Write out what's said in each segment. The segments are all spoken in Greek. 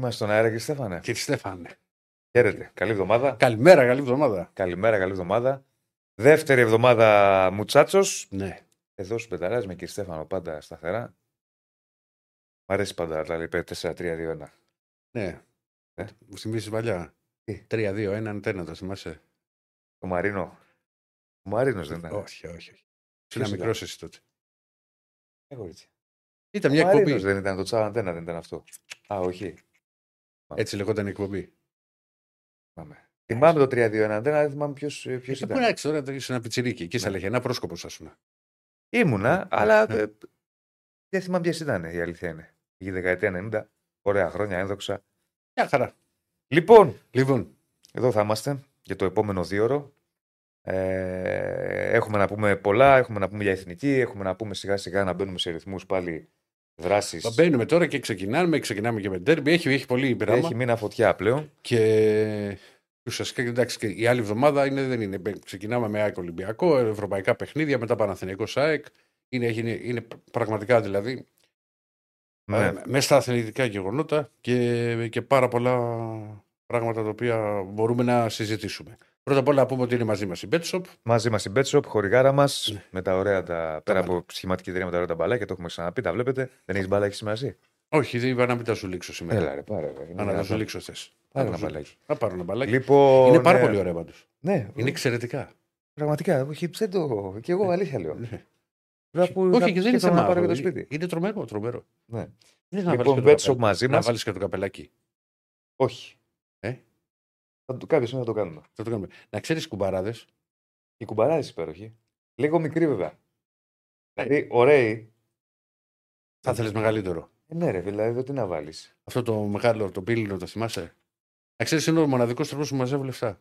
Είμαστε στον αέρα, κύριε Στέφανε. Κύριε Στέφανε. Χαίρετε. Καλή εβδομάδα. Καλημέρα, καλή εβδομάδα. Καλημέρα, καλή εβδομάδα. Δεύτερη εβδομάδα Μουτσάτσος. Ναι. Εδώ στους Πεταράς με κύριε Στέφανο πάντα σταθερά. Μ' αρέσει πάντα τα λοιπέ 4-3-2-1. Ναι. Ε; Μου θυμίζεις παλιά. Τι; 3-2-1 αντένα, το θυμάσαι; Το Μαρίνο. Ο Μαρίνος δεν ήταν. Όχι, όχι. όχι. Ποιος Ήσουν ήταν; μικρός εσύ τότε. Εγώ έτσι. Ήταν Ο μια Μαρίνος εκπομπή. δεν ήταν το τσάβα αντένα, δεν ήταν αυτό. Α, όχι. Έτσι λεγόταν η εκπομπή. Θυμάμαι. Θυμάμαι το 3-2-1 αντένα, δεν θυμάμαι ποιος ποιος Ε, Πού ήταν. να ξέρει τώρα, είσαι ένα πιτσιρίκι. Εκεί στα Ναι. λεγενά πρόσκοπο σας σου. Ήμουνα, αλλά ναι. ε, δεν θυμάμαι ποιες ήταν, η αλήθεια είναι. Η δεκαετία 90, ωραία χρόνια, ένδοξα. Μια χαρά. Λοιπόν, Λοιπόν, εδώ θα είμαστε για το επόμενο δίωρο. Ε, έχουμε να πούμε πολλά, έχουμε να πούμε για εθνική, έχουμε να πούμε σιγά σιγά να μπαίνουμε σε ρυθμούς πάλι δράσεις. μπαίνουμε τώρα και ξεκινάμε. Ξεκινάμε και με τέρμπι. Έχει, έχει πολύ πειράμα. Έχει μήνα φωτιά πλέον. Και ουσιαστικά εντάξει, και η άλλη εβδομάδα είναι, δεν είναι. Μπε- Ξεκινάμε με ΑΕΚ Ολυμπιακό, ευρωπαϊκά παιχνίδια, μετά Παναθηναϊκός ΑΕΚ. Είναι, έχει- είναι, είναι πραγματικά δηλαδή Ναι. ε, μέσα στα αθλητικά γεγονότα και, και πάρα πολλά πράγματα τα οποία μπορούμε να συζητήσουμε. Πρώτα απ' όλα να πούμε ότι είναι μαζί μας η BetShop. Μαζί μας η BetShop, χορηγάρα μας, Ναι. με τα ωραία τα. Πέρα μπάλα. από σχηματική εταιρεία με τα ωραία τα μπαλάκια, το έχουμε ξαναπεί, τα βλέπετε. Δεν έχεις μπαλάκι σημασία. Όχι, δεν είπα να μην τα σου λήξω σήμερα. Έλα, ρε, πάρε. Ρε. Είναι Α, να τα δυνατόν. σου λήξω θες. Πάρε ένα μπαλάκι. Να πάρω ένα μπαλάκι. Λοιπόν, είναι πάρα ναι. πολύ ωραία πάντως. Ναι, Είναι εξαιρετικά. πραγματικά. Όχι, δεν το. Και εγώ αλήθεια λέω. Ναι. Βέβαια που Όχι, θα και δεν είναι σκέφτομαι θέμα. να πάρω για το Είναι- σπίτι. Είναι τρομερό, τρομερό. Ναι. Δεν να Λοιπόν, βάλεις και το BetShop μαζί Να μας. βάλεις και το καπελάκι. Όχι. Ε; Θα το κάποιο θα το κάνουμε. Θα το κάνουμε. Να ξέρεις κουμπαράδες. Η κουμπαράδες υπέροχη. Λίγο μικρή βέβαια. Ναι. Δηλαδή, ωραίοι. Θα ήθελες μεγαλύτερο. Ε, ναι, ρε, δηλαδή, εδώ τι να βάλεις. Αυτό το μεγάλο, το πύλινο, το θυμάσαι; Να ξέρεις, είναι ο μοναδικός τρόπος που μαζεύει λεφτά.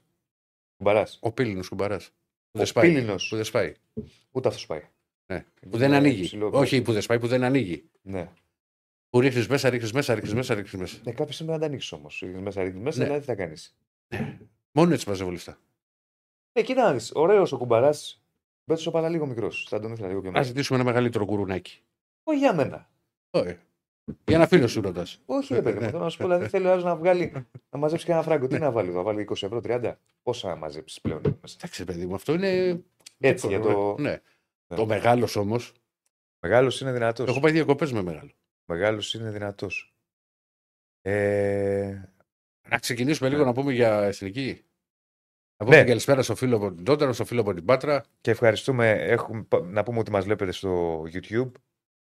Κουμπαράς. Ο πύλινος κουμπαράς. Που Ο δεν σπάει. πύλινος. Που δεν σπάει. Ούτε αυτό πάει. Ναι. Που δεν Είναι ανοίγει. ψηλό. Όχι, που δεν σπάει, που δεν ανοίγει. Ναι. Που ρίχνεις μέσα, ρίχνεις μέσα, ρίχνεις μέσα, ρίχνεις μέσα. Ναι, κάποιο πρέπει να τα ανοίξεις όμως. Ρίχνεις μέσα, ρίχνεις μέσα, Ναι. δηλαδή τι θα κάνεις. Μόνο έτσι μαζεύω λεφτά. Ναι, κοίτα να δεις. Ωραίος ο κουμπαράς. Μπέτσο αλλά λίγο μικρός. Θα τον ήθελα λίγο πιο Α μικρό. ζητήσουμε ένα μεγαλύτερο κουρουνάκι. Όχι για μένα. Όχι. Για ένα φίλος σου ρωτάς. Όχι, ρε παιδί μου. Ναι. Θέλω να σου πω, δηλαδή θέλει ο άλλος να βγάλει, να μαζέψει και ένα φράγκο. Τι να βάλει, θα βάλει 20 ευρώ, 30. Πόσα να μαζέψεις πλέον μέσα; Εντάξει, παιδί μου, αυτό είναι. Έτσι για το. Ναι. Το μεγάλος όμως. Μεγάλος είναι δυνατός. Έχω πάει διακοπές με μεγάλο. Μεγάλος είναι δυνατός. Ε, Να ξεκινήσουμε Ναι. λίγο να πούμε για εθνική. Να πούμε Ναι. καλησπέρα στο φίλο από την Τόταρο, στο φίλο από την Πάτρα. και ευχαριστούμε. Έχουμε, να πούμε ότι μας βλέπετε στο YouTube,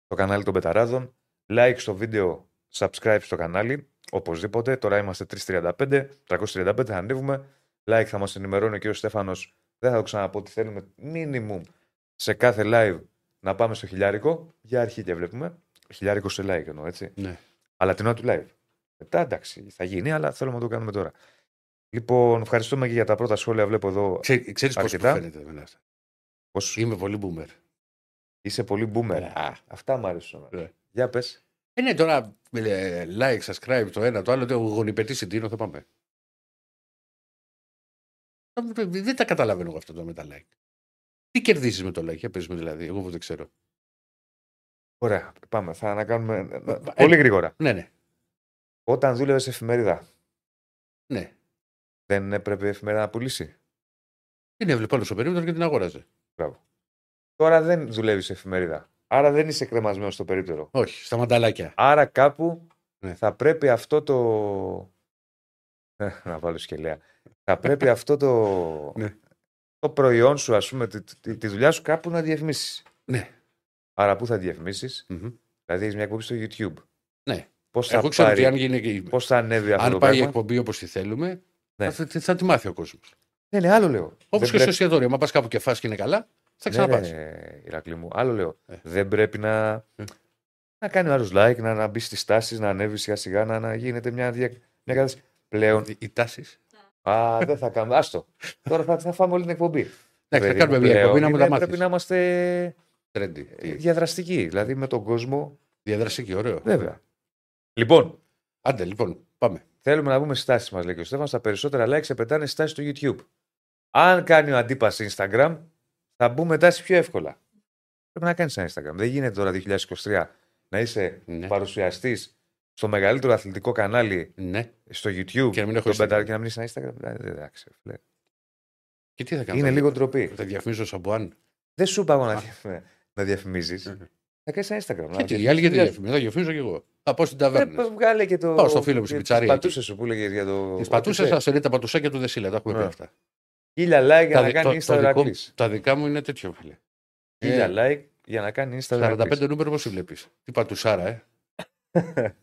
στο κανάλι των Πεταράδων. Like στο βίντεο, subscribe στο κανάλι. Οπωσδήποτε. Τώρα είμαστε 335, 335 θα ανέβουμε. Like θα μας ενημερώνει ο κ. Στέφανος. Δεν θα το ξαναπώ ότι θέλουμε minimum σε κάθε live να πάμε στο χιλιάρικο. Για αρχή και βλέπουμε. Χιλιάρικο σε like εννοώ, έτσι. Ναι. Αλλά την ώρα του live. Μετά εντάξει, θα γίνει, αλλά θέλουμε να το κάνουμε τώρα. Λοιπόν, ευχαριστούμε και για τα πρώτα σχόλια. Βλέπω εδώ. Ξέρεις πώς Αρκετά. φαίνεται εμένα αυτά; Πως Είμαι πολύ boomer. είσαι πολύ boomer. Ναι. Α, αυτά μου αρέσουν. Ναι. Για πες. Ε, ναι, τώρα ε, like, subscribe το ένα, το άλλο, το γονιπετή συντήνω, θα πάμε. Ε, Δεν τα καταλαβαίνω εγώ αυτό το με τα like. Τι κερδίζεις με το like, για πες μου δηλαδή, εγώ που δεν ξέρω. Ωραία, πάμε. Θα ανακάνουμε. Ε, Πολύ γρήγορα. Ναι, ναι, Όταν δούλευε σε εφημερίδα, ναι. δεν έπρεπε η εφημερίδα να πουλήσει. Την έβλεπε όλο στο περίπτωρο και την αγόραζε. Τώρα δεν δουλεύει σε εφημερίδα. Άρα δεν είσαι κρεμασμένος στο περίπτερο. Όχι, στα μανταλάκια. Άρα κάπου Ναι. θα πρέπει αυτό το. Ε, να βάλω σκελέα. Θα πρέπει αυτό το. Ναι. Το προϊόν σου, ας πούμε, τη, τη, τη δουλειά σου κάπου να διαφημίσεις. Ναι. Άρα πού θα διαφημίσεις, Μμμ. Δηλαδή έχεις μια εκπομπή στο YouTube. Ναι. Πώς θα, Εγώ ξέρω ότι αν πάρει, γίνει. και- πώς θα ανέβει αυτό Αν το πάει η πράγμα. εκπομπή όπως τη θέλουμε, Ναι. θα, θα τη μάθει ο κόσμος. Ναι, ναι, άλλο λέω. Όπως Δεν και στο πρέπει- εστιατόριο. Αν πας κάπου και φας και είναι καλά, θα Ναι, ξαναπάς. ρε, Ηρακλή μου. Άλλο λέω. Ε. Δεν πρέπει να, Ε. να κάνει ο άλλος like, να, να μπει στις τάσεις, να ανέβει σιγά σιγά, να, να γίνεται μια, δια... μια κατάσταση. Πλέον. Οι τάσεις. Α, δεν θα κάνουμε. Άστο. Τώρα θα, θα φάμε όλη την εκπομπή. Εντάξει, θα Παιδί κάνουμε μου, μια πλέον εκπομπή να μου τα είναι- μάθεις. Πρέπει να είμαστε Τρέντι. ε, διαδραστικοί. Δηλαδή με τον κόσμο. Διαδραστική, ωραίο. Βέβαια. Λοιπόν, Άντε, λοιπόν, πάμε. θέλουμε να πούμε στάσεις μας, λέει και ο Στέφανος. Τα περισσότερα like σε πετάνε στάσεις στο YouTube. Αν κάνει ο αντίπαση Instagram, θα μπούμε τάση πιο εύκολα. Πρέπει να κάνεις ένα Instagram. Δεν γίνεται τώρα 2023 να είσαι Ναι. παρουσιαστής στο μεγαλύτερο αθλητικό κανάλι Ναι. στο YouTube Και να μην έχω τον Instagram. Πεταράδο και να μην είσαι στα Instagram. Ε, Εντάξει, φίλε. Και τι θα κάνω. Είναι θα- λίγο ντροπή. Θα διαφημίζω Σαμπουάν; Δεν σου είπα εγώ να, Α. διαφη- να διαφημίζεις. Ε. Θα κάνεις ένα Instagram. να Και τι, οι άλλοι γιατί διαφημίζω. Θα διαφημίζω κι εγώ. Θα πω στην Ε, ταβέρνα. Βγάλε και το. Πάω στο φίλο μου στην και πιτσαρία τις εκεί. πατούσες σου που έλεγε για το. Τις πατούσες, θα σε λέει τα πατουσάκια του Δεσίλα. Τα έχουμε πει Ναι. αυτά. Χίλια like για Τα να δι- κάνει το- Insta το δικό- Ηρακλής. Τα δικά μου είναι τέτοιο, φίλε. Χίλια Ε, like για να κάνει Insta 45 Ηρακλής. νούμερο πώς βλέπεις; Τι πατουσάρα, ε.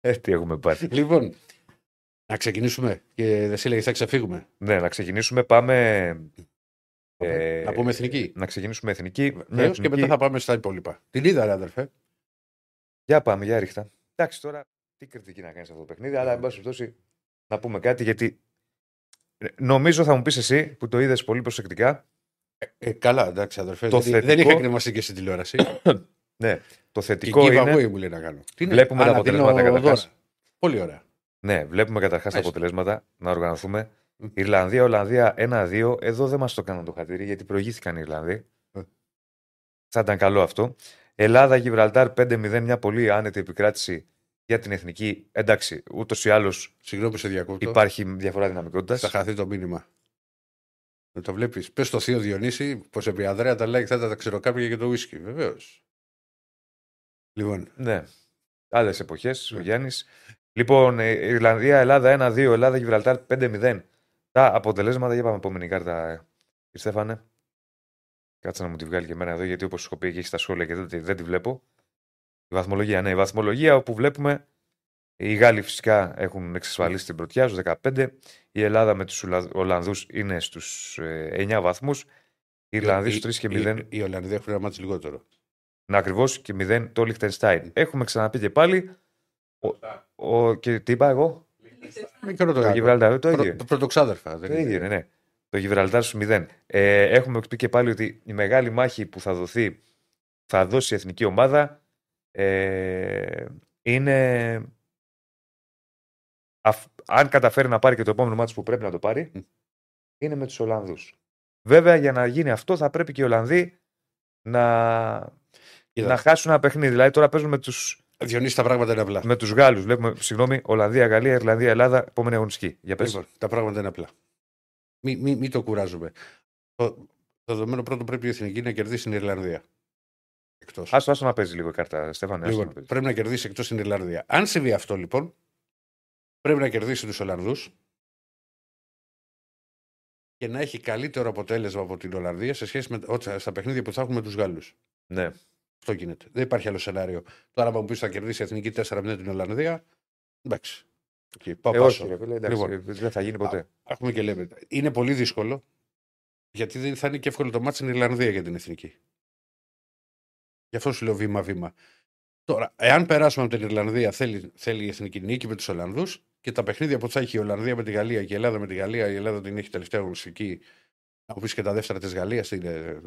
Ε, τι έχουμε πάρει. Λοιπόν, να ξεκινήσουμε. Και Δεσίλα, θα ξεφύγουμε. ναι, να ξεκινήσουμε. Πάμε. Ε, να πούμε εθνική. Να ξεκινήσουμε εθνική. Μια Βεβαίω και εθνική- μετά θα πάμε στα υπόλοιπα. Την είδα, ρε αδερφέ. Για πάμε, για ρίχτα. Εντάξει, τώρα τι κριτική να κάνεις αυτό το παιχνίδι, αλλά εν πάση περιπτώσει να πούμε κάτι γιατί ε, νομίζω θα μου πεις εσύ που το είδες πολύ προσεκτικά. Ε, καλά, εντάξει, αδερφέ. Το δεν, δεν θετικό- είχα κρεμαστεί και στην τηλεόραση. Ναι, το και θετικό είναι. giveaway μου λέει να κάνω. Τι είναι, Βλέπουμε τα Α, να δίνω αποτελέσματα καταρχάς. δώρα. Πολύ ωραία. Ναι, βλέπουμε καταρχάς τα Έστω. αποτελέσματα να οργανωθούμε. Μμ. Ιρλανδία, Ολλανδία 1-2. Εδώ δεν μας το κάναν το χατήρι γιατί προηγήθηκαν οι Ιρλανδοί. Ε. Θα ήταν καλό αυτό. Ελλάδα, Γιβραλτάρ 5-0. Μια πολύ άνετη επικράτηση για την εθνική. Εντάξει, ούτως ή άλλως Συγγνώμη που σε διακόπτω. υπάρχει διαφορά δυναμικότητας. Θα χαθεί το μήνυμα. Δεν το βλέπεις. Πες στο Θείο Διονύση, πως επί η Ανδρέα τα like θα τα ξεροκάπια και το ουίσκι. Βεβαίως. Λοιπόν, Ναι. Άλλες εποχές, ο Ναι. Γιάννης. Λοιπόν, ε, Ιρλανδία, Ελλάδα 1-2, Ελλάδα, Γιβραλτάρ 5-0. Τα αποτελέσματα, για πάμε επόμενη κάρτα, ε, κύριε Στέφανε. Κάτσε να μου τη βγάλει και εμένα εδώ, γιατί όπως σου έχω πει, έχει στα σχόλια και δεν, τη- δεν τη βλέπω. Η βαθμολογία, ναι, η βαθμολογία όπου βλέπουμε οι Γάλλοι φυσικά έχουν εξασφαλίσει την πρωτιά στους 15. Η Ελλάδα με τους Ολλανδούς είναι στους 9 βαθμούς. Οι Ιρλανδοί στους 3 και 0. Οι, οι Ολλανδοί έχουν ένα μάτι λιγότερο. Να ακριβώς και 0 το Λιχτενστάιν. Έχουμε ξαναπεί και πάλι. Ο, ο, και τι είπα εγώ, Μικρό το το γάτο. Γιβραλτάρ. Το ίδιο. Προ- είναι. Πρωτοξάδερφα. δεν Το ίδιο είναι. είναι, ναι. Το Γιβραλτάρ στου 0. Ε, έχουμε πει και πάλι ότι η μεγάλη μάχη που θα δοθεί, θα δώσει η εθνική ομάδα, ε, είναι. αφ- αν καταφέρει να πάρει και το επόμενο μάτι που πρέπει να το πάρει, Μμ. είναι με τους Ολλανδούς. Βέβαια, για να γίνει αυτό, θα πρέπει και οι Ολλανδοί να, Κοίτα, να χάσουν ένα παιχνίδι. Δηλαδή, τώρα παίζουν με τους Διονύση, τα πράγματα είναι απλά. με τους Γάλλους. Βλέπουμε, συγγνώμη, Ολλανδία, Γαλλία, Ιρλανδία, Ελλάδα, επόμενη αγωνιστική. Για πες. Λοιπόν, τα πράγματα είναι απλά. Μην μη, μη το κουράζουμε. Το, το δεδομένο πρώτο πρέπει η εθνική να κερδίσει την Ιρλανδία. Εκτός. Άστο, άστο να παίζει λίγο η κάρτα, Στέφανε. άστο Λοιπόν, να παίζει. πρέπει να κερδίσει εκτός την Ιρλανδία. Αν συμβεί αυτό λοιπόν, πρέπει να κερδίσει τους Ολλανδούς και να έχει καλύτερο αποτέλεσμα από την Ολλανδία σε σχέση με ό,τι- στα παιχνίδια που θα έχουμε με τους Γάλλους. Ναι. Αυτό γίνεται. Δεν υπάρχει άλλο σενάριο. Τώρα, αν μου πεις θα κερδίσει η εθνική 4-0 την Ολλανδία, εντάξει. Okay, πάω Ε, πάσο. όχι, ρε, φίλε, εντάξει, Λοιπόν. ε, δεν θα γίνει ποτέ. Έχουμε και λέμε. Είναι πολύ δύσκολο γιατί δεν θα είναι και εύκολο το μάτι στην Ιρλανδία για την εθνική. Γι' αυτό σου λέω βήμα-βήμα. Τώρα, εάν περάσουμε από την Ιρλανδία, θέλει, θέλει η εθνική νίκη με τους Ολλανδούς και τα παιχνίδια που θα έχει η Ολλανδία με τη Γαλλία και η Ελλάδα με τη Γαλλία, η Ελλάδα την έχει τελευταία αγωνιστική. Να μου πεις και τα δεύτερα της Γαλλίας, είναι.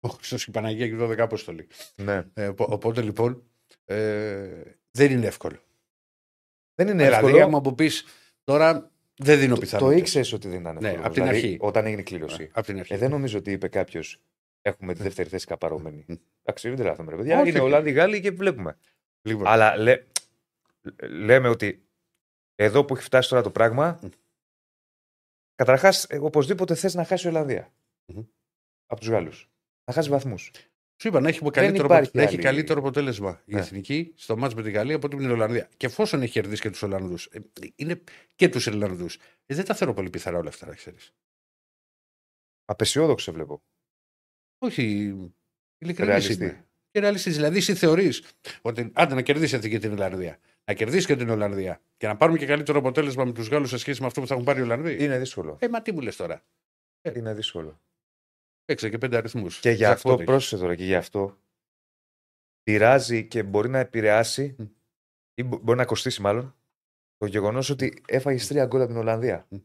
Ο Χριστός και η Παναγία και η 12 Απόστολη. Ναι. Ε, οπο- οπότε λοιπόν ε, δεν είναι εύκολο. Δεν είναι Δηλαδή, εύκολο. άμα μου πεις τώρα δεν δίνω Το, πιθανότητα. το ήξερες ότι δεν ήταν Ναι, εύκολο. απ' την δηλαδή, αρχή. Όταν έγινε η κλήρωση. Από την αρχή. Ε, δεν νομίζω ότι είπε κάποιος έχουμε τη δεύτερη θέση καπαρώμενη. Μμ. Εντάξει, δεν τρελαθούμε, ρε παιδιά. Όχι, Είναι όχι. Ολλανδοί Γάλλοι και βλέπουμε. Λοιπόν, Αλλά λέ- λέμε ότι εδώ που έχει φτάσει τώρα το πράγμα, Μμ. καταρχάς, οπωσδήποτε θες να χάσει η Ολλανδία. Μμμ. Από τους Γάλλους. Να χάσει βαθμούς. Σου είπα να έχει, καλύτερο, υπάρχει να έχει άλλη- καλύτερο αποτέλεσμα η Ναι. εθνική στο μάτς με τη Γαλλία από ότι με την Ολλανδία. Και εφόσον έχει κερδίσει και τους Ολλανδούς, είναι και τους Ιρλανδού. Ε, δεν τα θεωρώ πολύ πιθανά όλα αυτά, να ξέρεις. Απεσιόδοξο βλέπω. Όχι. Ειλικρινής Ρεαλιστή. είμαι. Και ρεαλιστής. Δηλαδή, εσύ θεωρείς ότι άντε να κερδίσει η εθνική την Ιρλανδία. Να κερδίσει και την Ολλανδία. Και να πάρουμε και καλύτερο αποτέλεσμα με τους Γάλλους σε σχέση με αυτό που θα έχουν πάρει οι Ολλανδοί. Είναι δύσκολο. Ε, μα τι μου λες τώρα. Είναι δύσκολο. Έξε και πέντε αριθμούς. Και γι' αυτό, πρόσεχε τώρα, και γι' αυτό πειράζει και μπορεί να επηρεάσει Μμ. ή μπο- μπορεί να κοστίσει μάλλον το γεγονός ότι έφαγες τρία γκολ από την Ολλανδία. Μμ.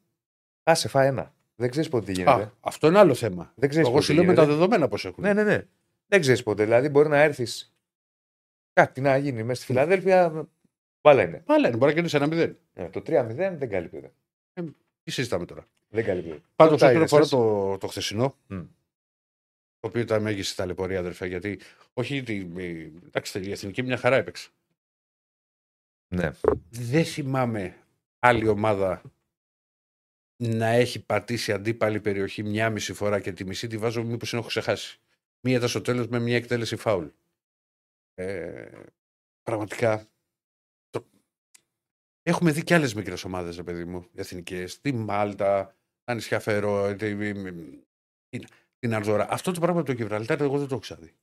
Άσε, φάει ένα. Δεν ξέρεις πότε τι γίνεται. Α, αυτό είναι άλλο θέμα. Δεν ξέρεις Εγώ σου λέω με τα δεδομένα πώς έχουν. Ναι, ναι, ναι. Δεν ξέρεις ποτέ. Δηλαδή μπορεί να έρθεις. Κάτι να γίνει μέσα στη Φιλαδέλφια. Μπάλα είναι. Αλλά είναι, μπορεί να κερδίσει ένα μηδέν. Ε, το 3-0 δεν καλύπτεται. Τι συζητάμε τώρα. Δεν καλύπτεται. Πάντως, Ρωτάει, όσον αφορά εσάς. το, το χθεσινό, Μμ. Το οποίο ήταν μέγιστη ταλαιπωρία, αδερφέ, γιατί όχι. τη- η- Εντάξει, η εθνική μια χαρά έπαιξε. Ναι. Δεν θυμάμαι άλλη ομάδα να έχει πατήσει αντίπαλη περιοχή μια μισή φορά και τη μισή τη βάζω μήπως την έχω ξεχάσει. Μία ήταν στο τέλος με μια εκτέλεση φάουλ. Ε, πραγματικά το... έχουμε δει και άλλες μικρές ομάδες, ρε παιδί μου, εθνικές. Τη Μάλτα, τα νησιά Φερό, την, την Αρδόρα. Αυτό το πράγμα το Γιβραλτάρ εγώ δεν το έχω ξαναδεί.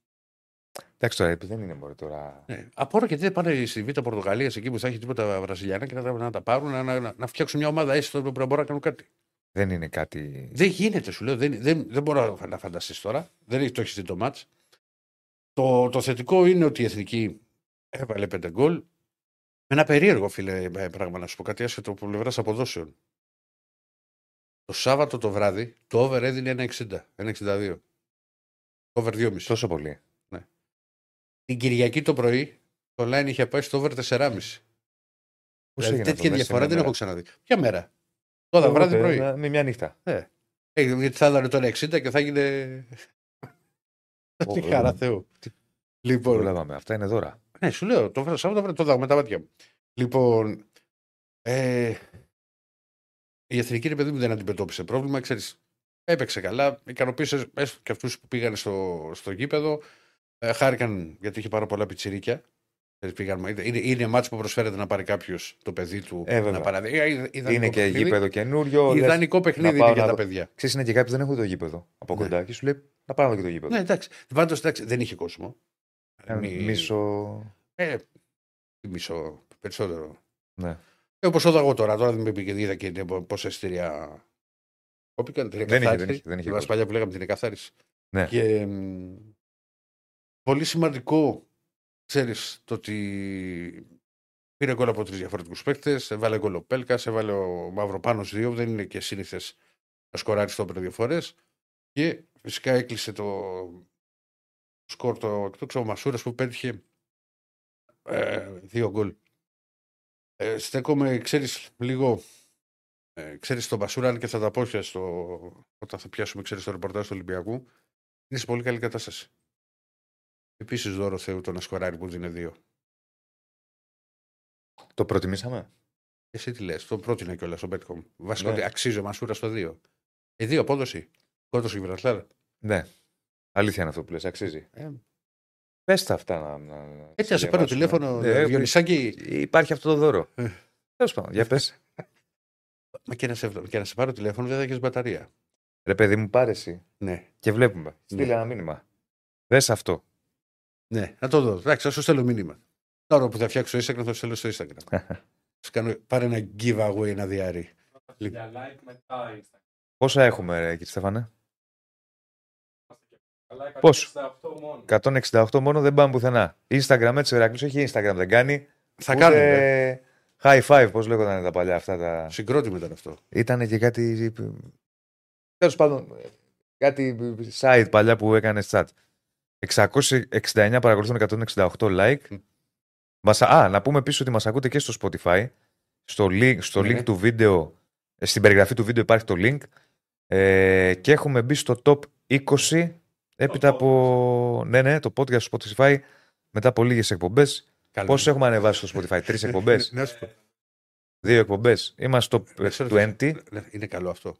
Εντάξει τώρα, επειδή δεν είναι μόνο τώρα. Ναι. Απορώ γιατί δεν πάνε στη Β' Πορτογαλίας εκεί που θα έχει τίποτα Βραζιλιάνα και να, τα- να τα πάρουν, να, να, να φτιάξουν μια ομάδα έστω που να μπορούν να κάνουν κάτι. Δεν είναι κάτι. Δεν γίνεται, σου λέω. Δεν, δεν, δεν μπορώ να φανταστείς τώρα. Δεν έχει το έχεις δει το μάτς. Το, το θετικό είναι ότι η εθνική έβαλε πέντε γκολ. Με ένα περίεργο φίλε ε, πράγμα να σου πω κάτι άσχετο από πλευράς αποδόσεων. Το Σάββατο το βράδυ το over έδινε 1,60, 1,62. Το over 2,5. Τόσο πολύ. Την Κυριακή το πρωί το line είχε πάει στο over 4,5. Πώς Δηλαδή, έγινε τέτοια αυτό, μέσα διαφορά σε μια δεν μέρα; έχω ξαναδεί. Ποια μέρα; Τώρα Οπότε, βράδυ πρωί. Με μια νύχτα. Ε, γιατί θα έδωνε τώρα 60 και θα έγινε. Ω, Τι ε, χαρά Θεού. τι- Λοιπόν, Προλάβαμε. Αυτά είναι δώρα. ναι, σου λέω, το Σάββατο βράδυ το δάω με τα μάτια μου. Λοιπόν, ε, η εθνική ρε παιδί μου δεν αντιμετώπισε πρόβλημα. Ξέρεις, έπαιξε καλά, ικανοποίησες έστω και αυτούς που πήγαν στο, στο γήπεδο. Ε, χάρηκαν γιατί είχε πάρα πολλά πιτσιρίκια. Ξέρεις, Πήγαν, είναι, είναι μάτς που προσφέρεται να πάρει κάποιος το παιδί του Ε, βέβαια. να παραδεί. Ε, ιδανικό Είναι και παιχνίδι. γήπεδο καινούριο. λες, Ιδανικό παιχνίδι να πάω είναι για να τα δω. παιδιά. Ξέρεις, είναι και κάποιοι που δεν έχουν το γήπεδο από Ναι. κοντά και σου λέει να πάμε και το γήπεδο. Ναι, εντάξει. Πάντως δεν είχε κόσμο. Ένα Μη- Μίσο. Ε, τι μισό, περισσότερο. Ναι. Ε, Όπως είδα εγώ τώρα, τώρα δεν με πήγε, είδα και πόσα εισιτήρια κόπηκαν. Την Δεν είχε, εκαθάριση. δεν είχε, δεν είχε Θυμάσαι κόσμο. παλιά που λέγαμε την εκαθάριση. Ναι. Και μ, πολύ σημαντικό, ξέρεις, το ότι πήρε γκολ από τρεις διαφορετικούς παίκτες. Έβαλε γκολ ο Πέλκας, έβαλε ο Μαυροπάνο δύο. Δεν είναι και σύνηθε να σκοράρει στο όπερ δύο φορές. Και φυσικά έκλεισε το σκορ το εκτός ο Μασούρας που πέτυχε ε, δύο γκολ. Ε, στέκομαι, ξέρεις, λίγο. Ε, ξέρεις τον Μασούρα, αν και θα τα πω και στο, όταν θα πιάσουμε, ξέρεις, το ρεπορτάζ του Ολυμπιακού, είναι σε πολύ καλή κατάσταση. Επίσης δώρο Θεού το να σκοράρει που δίνει δύο. Το προτιμήσαμε; Εσύ τι λες, το πρότεινα κιόλας στο Betcom. Βασικά Ναι. ότι αξίζει ο Μασούρα στο δύο. Ε, δύο απόδοση. Κότος Γιβραλτάρ. Ναι. Αλήθεια είναι αυτό που λες, αξίζει. Ε, Πες τα αυτά να. να έτσι, να σε πάρω διαβάσουμε. τηλέφωνο, Ναι, Διονυσάκη. Υπάρχει αυτό το δώρο. Ε. Τέλος πάντων, για πες. Μα και να, σε, και να σε πάρω τηλέφωνο δεν θα έχεις μπαταρία. Ρε παιδί μου, πάρε εσύ Ναι, και βλέπουμε. Στείλε Ναι. ένα μήνυμα. Δες αυτό. ναι, να το δω. Εντάξει, θα σου στέλνω μήνυμα. Τώρα που θα φτιάξω Instagram, θα σου στέλνω στο Instagram. Σου κάνω, πάρε ένα giveaway, ένα διάρρη. Για like μετά Instagram. Πόσα έχουμε, ρε, κύριε Στέφανε; Αλλά Πώς; 168 μόνο. 168 μόνο δεν πάμε πουθενά. Instagram έτσι ο Ηρακλής όχι Instagram δεν κάνει. Θα ούτε κάνω. ε. High five, πώς λέγονταν τα παλιά αυτά τα. Συγκρότημα ήταν αυτό. Ήταν και κάτι. Τέλος πάντων, κάτι site παλιά που έκανε chat. 669 παρακολουθούν 168 like. Μμ. Μας, α, να πούμε επίση ότι μας ακούτε και στο Spotify. Στο link, στο Ναι, link ναι. του βίντεο, ε, στην περιγραφή του βίντεο υπάρχει το link. Ε, και έχουμε μπει στο top 20 έπειτα από. Ναι, ναι, το podcast στο Spotify μετά από λίγες εκπομπές. Καλό. Πόσες έχουμε ανεβάσει στο Spotify, Τρεις εκπομπές, Να σου πω. δύο εκπομπές. Είμαστε στο Να σε 20. Ναι, Είναι καλό αυτό.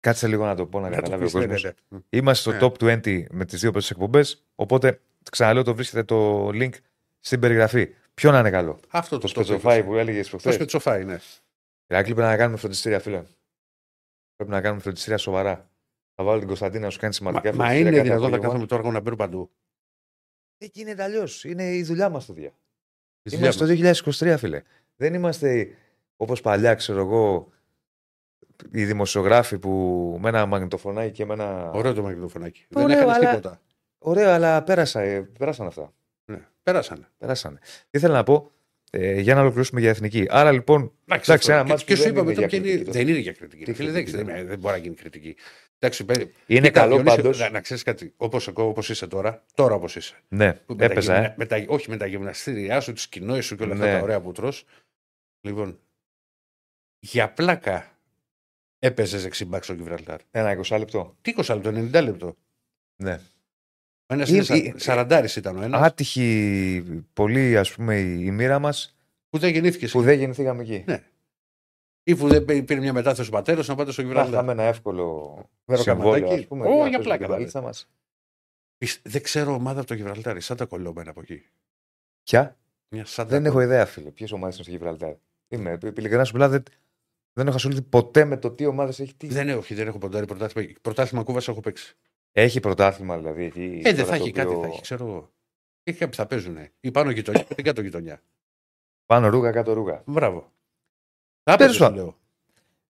Κάτσε λίγο να το πω να Να το καταλάβει ο πεις, ναι, κόσμος. ναι, ναι. Είμαστε στο Ναι. top 20 με τις δύο πρώτε εκπομπές. Οπότε ξαναλέω το βρίσκεται το link στην περιγραφή. Ποιο να είναι καλό; Αυτό Το το σπετσοφάι που έλεγες Το προχθές. σπετσοφάι, ναι. Ηρακλή πρέπει να κάνουμε φροντιστήρια, φίλε. Πρέπει να κάνουμε φροντιστήρια σοβαρά. Θα βάλω την Κωνσταντίνα να σου κάνει Μα, σημαντικά μα φροντιστήρια είναι κάθε δυνατόν να απόγευμα. κάθομαι τώρα εγώ να μπαίνω παντού. Ε, γίνεται αλλιώς. Είναι η δουλειά μας το δια. Η Είμαστε δουλειά το 2023, φίλε. Δεν είμαστε όπως παλιά, ξέρω εγώ, οι δημοσιογράφοι που με ένα μαγνητοφωνάκι και με ένα. μας. Ωραίο το μαγνητοφωνάκι. Ωραίο, Δεν έκανε αλλά- τίποτα. Ωραίο, αλλά πέρασα, ε, πέρασαν αυτά. Ναι. Πέρασανε. Περάσανε. Τι ήθελα να πω; Ε, για να ολοκληρώσουμε για εθνική. Άρα λοιπόν. Εντάξει, αυτό. ένα Και- μάτς και που σου δεν είπαμε είναι τώρα για και είναι- κριτική, δεν είναι για κριτική. Τι Φίλε, δεν, κριτική, δεν, δεν μπορεί να γίνει κριτική. Εντάξει, παι- Είναι κοίτα, καλό Διονύση, πάντως. Να, να ξέρεις κάτι. Όπως όπως είσαι τώρα, τώρα όπως είσαι. Ναι, Που με έπαιζα, τα, ε. γυμνα- με τα, όχι με τα γυμναστήριά σου, τις κοινόε σου και όλα Ναι. αυτά τα ωραία που τρως. Λοιπόν, για πλάκα έπαιζες δεξιμπάκ στο Γιβραλτάρ. Ένα 20 λεπτό. Τι 20 λεπτό, 90 λεπτό. Ναι. Ο ένας Ή- είναι σα- ή- σαραντάρης ήταν ο ένας. Άτυχη πολύ, ας πούμε, η η μοίρα μας Που δεν γεννήθηκες. που δεν γεννηθήκαμε εκεί. Ναι. Ή που δεν πή- πήρε μια μετάθεση ο πατέρας να πάτε στο Να Γιβραλτάρ. είχαμε ένα εύκολο Βεροκαματάκι. συμβόλαιο, ας πούμε. Ω, να για παίζουμε πλάκα την τώρα. παλίτσα μας. Πισ- Δεν ξέρω ομάδα από το Γιβραλτάρ. Σαν τα κολλόμενα από εκεί. Ποια; Μια σαν τα Δεν έχω κολλ- ιδέα, φίλε. Ποιε ομάδε είναι στο Γιβραλτάρ. Είμαι, επι- ειλικρινά σου μιλάω, δεν, δεν έχω ασχοληθεί ποτέ με το τι ομάδες έχει. Τι... Δεν έχω, όχι, δεν έχω ποντάρει πρωτάθλημα. Πρωτάθλημα Κούβας έχω παίξει. Έχει πρωτάθλημα δηλαδή εκεί. Ε, δεν τώρα θα το έχει κάτι, οποίο- θα έχει, ξέρω εγώ. Έχει κάποιοι θα παίζουν. Ή πάνω γειτονιά, ή την κάτω γειτονιά. Πάνω ρούγα, κάτω ρούγα. Μπράβο. Θα Τέλος έπαιζε, σου πάντων. λέω.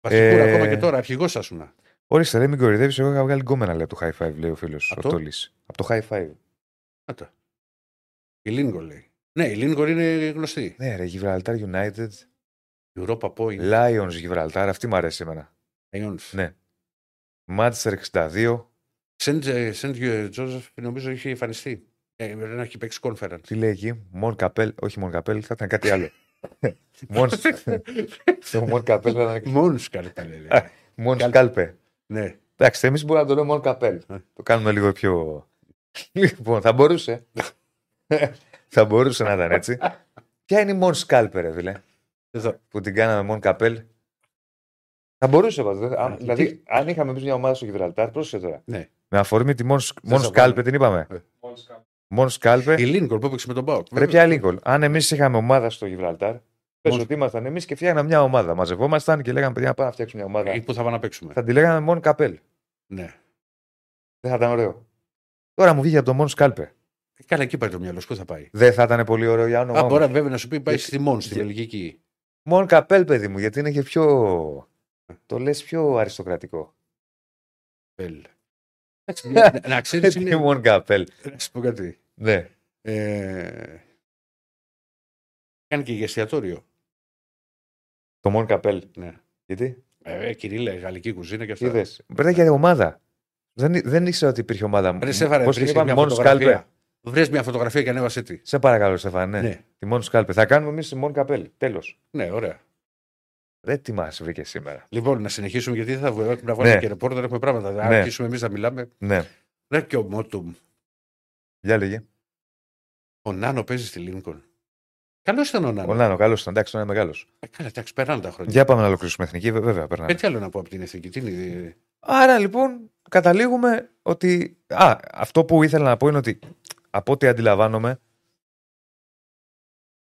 Βασικό Ε, ακόμα και τώρα, αρχηγός ήσουν. Ορίστε, ρε, μην κορυδεύει. Εγώ είχα βγάλει γκόμενα λέει, από το high five, λέει ο φίλος Από ο το; Τόλης. Από το high five. Άτα. Η Λίνγκολ λέει. Ναι, η Λίνγκολ είναι γνωστή. Ναι, ρε, Gibraltar United, Η Europa Point. Lions Gibraltar, αυτή μου αρέσει εμένα. Lions. Ναι. Manchester 62, Σεντ Τζόζεφ νομίζω είχε εμφανιστεί. Ε, δεν έχει παίξει conference. τι λέει εκεί, Mon Capel, όχι Mon Capel, θα ήταν κάτι άλλο. Mon, το Mon Capel θα ήταν Μόνο σκάλπα λέει. Mon Scalpe. ναι. Εντάξει, εμείς μπορούμε να το λέμε Mon Capel. Ε. Το κάνουμε λίγο πιο. Λοιπόν, θα μπορούσε. θα μπορούσε να ήταν έτσι. Ποια είναι η Mon Scalpe, ρε φίλε, Εδώ. που την κάναμε Mon Capel. Θα μπορούσε πάντω. Α, Δηλαδή, τι- αν είχαμε εμείς μια ομάδα στο Γιβραλτάρ, πρόσεχε τώρα. Ναι. Με αφορμή τη Mon, Mon θα Scalpe, βάλουμε. την είπαμε; Ε. Μόλις Mon Scalpe. Η Λίνγκολ που έπαιξε με τον Μπάουκ. Πρέπει πια Lincoln. Αν εμείς είχαμε ομάδα στο Γιβραλτάρ, πες Mon- ότι ήμασταν εμείς και φτιάχναμε μια ομάδα. Μαζευόμασταν και λέγαμε παιδιά να πάμε να φτιάξουμε μια ομάδα. Ή που θα πάμε να παίξουμε. Θα τη λέγαμε Mon Capel. Ναι. Δεν θα ήταν ωραίο. Τώρα μου βγήκε από το Mon Scalpe. Ε, Καλά, εκεί πάει το μυαλό σου. Πού θα πάει. Δεν θα ήταν πολύ ωραίο για όνομα. Α, όμως. μπορεί βέβαια να σου πει πάει Γιατί- στη Μόν, στη για- Βελγική. Mon Capel, παιδί μου, γιατί είναι και πιο. Το λες πιο αριστοκρατικό. Μπέλ. Εντάξει, να- Να ξέρεις Τι είναι. Mon Capel. Να σου πω κάτι. Ναι. Ε, Κάνει και για εστιατόριο. Το Mon Capel. Ναι. Γιατί; Ε, κυρίλα, γαλλική κουζίνα και αυτά. Είδες. Πρέπει για ομάδα. Δεν, δεν ήξερα ότι υπήρχε ομάδα. Ρε Στέφανε, Πώς την βρες είπαμε, μια Mon Scalpe. φωτογραφία. Βρες μια φωτογραφία και ανέβασε τι. Σε παρακαλώ, Στεφάνε. Ναι. Ναι. Τη Mon Scalpe. Θα κάνουμε εμείς τη Mon Capel. Τέλος. Ναι, ωραία. Δεν τι μα βρήκε σήμερα. Λοιπόν, να συνεχίσουμε γιατί θα βγάλουμε να βγάλουμε Ναι. και ρεπόρτερ, έχουμε πράγματα. Αν Ναι. αρχίσουμε εμείς να μιλάμε. Ναι. Ρε και ο Μότουμ. Για λέγε. Ο Νάνο παίζει στη Λίνκον. Καλός ήταν ο Νάνο. Ο Νάνο, καλός ήταν. Εντάξει, είναι μεγάλος. Ε, Καλά, εντάξει, περνάνε τα χρόνια. Για πάμε να ολοκληρώσουμε εθνική, βε- βέβαια. Ε, Περνάμε. τι άλλο να πω από την εθνική. Τι είναι. Άρα λοιπόν καταλήγουμε ότι. Α, αυτό που ήθελα να πω είναι ότι από ό,τι αντιλαμβάνομαι,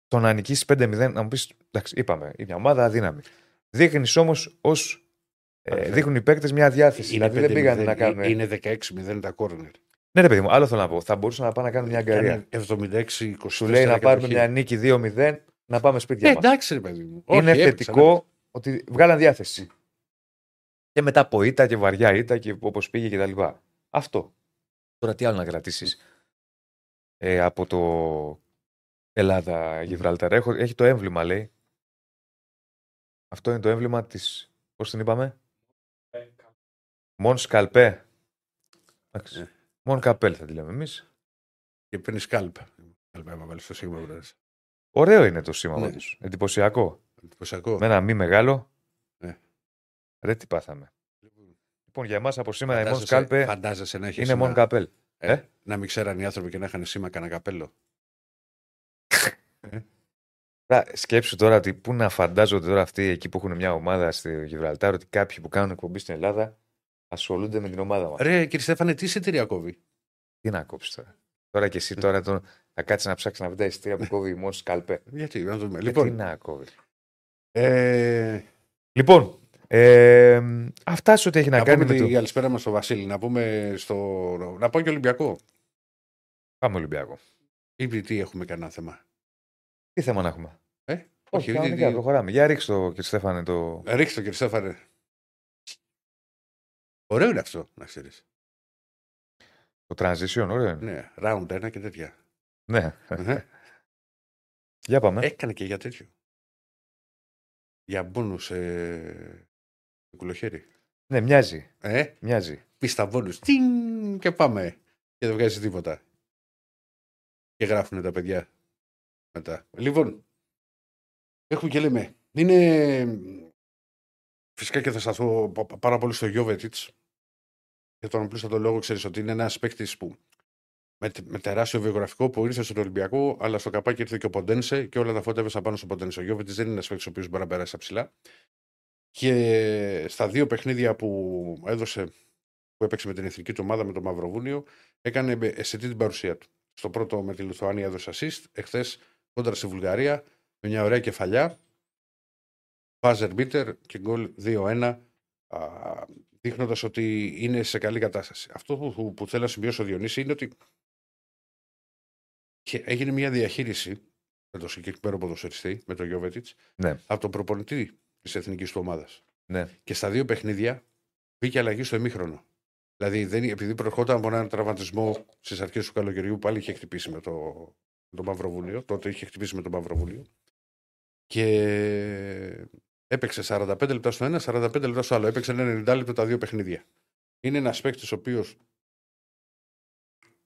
το να νικήσεις 5-0, να μου πεις, εντάξει, είπαμε, είναι μια ομάδα αδύναμη. Δείχνεις όμως ως. Ε, Ωραία. δείχνουν οι παίκτες μια διάθεση. δηλαδή δεν 5-0, πήγαν να κάνουν. Είναι 16-0 τα κόρνερ. Ναι, ρε παιδί μου, άλλο θέλω να πω. Θα μπορούσαν να πάνε να κάνουν μια αγκαρία. 76-24. Σου λέει να πάρουμε μια νίκη 2-0, να πάμε σπίτια Ε, μας. εντάξει, ρε παιδί μου. είναι Όχι, θετικό ότι βγάλαν διάθεση. Και μετά από ήττα και βαριά ήττα και όπως πήγε κτλ. Αυτό. Τώρα τι άλλο να κρατήσεις; Ε, από το Ελλάδα Γιβραλτάρ. Έχω, έχει το έμβλημα, λέει. Αυτό είναι το έμβλημα της. Πώς την είπαμε, Μον Σκαλπέ. Εντάξει. Ναι. Μον Καπέλ θα τη λέμε εμείς. Και παίρνει σκάλπ. Σκάλπ, άμα βάλεις το σήμα που Ωραίο είναι το σήμα Ναι. ναι. Εντυπωσιακό. Εντυπωσιακό. Με ένα μη μεγάλο. Ναι. Ρε τι πάθαμε. Λοιπόν, για εμάς από σήμερα η Μον Φαντάζεσαι- Σκάλπε Φαντάζεσαι να έχεις είναι Μον Καπέλ. Ε, ε; Να μην ξέραν οι άνθρωποι και να είχαν σήμα κανένα καπέλο. Τώρα, Σκέψου τώρα ότι πού να φαντάζονται τώρα αυτοί εκεί που έχουν μια ομάδα στη Γιβραλτάρ ότι κάποιοι που κάνουν εκπομπή στην Ελλάδα ασχολούνται με την ομάδα μας. Ρε, κύριε Στέφανε, τι εισιτήρια κόβει; Τι να κόψεις τώρα. Τώρα και εσύ τώρα τον... θα κάτσεις να ψάξεις να βρεις τα εισιτήρια που κόβει η Μον Σκάλπε. Γιατί, να δούμε. Λοιπόν, τι Λοιπόν, να κόβεις. ε, Λοιπόν, ε, αυτά σε ό,τι έχει να, να κάνει πούμε με την το. καλησπέρα μας στο Βασίλη. Να πούμε στο. Να πω και Ολυμπιακό. Πάμε Ολυμπιακό. Ή τι έχουμε κανένα θέμα. Τι θέμα να έχουμε; Ε, Όχι, όχι, κανονικά, τι- προχωράμε. Για ρίξτε το, κύριε Στέφανε, το. Ε, Ρίξτε το κύριε Στέφανε. Ωραίο είναι αυτό, να ξέρεις. Το transition, ωραίο είναι. Ναι, round ένα και τέτοια. Ναι. Ε, Για πάμε. Έκανε και για τέτοιο. Για μπόνους ε, κουλοχέρι. Ναι, μοιάζει. Ε, Μοιάζει. πίστα μπόνους. Τιν, και πάμε. Και δεν βγάζει τίποτα. Και γράφουν τα παιδιά μετά. Λοιπόν, έχουμε και λέμε. Είναι φυσικά και θα σταθώ πα- πάρα πολύ στο Γιώβετιτς. Για τον απλούστατο λόγο ξέρεις ότι είναι ένας παίκτης που με, τε- με τεράστιο βιογραφικό που ήρθε στον Ολυμπιακό, αλλά στο καπάκι ήρθε και ο Ποντένσε και όλα τα φώτα έβεσαν πάνω στον Ποντένσε. Ο Γιώβετ δεν είναι ένας παίκτης ο οποίος μπορεί να περάσει στα ψηλά. Και στα δύο παιχνίδια που έδωσε, που έπαιξε με την εθνική του ομάδα με το Μαυροβούνιο, έκανε με- αισθητή την παρουσία του. Στο πρώτο με τη Λιθουανία έδωσε assist, εχθές κόντρα στη Βουλγαρία, με μια ωραία κεφαλιά. Βάζερ μπίτερ και γκολ 2-1, δείχνοντας ότι είναι σε καλή κατάσταση. Αυτό που, που, που θέλω να συμπιώσω, Διονύση, είναι ότι και έγινε μια διαχείριση με τον συγκεκριμένο ποδοσφαιριστή, με τον Γιώβετιτς, Ναι. από τον προπονητή της εθνικής του ομάδας. Ναι. Και στα δύο παιχνίδια μπήκε αλλαγή στο ημίχρονο. Δηλαδή, δεν, επειδή προερχόταν από έναν τραυματισμό στις αρχές του καλοκαιριού, πάλι είχε χτυπήσει με το, με το Μαυροβούνιο. Τότε είχε χτυπήσει με το Μαυροβούνιο. Και έπαιξε 45 λεπτά στο ένα, 45 λεπτά στο άλλο. Έπαιξε ένα 90 λεπτό τα δύο παιχνίδια. Είναι ένας παίκτης ο οποίος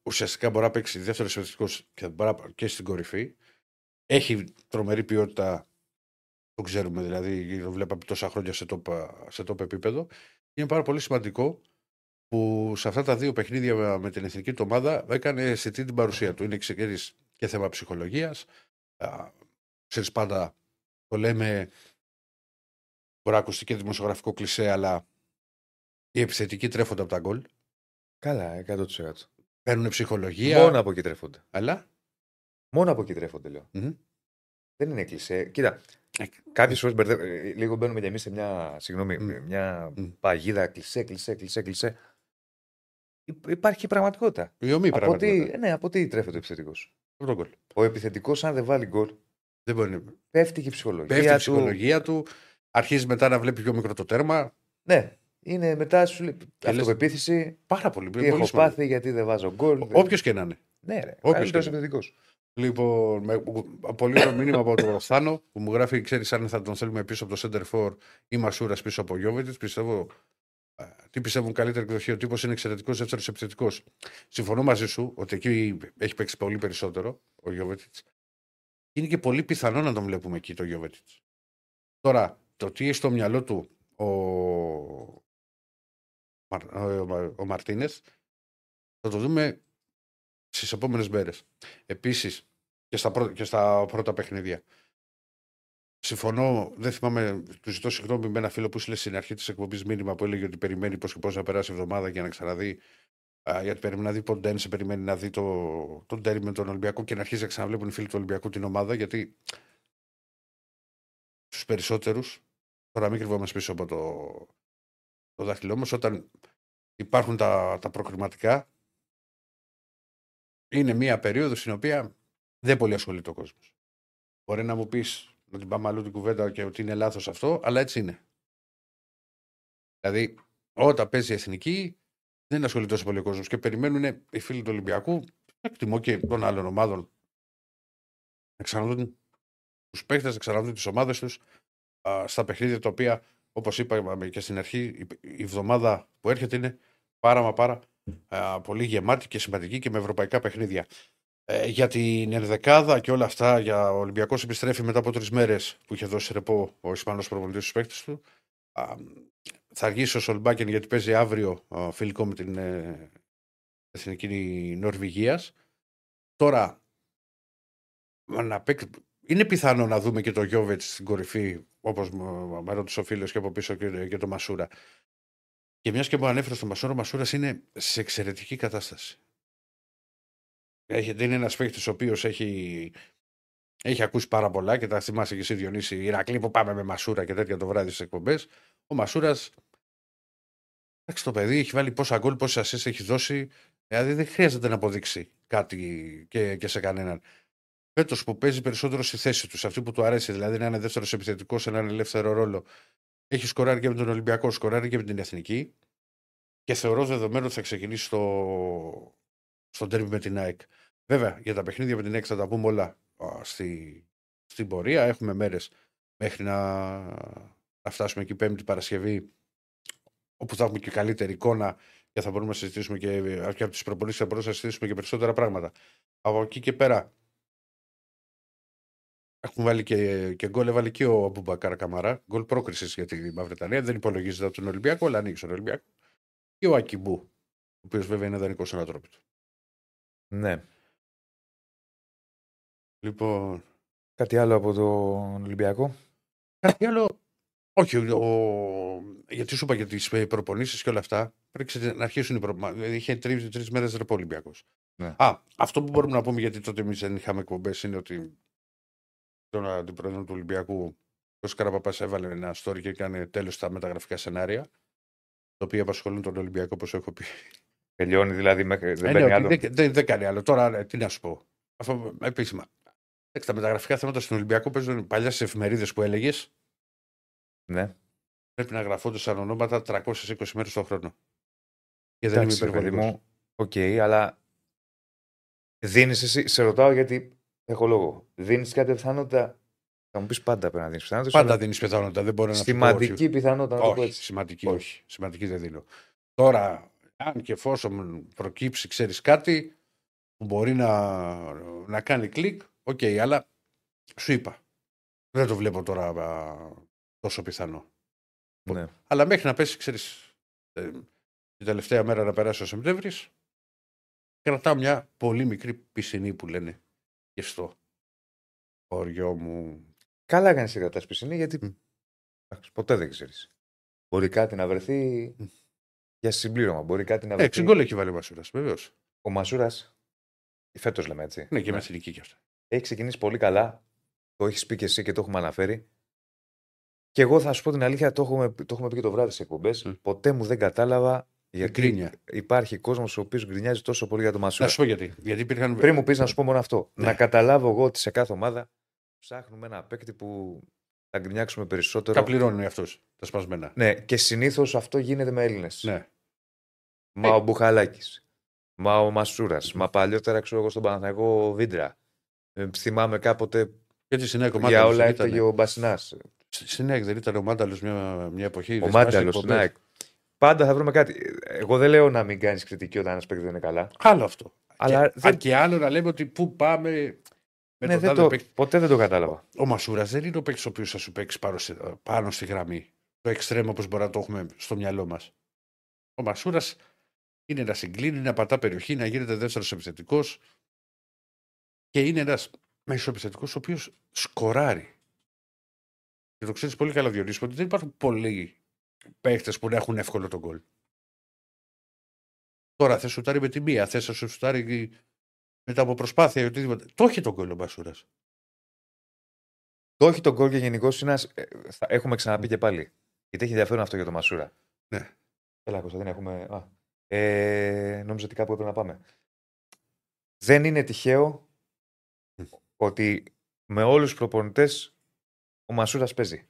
ουσιαστικά μπορεί να παίξει δεύτερος επιθετικό και, μπορεί να- και στην κορυφή. Έχει τρομερή ποιότητα, το ξέρουμε δηλαδή, το βλέπαμε τόσα χρόνια σε top, σε top επίπεδο. Είναι πάρα πολύ σημαντικό που σε αυτά τα δύο παιχνίδια με την εθνική του ομάδα έκανε αισθητή την παρουσία του. Είναι ξέρεις, και θέμα ψυχολογίας. Ξέρεις πάντα, το λέμε, μπορεί να ακουστεί και δημοσιογραφικό κλισέ, αλλά οι επιθετικοί τρέφονται από τα γκολ. Καλά, 100%. Παίρνουν ψυχολογία. Μόνο από εκεί τρέφονται. Αλλά; Μόνο από εκεί τρέφονται, λέω. Μμμ. Δεν είναι κλεισέ. Κοίτα, Ε, κάποιες φορές μπερδεύουν. ε, Λίγο μπαίνουμε κι εμείς σε μια, συγγνώμη, Μμ. μια Μμ. παγίδα κλεισέ, κλεισέ, κλεισέ, κλεισέ. Υ- Υπάρχει πραγματικότητα. Η ομή Από τι, πραγματικότητα. ε, ναι, από τι τρέφεται ο επιθετικός; Από τον γκολ. Ο επιθετικός, αν δεν βάλει γκολ, Δεν μπορεί. να- πέφτει και η ψυχολογία. Πέφτει η του. ψυχολογία του. Αρχίζει μετά να βλέπει πιο μικρό το τέρμα. Ναι, είναι μετά σου λέει. Και λες- Αυτοπεποίθηση. Πάρα πολύ. Τι έχω πάθει, γιατί δεν βάζω γκολ. Όποιος και να είναι. Ναι, ρε. Όποιος Καλύτερος και να- επιθετικός. Λοιπόν, με, πολύ ωραίο μήνυμα από τον Θάνο που μου γράφει: Ξέρεις αν θα τον θέλουμε πίσω από το Center for ή Μασούρας πίσω από Γιώβετιτς. Πιστεύω. Α, Τι πιστεύουν καλύτερα εκδοχή. Ο τύπος είναι εξαιρετικός δεύτερος επιθετικός. Συμφωνώ μαζί σου ότι εκεί έχει παίξει πολύ περισσότερο ο Γιώβετιτς. Είναι και πολύ πιθανό να τον βλέπουμε εκεί το Γιώβετιτς. Τώρα, το τι έχει στο μυαλό του ο, Μαρ- ο, Μα- ο Μαρτίνεθ θα το δούμε στις επόμενες μέρες. Επίσης, και, στα πρω- και στα πρώτα παιχνίδια. Συμφωνώ, δεν θυμάμαι, του ζητώ συγγνώμη με ένα φίλο που ήθελε στην αρχή της εκπομπής μήνυμα που έλεγε ότι περιμένει πώς και πώς να περάσει η εβδομάδα για να ξαναδεί. Α, γιατί περιμένει να δει Ποντένσε, περιμένει να δει το, τον τέρι με τον Ολυμπιακό και να αρχίσει να ξαναβλέπουν οι φίλοι του Ολυμπιακού την ομάδα. Γιατί στου περισσότερους, τώρα μην κρυβόμαστε πίσω από το, το δάχτυλό μας, όταν υπάρχουν τα, τα προκριματικά, είναι μία περίοδος στην οποία δεν πολύ ασχολείται ο κόσμος. Μπορεί να μου πεις να την πάμε αλλού την κουβέντα και ότι είναι λάθος αυτό, αλλά έτσι είναι. Δηλαδή, όταν παίζει η εθνική, δεν ασχολείται τόσο πολύ ο κόσμος και περιμένουν οι φίλοι του Ολυμπιακού, εκτιμώ και των άλλων ομάδων, να ξαναδούν τους παίχτε, να ξαναδούν τις ομάδες τους στα παιχνίδια τα οποία, όπως είπαμε και στην αρχή, η, η εβδομάδα που έρχεται είναι πάρα μα πάρα α, πολύ γεμάτη και σημαντική και με ευρωπαϊκά παιχνίδια. Ε, για την ενδεκάδα και όλα αυτά, για ο Ολυμπιακός επιστρέφει μετά από τρεις μέρες που είχε δώσει ρεπό ο Ισπανός προπονητής στους παίκτες του. Α, θα αργήσει ο Σολμπάκεν γιατί παίζει αύριο α, φιλικό με την ε, εθνική Νορβηγίας. Τώρα, να παίξει, είναι πιθανό να δούμε και το Γιώβετς στην κορυφή, όπως με ρώτησε ο φίλος και από πίσω και, και το Μασούρα. Και μιας και μου ανέφερε στο Μασούρα, ο Μασούρας είναι σε εξαιρετική κατάσταση. Έχετε, είναι ένας παίκτης ο οποίος έχει, έχει ακούσει πάρα πολλά και τα θυμάσαι και εσύ Διονύση, Ηρακλή που πάμε με Μασούρα και τέτοια το βράδυ στις εκπομπές. Ο Μασούρας. Εντάξει, το παιδί έχει βάλει πόσα γκολ, πόσε ασέ έχει δώσει. Δηλαδή δεν χρειάζεται να αποδείξει κάτι και, και σε κανέναν. Φέτος που παίζει περισσότερο στη θέση τους, σε αυτή που του αρέσει, δηλαδή να είναι δεύτερος επιθετικός σε έναν ελεύθερο ρόλο, έχει σκοράρει και με τον Ολυμπιακό, σκοράρει και με την Εθνική και θεωρώ δεδομένο ότι θα ξεκινήσει στο, στο τέρμι με την ΑΕΚ. Βέβαια, για τα παιχνίδια με την ΑΕΚ θα τα πούμε όλα α, στη, στην πορεία. Έχουμε μέρες μέχρι να, να φτάσουμε εκεί Πέμπτη Παρασκευή, όπου θα έχουμε και καλύτερη εικόνα και θα μπορούμε να συζητήσουμε και, και από τις προπονήσεις θα μπορούμε να συζητήσουμε και περισσότερα πράγματα. Από εκεί και πέρα, Έχουμε βάλει και, και γκολ, έβαλε και ο Αμπουμπακάρα Καμαρά. Γκολ πρόκρισης για τη Μαυρετανία. Δεν υπολογίζεται από τον Ολυμπιακό, αλλά ανοίξει τον Ολυμπιακό. Και ο Ακιμπού, ο οποίος βέβαια είναι δανεικός ανατρόπιτο. Ναι. Λοιπόν. Κάτι άλλο από τον Ολυμπιακό; Κάτι άλλο. Όχι, ο... γιατί σου είπα για τις προπονήσεις και όλα αυτά. Πρέπει να αρχίσουν οι προπονήσει. Είχε τρεις τρεις μέρες ρεπό Ολυμπιακός. Ναι. Α, αυτό που μπορούμε να πούμε γιατί τότε εμείς δεν είχαμε εκπομπές είναι ότι τον αντιπρόεδρο του Ολυμπιακού, ο Καραπαπά, έβαλε ένα story και έκανε τέλος στα μεταγραφικά σενάρια. Το οποίο απασχολούν τον Ολυμπιακό, όπως έχω πει. Τελειώνει δηλαδή μέχρι. Δεν Ε, παίρνει ναι, άλλο. ότι δεν, δεν, δεν κάνει άλλο. Τώρα ε, τι να σου πω. Αυτό επίσημα. Εντάξει, τα μεταγραφικά θέματα στον Ολυμπιακό παίζουν παλιά στις εφημερίδες που έλεγες. Ναι. Πρέπει να γραφόντουσαν ονόματα 320 μέρες το χρόνο. Και δεν Εντάξει, είμαι ρε παιδί υπερβολικός. μου. Οκ, αλλά δίνεις εσύ. Σε ρωτάω γιατί έχω λόγο. Δίνεις κάποια πιθανότητα. Θα μου πεις πάντα πρέπει να δίνεις πιθανότητα. Πάντα δίνεις πιθανότητα. Δεν μπορεί να σου πω Σημαντική όχι. πιθανότητα να το πω Όχι, έτσι. σημαντική όχι. Σημαντική δεν δίνω. Τώρα, αν και εφόσον προκύψει, ξέρεις κάτι που μπορεί να, να κάνει κλικ, οκ, αλλά σου είπα. Δεν το βλέπω τώρα α, τόσο πιθανό. Ναι. Αλλά μέχρι να πέσει, ξέρεις, την τελευταία μέρα να περάσει ο Σεπτέμβρης, κρατάω μια πολύ μικρή πισινή που λένε και στο χωριό μου. Καλά κάνεις η κρατάς πισινή γιατί. Μμ. εντάξει, ποτέ δεν ξέρεις. Μπορεί κάτι να βρεθεί Μμ. Για συμπλήρωμα. Μπορεί κάτι να βρεθεί. Έξι γκολ έχει βάλει ο Μασούρας, βεβαίως. Ο Μασούρας. Φέτος λέμε έτσι. Ναι, και με εθνική κι αυτά. Έχει ξεκινήσει πολύ καλά. Το έχεις πει και εσύ και το έχουμε αναφέρει. Και εγώ θα σου πω την αλήθεια, το έχουμε, το έχουμε πει και το βράδυ σε εκπομπές. Μμ. Ποτέ μου δεν κατάλαβα γιατί γκρίνια. υπάρχει κόσμος ο οποίος γκρινιάζει τόσο πολύ για το Να Μασούρα. σου πω γιατί. Γιατί υπήρχαν. Πριν μου πεις να σου πω μόνο αυτό. Ναι. Να καταλάβω εγώ ότι σε κάθε ομάδα ψάχνουμε ένα παίκτη που θα γκρινιάξουμε περισσότερο. Τα πληρώνουν αυτού τα σπασμένα. Ναι, και συνήθως αυτό γίνεται με Έλληνες. Ναι. Μα ο Μπουχαλάκης. Μα ο Μασούρας. Μα παλιότερα ξέρω εγώ στον Παναθηναϊκό ο Βίντρα. Ε, θυμάμαι κάποτε Γιατί στην ΑΕΚ ο για Μάνταλος όλα δεν έφταιγε ήταν. ο Μπασινάς. Στην ΑΕΚ δεν ήταν ο Μάνταλος μια, μια εποχή. Ο δεν θυμάσαι Μάνταλος εκπομπές. στην ΑΕΚ. Πάντα θα βρούμε κάτι. Εγώ δεν λέω να μην κάνεις κριτική όταν ένας παίκτης δεν είναι καλά. Άλλο αυτό. Αλλά και, δεν- Α, και άλλο να λέμε ότι πού πάμε. Με Ναι, τον δεν τάδε το, παίκτη. ποτέ δεν το κατάλαβα. Ο Μασούρας δεν είναι ο παίκτης ο οποίος θα σου παίξει πάνω, στη- πάνω στη γραμμή. Το εξτρέμο όπως μπορεί να το έχουμε στο μυαλό μας. Ο Μασούρας είναι να συγκλίνει, να πατά περιοχή, να γίνεται δεύτερος επιθετικός. Και είναι ένας μέσος επιθετικός ο οποίος σκοράρει. Και το ξέρεις πολύ καλά, Διονύση, ότι δεν υπάρχουν πολλοί παίχτε που να έχουν εύκολο τον γκολ. Τώρα θες σουτάρει με τη μία, θες να σου σουτάρει μετά από προσπάθεια ή οτιδήποτε. Το έχει τον γκολ ο Μασούρα. Το όχι τον γκολ και γενικώ είναι ένας- ε, θα- Έχουμε ξαναπεί και πάλι. Γιατί έχει ενδιαφέρον αυτό για το Μασούρα. Ναι. Έλα, Κωνσταντίνε, έχουμε. Α. Ε, νόμιζα ότι κάπου έπρεπε να πάμε. Δεν είναι τυχαίο ότι με όλους τους προπονητές ο Μασούρας παίζει.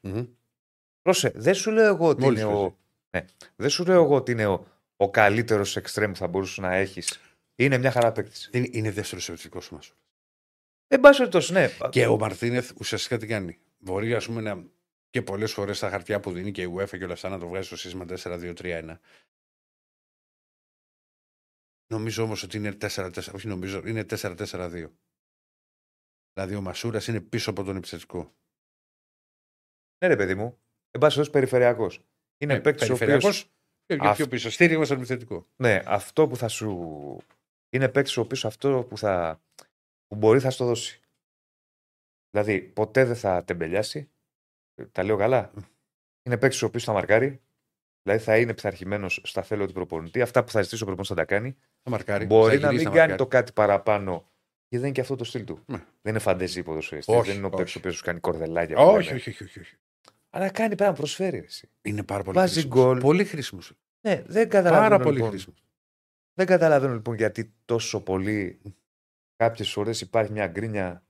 Πρόσε, δεν σου λέω εγώ ότι Μόλις είναι παίζει. ο. Ναι, δεν σου λέω εγώ ότι είναι ο, ο καλύτερος εξτρέμ που θα μπορούσε να έχεις. Είναι μια χαρά παίκτης. Είναι, είναι δεύτερος επιθετικό ο Μασούρας. Δεν πα περιπτώσει, ναι. Και ο Μαρτίνεθ ουσιαστικά τι κάνει. Μπορεί ας πούμε, να, και πολλές φορές τα χαρτιά που δίνει και η UEFA και όλα αυτά να το βγάζει στο σύστημα 4-2-3-1. Νομίζω όμως ότι είναι 4-4, όχι νομίζω, είναι 4-4-2. Δηλαδή ο Μασούρας είναι πίσω από τον επιθετικό. Ναι, ρε παιδί μου. Εν πάση περιπτώσει, περιφερειακός. Είναι Ε, παίκτης ο περιφερειακός οποίος. και πιο Αυ- πίσω. Στήριγμα στον επιθετικό. Ναι, αυτό που θα σου. Είναι παίκτης ο οποίος αυτό που θα. που μπορεί θα στο δώσει. Δηλαδή, ποτέ δεν θα τεμπελιάσει. Τα λέω καλά. Είναι παίκτης ο οποίος θα μαρκάρει. Δηλαδή, θα είναι πειθαρχημένος στα θέλω του προπονητή. Αυτά που θα ζητήσει ο προπονητής θα τα κάνει. Θα μαρκάρει. μπορεί θα να γυρίσει, μην θα κάνει μαρκάρει. το κάτι παραπάνω. Γιατί δεν είναι και αυτό το στυλ του. Ναι. Δεν είναι φαντεζή ποδοσφαιριστή. Όχι, Δεν είναι ο παίκτης ο όχι. οποίος σου κάνει κορδελάκια. Όχι, που όχι, όχι, όχι, όχι. Αλλά κάνει πέρα να προσφέρει. Εσύ. Είναι πάρα πολύ Βάζει χρήσιμος. γκολ. Πολύ χρήσιμος. Ναι, δεν καταλαβαίνω. Πάρα πολύ λοιπόν, χρήσιμος. Δεν καταλαβαίνω λοιπόν γιατί τόσο πολύ κάποιες φορές υπάρχει μια γκρίνια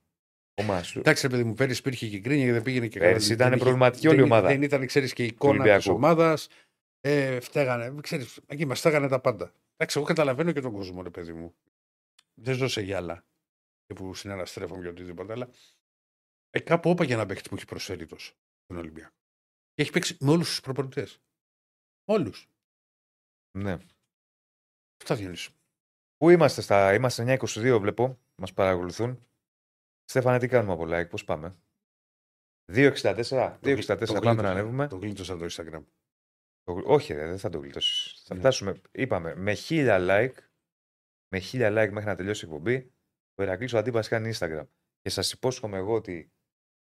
ο Μασού. Εντάξει, ρε παιδί μου, πέρυσι υπήρχε και γκρίνια και δεν πήγαινε και Πέρυσι δεν ήταν είχε- προβληματική όλη η δεν- ομάδα. Δεν ήταν, ξέρεις, και η Του εικόνα της Ολυμπιακού. ομάδας. Ε, φταίγανε, ξέρεις, εκεί μας φταίγανε τα πάντα. Εντάξει, εγώ καταλαβαίνω και τον κόσμο, ρε παιδί μου. Δεν ζω σε γυάλα και που συναναστρέφομαι για οτιδήποτε, αλλά ε, κάπου όπα για ένα παίκτη που έχει προσφέρει τόσο τον Ολυμπιακό. Και έχει παίξει με όλους τους προπονητές. Όλους. Ναι. Αυτά Διονύση. Πού είμαστε, στα... είμαστε 9-22 βλέπω, μας παρακολουθούν. Στέφανε, τι κάνουμε από like, πώς πάμε; 2-64, 2-64 πάμε να ανέβουμε. Το γλίτωσα το Instagram. Το- Όχι, ρε, δεν θα το γλιτώσεις. Θα Ναι. φτάσουμε, είπαμε, με 1000 like, με χίλια like μέχρι να τελειώσει η εκπομπή, ο Ηρακλή ο Αντίπα κάνει Instagram. Και σας υπόσχομαι εγώ ότι η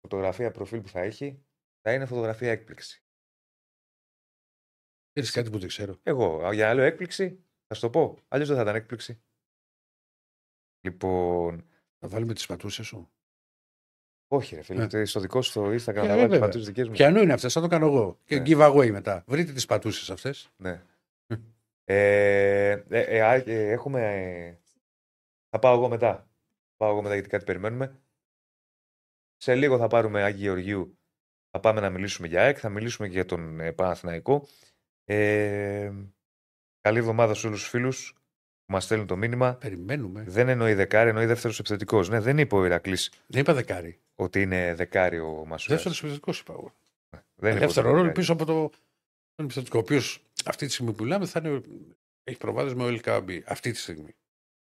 φωτογραφία προφίλ που θα έχει θα είναι φωτογραφία έκπληξη. Ξέρεις κάτι που δεν ξέρω; Εγώ, α, για άλλο έκπληξη, θα σου το πω. Αλλιώς δεν θα ήταν έκπληξη. Λοιπόν, Να βάλουμε τις πατούσες σου. Όχι, ρε φίλε, Ναι. ότι στο δικό σου το Instagram Ε, να βάλεις βέβαια. πατούσε δικές μου. Πιανού είναι αυτές, θα το κάνω εγώ. Και Ναι. giveaway μετά. Βρείτε τις πατούσες αυτές. Ναι. Ε, ε, ε, α, ε, έχουμε. ε, θα πάω εγώ μετά. Θα πάω εγώ μετά γιατί κάτι περιμένουμε. Σε λίγο θα πάρουμε Άγιο Γεωργίου. Θα πάμε να μιλήσουμε για ΑΕΚ. Θα μιλήσουμε και για τον ε, Παναθηναϊκό. Ε, καλή εβδομάδα σε όλους τους φίλους που μας στέλνουν το μήνυμα. Περιμένουμε. Δεν εννοεί δεκάρι, εννοεί δεύτερος επιθετικός. Ναι, δεν είπε ο Ηρακλής Δεν είπα δεκάρι. Ότι είναι δεκάρι ο Μασούρας. Δεύτερος επιθετικός είπα εγώ. Δεν είπε Δεύτερο ότι είναι ρόλο δεκάρι. πίσω από το, τον επιθετικό. Ο οποίος αυτή τη στιγμή που μιλάμε θα είναι, έχει προβάδε με ο Ελκαμπή. Αυτή τη στιγμή.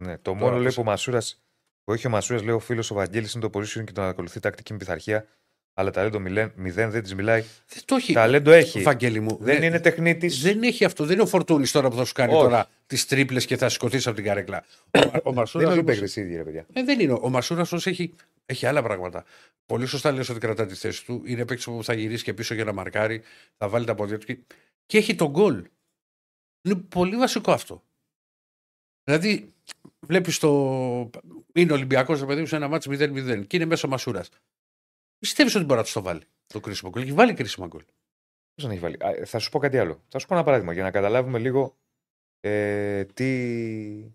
Ναι, το Τώρα μόνο λέει πώς- που ο Μασούρα, που έχει ο Μασούρας, λέει ο φίλος ο Βαγγέλης, είναι το position και τον ακολουθεί τακτική με πειθαρχία. Αλλά ταλέντο μηδέν, μηδέν δεν της μιλάει. Δεν το έχει. Ταλέντο έχει. Βαγγέλη μου. Δεν είναι τεχνίτης. Δεν έχει αυτό. Δεν είναι ο Φορτούνης τώρα που θα σου κάνει Όχι. τώρα τις τρίπλες και θα σηκωθεί από την καρέκλα. Ο, ο Δεν Μασούρα. είναι όλοι παίκτε ίδιοι, ρε παιδιά. Ε, δεν είναι. Ο Μασούρας έχει, έχει άλλα πράγματα. Πολύ σωστά λες ότι κρατά τη θέση του. Είναι παίκτης που θα γυρίσει και πίσω για να μαρκάρει, θα βάλει τα πόδια του και, και έχει τον γκολ. Είναι πολύ βασικό αυτό. Δηλαδή, βλέπεις το. Είναι Ολυμπιακός, ρε παιδί μου, σε ένα μάτσο 0-0 και είναι μέσα ο Μασούρας. Πιστεύεις ότι μπορεί να του το βάλει το κρίσιμο γκολ; Έχει βάλει κρίσιμο γκολ. Πώς δεν έχει βάλει; Α, θα σου πω κάτι άλλο. Θα σου πω ένα παράδειγμα για να καταλάβουμε λίγο ε, τι.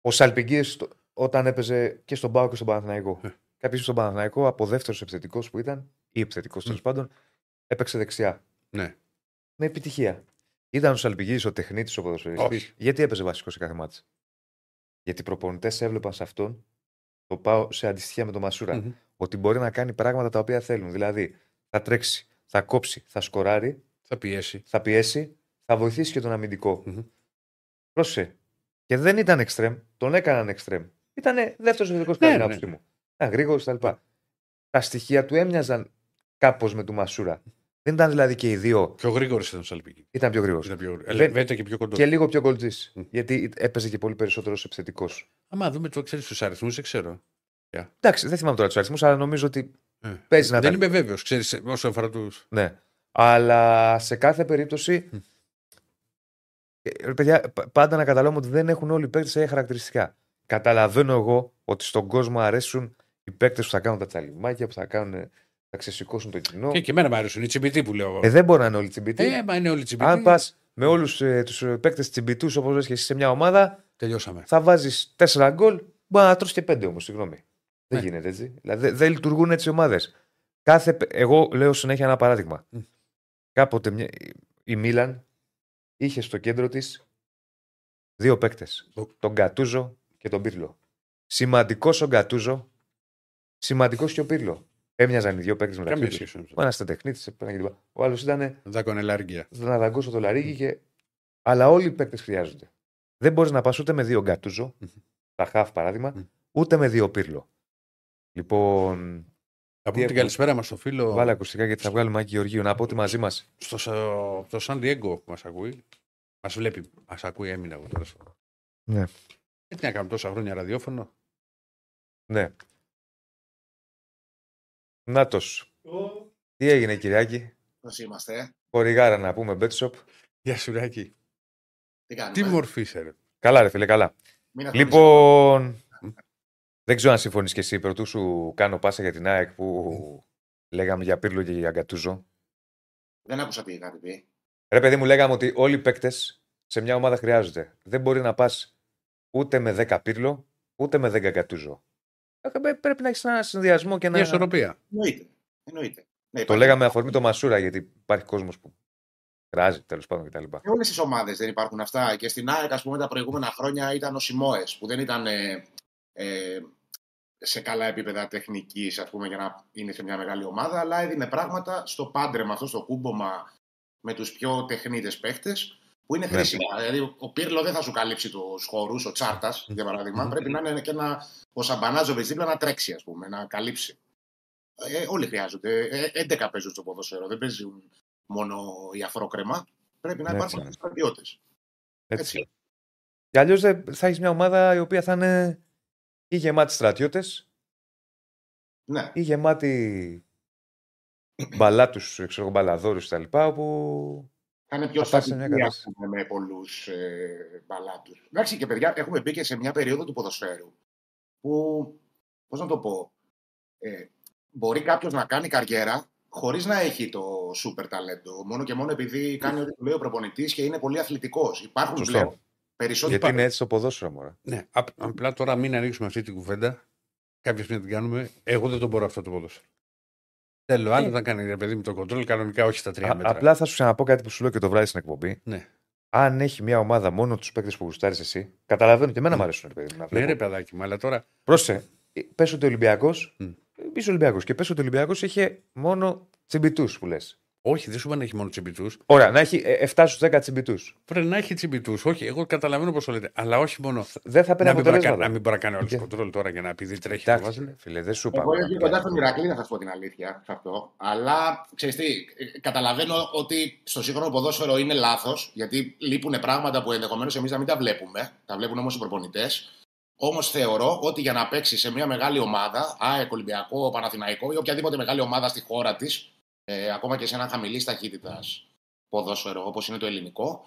Ο Σαλπιγκίδης το- όταν έπαιζε και στον Πάο και στον Παναθηναϊκό. Ε. Κάποιος στον Παναθηναϊκό από δεύτερος επιθετικός που ήταν, ή επιθετικός τέλος Μμ. πάντων, έπαιξε δεξιά. Ναι. Με επιτυχία. Ήταν ο Σαλπιγκίδης ο τεχνίτης ο ποδοσφαιριστής; Όχι. Γιατί έπαιζε βασικός σε κάθε μάτσα. Γιατί οι προπονητές έβλεπαν σε αυτόν το πάω σε αντιστοιχεία με τον Μασούρα. Μμμ. Ότι μπορεί να κάνει πράγματα τα οποία θέλουν. Δηλαδή θα τρέξει, θα κόψει, θα σκοράρει, Θα πιέσει. θα πιέσει, θα βοηθήσει και τον αμυντικό. Μμμ. Πρόσεχε. Και δεν ήταν εξτρεμ, τον έκαναν εξτρεμ. Ήταν δεύτερος επιθετικός κατά Ναι, την ναι, άποψή ναι. μου. Ήταν γρήγορος κτλ. Τα στοιχεία του έμοιαζαν κάπως με του Μασούρα. Δεν ήταν δηλαδή και οι δύο, Πιο γρήγορο ήταν ο Σαλπίκη. ήταν πιο γρήγορο. Ήταν πιο γρήγορος. Δεν- Ελβέτα και πιο κοντός. Και λίγο πιο κολτζής. Μμ. Γιατί έπαιζε και πολύ περισσότερο επιθετικός. Άμα δούμε το ξέρεις τους αριθμούς, δεν ξέρω. Εντάξει, δεν θυμάμαι τώρα τους αριθμούς, αλλά νομίζω ότι Ε. παίζει να Δεν τα είμαι βέβαιος, ξέρεις, όσο αφορά του. Ναι. Αλλά σε κάθε περίπτωση. Μμ. ε, ρε παιδιά, πα- πάντα να καταλάβουμε ότι δεν έχουν όλοι οι παίκτες ίδια χαρακτηριστικά. Καταλαβαίνω εγώ ότι στον κόσμο αρέσουν οι παίκτες που θα κάνουν τα τσαλιμάκια, που θα, κάνουν, θα ξεσηκώσουν το κοινό. Και, και εμένα μου αρέσουν οι τσιμπητοί που λέω. Ε, δεν μπορεί να είναι όλοι τσιμπητοί. Ε, μα είναι όλοι τσιμπητοί. Αν πας με όλους ε, τους παίκτες τσιμπητούς, όπως λες και εσύ σε μια ομάδα, Τελειώσαμε. θα βάζεις 4 γκολ, μπορεί να τρώσει και 5 όμως, συγγνώμη. Δεν Ναι. γίνεται έτσι. Δηλαδή δεν- δεν λειτουργούν έτσι οι ομάδες. Κάθε... παι- Εγώ λέω συνέχεια ένα παράδειγμα. Μμ. Κάποτε μια... η Μίλαν είχε στο κέντρο της δύο παίκτες. Το- Τον Γκατούζο και τον Πύρλο. Σημαντικός ο Γκατούζο, σημαντικός και ο Πύρλο. Έμοιαζαν οι δύο παίκτες μεταξύ Καμία τους. σχέση. Ο ένας ήταν τεχνίτης, ο άλλος ήταν Δάκον ελάργια. να δαγκώσω το λαρίκι και. Αλλά όλοι οι παίκτες χρειάζονται. Δεν μπορείς να πας ούτε με δύο γκατούζο, Μμμ. τα χαφ παράδειγμα, Μμ. ούτε με δύο πύρλο. Λοιπόν, Να πούμε την έχουμε; καλησπέρα μας στο φίλο. βάλε ακουστικά γιατί θα βγάλουμε Άκη Γεωργίου. Να πω ότι μαζί μας. Στο, στο, στο Σαν Διέγκο που μας ακούει. Μας βλέπει. Μας ακούει, έμεινα εγώ τώρα. στο- Ναι. Ε, τι να κάνουμε τόσα χρόνια ραδιόφωνο. Ναι. Νάτος. Τι έγινε, Κυριάκη. Πώς είμαστε, ε; Χορηγάρα να πούμε, Betshop. Γεια σου, Ράκη. Τι κάνουμε; Τι μορφής είσαι, ρε. Καλά, ρε φίλε, καλά. Μην αγχώνεσαι. Λοιπόν, δεν ξέρω αν συμφωνείς και εσύ. Πρωτού σου κάνω πάσα για την ΑΕΚ που λέγαμε για Πύρλο και για Γκατούζο. Δεν άκουσα τι είχατε πει. Ρε παιδί μου, λέγαμε ότι όλοι οι παίκτες σε μια ομάδα χρειάζονται. Δεν μπορεί να πας ούτε με 10 πύρλο, ούτε με 10 κατούζο. Ε, Πρέπει να έχεις ένα συνδυασμό και Μια να. ισορροπία. Εννοείται. Εννοείται. Ναι, Το υπάρχει- λέγαμε με αφορμή το Μασούρα, γιατί υπάρχει κόσμος που κράζει τέλος πάντων κτλ. Σε όλες τις ομάδες δεν υπάρχουν αυτά. Και στην ΑΕΚ, ας πούμε, τα προηγούμενα χρόνια ήταν ο Σιμόε, που δεν ήταν ε, ε, σε καλά επίπεδα τεχνικής, ας πούμε, για να είναι σε μια μεγάλη ομάδα, αλλά έδινε πράγματα στο πάντρεμα αυτό, στο κούμπομα με τους πιο τεχνίτες παίχτες, που είναι Ναι. χρήσιμα. Δηλαδή, ο Πύρλο δεν θα σου καλύψει τους χώρου, ο Τσάρτας, για παράδειγμα. Μμμ. Πρέπει να είναι και ένα, ο Σαμπανάζοβιτς δίπλα να τρέξει, ας πούμε, να καλύψει. Ε, όλοι χρειάζονται. Ε, 11 παίζουν στο ποδόσφαιρο. Δεν παίζουν μόνο η αφρόκρεμα. Πρέπει να Ναι, υπάρχουν έτσι στρατιώτε. Έτσι. Και αλλιώς θα έχεις μια ομάδα η οποία θα είναι ή γεμάτη στρατιώτες Ναι. ή γεμάτη μπαλάτου, ξέρω μπαλαδόρους κτλ. Όπου Θα είναι πιο Θα φτάσει σε μια στατική ας κατάσταση. πούμε, με πολλούς ε, μπαλάτους. Εντάξει και παιδιά, έχουμε μπει και σε μια περίοδο του ποδοσφαίρου που, πώς να το πω, ε, μπορεί κάποιος να κάνει καριέρα χωρίς να έχει το σούπερ ταλέντο. Μόνο και μόνο επειδή κάνει ό,τι του λέει ο προπονητής και είναι πολύ αθλητικός. Υπάρχουν Σωστό. πλέον περισσότεροι. Γιατί είναι έτσι το ποδόσφαιρο, μωρά. Ναι, απ- απλά τώρα μην ανοίξουμε αυτή την κουβέντα. Κάποια στιγμή την κάνουμε. Εγώ δεν τον μπορώ αυτό το ποδόσφαιρο. Θέλω άλλο να κάνει ρε παιδί με το κοντρόλ κανονικά, όχι στα τρία Ε. Α- μέτρα. απλά θα σου ξαναπώ κάτι που σου λέω και το βράδυ στην εκπομπή. Ναι. Αν έχει μια ομάδα μόνο τους παίκτες που γουστάρεις εσύ, καταλαβαίνω και εμένα μου αρέσουν. Ρε, παιδί, μου, να Ναι, βλέπω. ρε παιδάκι μου, αλλά τώρα. Πρόσε, πες ότι ο Ολυμπιακό. Μμ. Είσαι Ολυμπιακός και πες ότι ο Ολυμπιακός είχε μόνο τσιμπιτού που λες. Όχι, δεν σου είπα να έχει μόνο τσιμπιτού. Ωραία, να έχει ε, 7 στους 10 τσιμπιτού. Πρέπει να έχει τσιμπιτού. Όχι, εγώ καταλαβαίνω πώς το λέτε. Αλλά όχι μόνο. Δεν θα παίρνει Να μην, μπορεί να, κάνει- αποτελέσματα. να μην μπορεί να κάνει όλο Και- κοντρόλ τώρα για να επειδή τρέχει. Εντάξει, φοβάσαι. φίλε, δεν σου είπα. Εγώ να είμαι μην κοντά κάνει. στον Ηρακλή, να σας πω την αλήθεια σε αυτό. Αλλά ξέρεις τι, ε, καταλαβαίνω ότι στο σύγχρονο ποδόσφαιρο είναι λάθος, γιατί λείπουν πράγματα που ενδεχομένως εμείς να μην τα βλέπουμε. Τα βλέπουν όμως οι προπονητές. Όμως θεωρώ ότι για να παίξει σε μια μεγάλη ομάδα, ΑΕΚ, Ολυμπιακό, Παναθηναϊκό ή οποιαδήποτε μεγάλη ομάδα στη χώρα της, ε, ακόμα και σε ένα χαμηλή ταχύτητα ποδόσφαιρο όπως είναι το ελληνικό,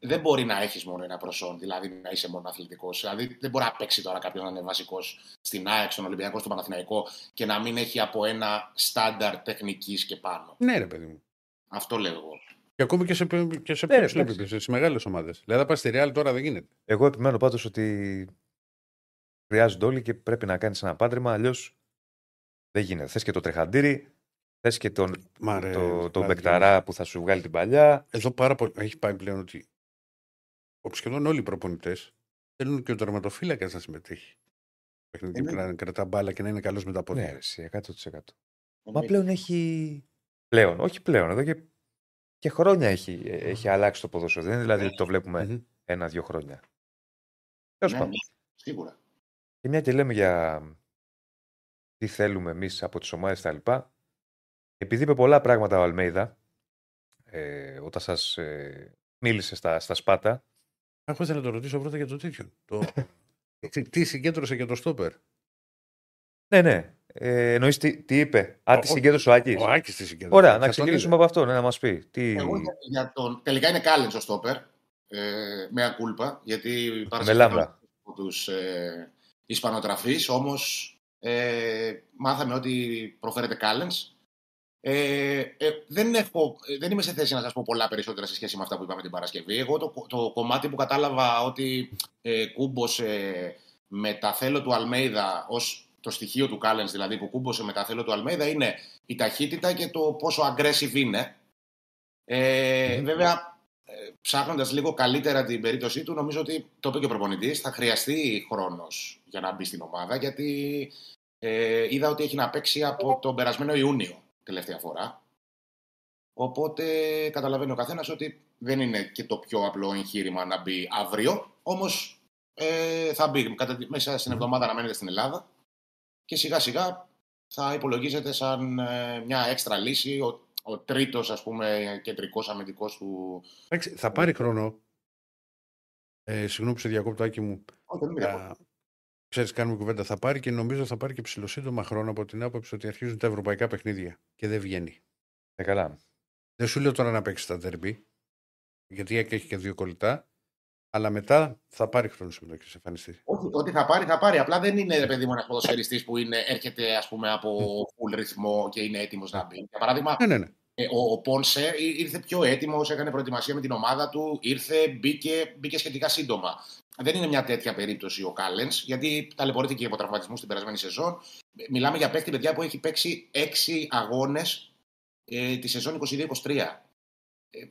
δεν μπορεί να έχεις μόνο ένα προσόν, δηλαδή να είσαι μόνο αθλητικός. Δηλαδή δεν μπορεί να παίξει τώρα κάποιο να είναι βασικός στην ΑΕΚ, στον Ολυμπιακό, στον Παναθηναϊκό και να μην έχει από ένα στάνταρ τεχνικής και πάνω. Ναι, ρε παιδί μου. Αυτό λέω εγώ. Και ακόμη και σε, και σε Ναι, ρε, πιο ψηλό εντάξει. επίπεδο, σε μεγάλες ομάδες. Δηλαδή, θα πας στη Real τώρα δεν γίνεται. Εγώ επιμένω πάντως ότι χρειάζονται όλοι και πρέπει να κάνεις ένα πάντρεμα, αλλιώς δεν γίνεται. Θες και το τρεχαντήρι, θε και τον, Μα, ρε, το, τον Βάδη, Μπεκταρά που θα σου βγάλει την παλιά. Εδώ πάρα πολύ. Έχει πάει πλέον ότι ο- σχεδόν όλοι οι προπονητές θέλουν και ο τερματοφύλακας να συμμετέχει. Παιχνίδι Ε, και ναι. να κρατά μπάλα και να είναι καλός με τα πόδια. Ναι, ρε, εσύ, 100%. Μα Εννοείται. πλέον έχει. Πλέον, όχι πλέον, εδώ και, και χρόνια έχει, έχει αλλάξει το ποδόσφαιρο. Δεν είναι δηλαδή ότι το βλέπουμε Μμμ. ένα-δύο χρόνια. Τέλος Ναι, πάντων. σίγουρα. Και μια και λέμε για τι θέλουμε εμείς από τις ομάδες τα λοιπά. Επειδή είπε πολλά πράγματα ο Αλμέιδα, ε, όταν σας ε, μίλησε στα, στα Σπάτα, Εγώ ήθελα να το ρωτήσω πρώτα για το τέτοιο. Το... τι- τι συγκέντρωσε για το στόπερ; Ναι, ναι. Ε, Εννοείς τι, τι είπε; Α, Ο- τη συγκέντρωσε ο Άκης; Ο Άκης τη συγκέντρωσε. Ωραία, Θα να τον ξεκινήσουμε είδε. από αυτό, ναι, να μας πει. Τι... Εγώ για, για τον... Τελικά είναι Κάλεντ ο στόπερ. Ε, με ακούλπα, γιατί Με λάμπα. από τους ε, Ισπανοτραφείς. Όμως ε, μάθαμε ότι προφέρεται Κάλεντ. Ε, ε, δεν, έχω, ε, δεν είμαι σε θέση να σας πω πολλά περισσότερα σε σχέση με αυτά που είπαμε την Παρασκευή. Εγώ το, το κομμάτι που κατάλαβα ότι ε, κούμπωσε με τα θέλω του Αλμέιδα ως το στοιχείο του Κάλενς, δηλαδή που κούμπωσε με τα θέλω του Αλμέιδα, είναι η ταχύτητα και το πόσο aggressive είναι. Ε, Βέβαια, ε, ψάχνοντας λίγο καλύτερα την περίπτωσή του, νομίζω ότι το είπε και ο προπονητής, θα χρειαστεί χρόνος για να μπει στην ομάδα, γιατί ε, είδα ότι έχει να παίξει από τον περασμένο Ιούνιο τελευταία φορά. Οπότε καταλαβαίνει ο καθένας ότι δεν είναι και το πιο απλό εγχείρημα να μπει αύριο. Όμως ε, θα μπει κατά, τη- μέσα στην εβδομάδα να μένετε στην Ελλάδα και σιγά σιγά θα υπολογίζεται σαν ε, μια έξτρα λύση. Ο, ο τρίτος, ας πούμε, κεντρικός αμυντικός του. Εντάξει, θα πάρει χρόνο. Ε, συγγνώμη που σε διακόπτω, Άκη μου. Όχι, δεν είναι Α, Ξέρεις, κάνουμε κουβέντα. Θα πάρει και νομίζω θα πάρει και ψηλοσύντομα χρόνο από την άποψη ότι αρχίζουν τα ευρωπαϊκά παιχνίδια και δεν βγαίνει. Ε, καλά. Δεν σου λέω τώρα να παίξεις τα derby, γιατί η ΑΕΚ έχει και δύο κολλητά, αλλά μετά θα πάρει χρόνο συμμετοχή σε εμφανιστεί. Όχι, ότι θα πάρει, θα πάρει. Απλά δεν είναι, ρε παιδί μου, ένα ποδοσφαιριστής που είναι, έρχεται ας πούμε, από full ρυθμό και είναι έτοιμος να μπει. Για παράδειγμα, Ναι, ναι, ναι. Ε, ο, ο Πόνσε ή- ήρθε πιο έτοιμος, έκανε προετοιμασία με την ομάδα του, ήρθε, μπήκε, μπήκε σχετικά σύντομα. Δεν είναι μια τέτοια περίπτωση ο Κάλενς, γιατί ταλαιπωρήθηκε από τραυματισμούς την περασμένη σεζόν. Μιλάμε για παίκτη, παιδιά, που έχει παίξει 6 αγώνες ε, τη σεζόν 22-23. Ε,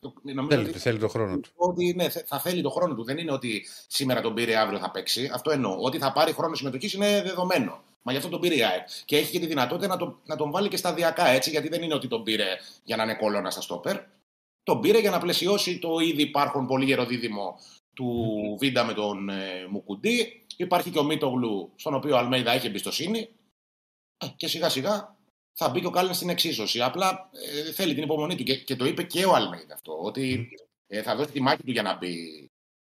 το- νομίζω Θέλει, ότι, θέλει το χρόνο του. ότι ναι, θε- θα θέλει το χρόνο του. Δεν είναι ότι σήμερα τον πήρε, αύριο θα παίξει. Αυτό εννοώ. Ότι θα πάρει χρόνο συμμετοχής είναι δεδομένο. Μα γι' αυτό τον πήρε η ΑΕΚ. Και έχει και τη δυνατότητα να, το, να τον βάλει και σταδιακά έτσι, γιατί δεν είναι ότι τον πήρε για να είναι κολόνα στα στόπερ. Τον πήρε για να πλαισιώσει το ήδη υπάρχον πολύ γερό δίδυμο του Βίντα με τον ε, Μουκουντή. Υπάρχει και ο Μίτογλου, στον οποίο ο Αλμέιδα έχει εμπιστοσύνη. Ε, και σιγά σιγά θα μπει και ο Κάλεν στην εξίσωση. Απλά ε, θέλει την υπομονή του. Και, και το είπε και ο Αλμέιδα αυτό, ότι ε, θα δώσει τη μάχη του για να μπει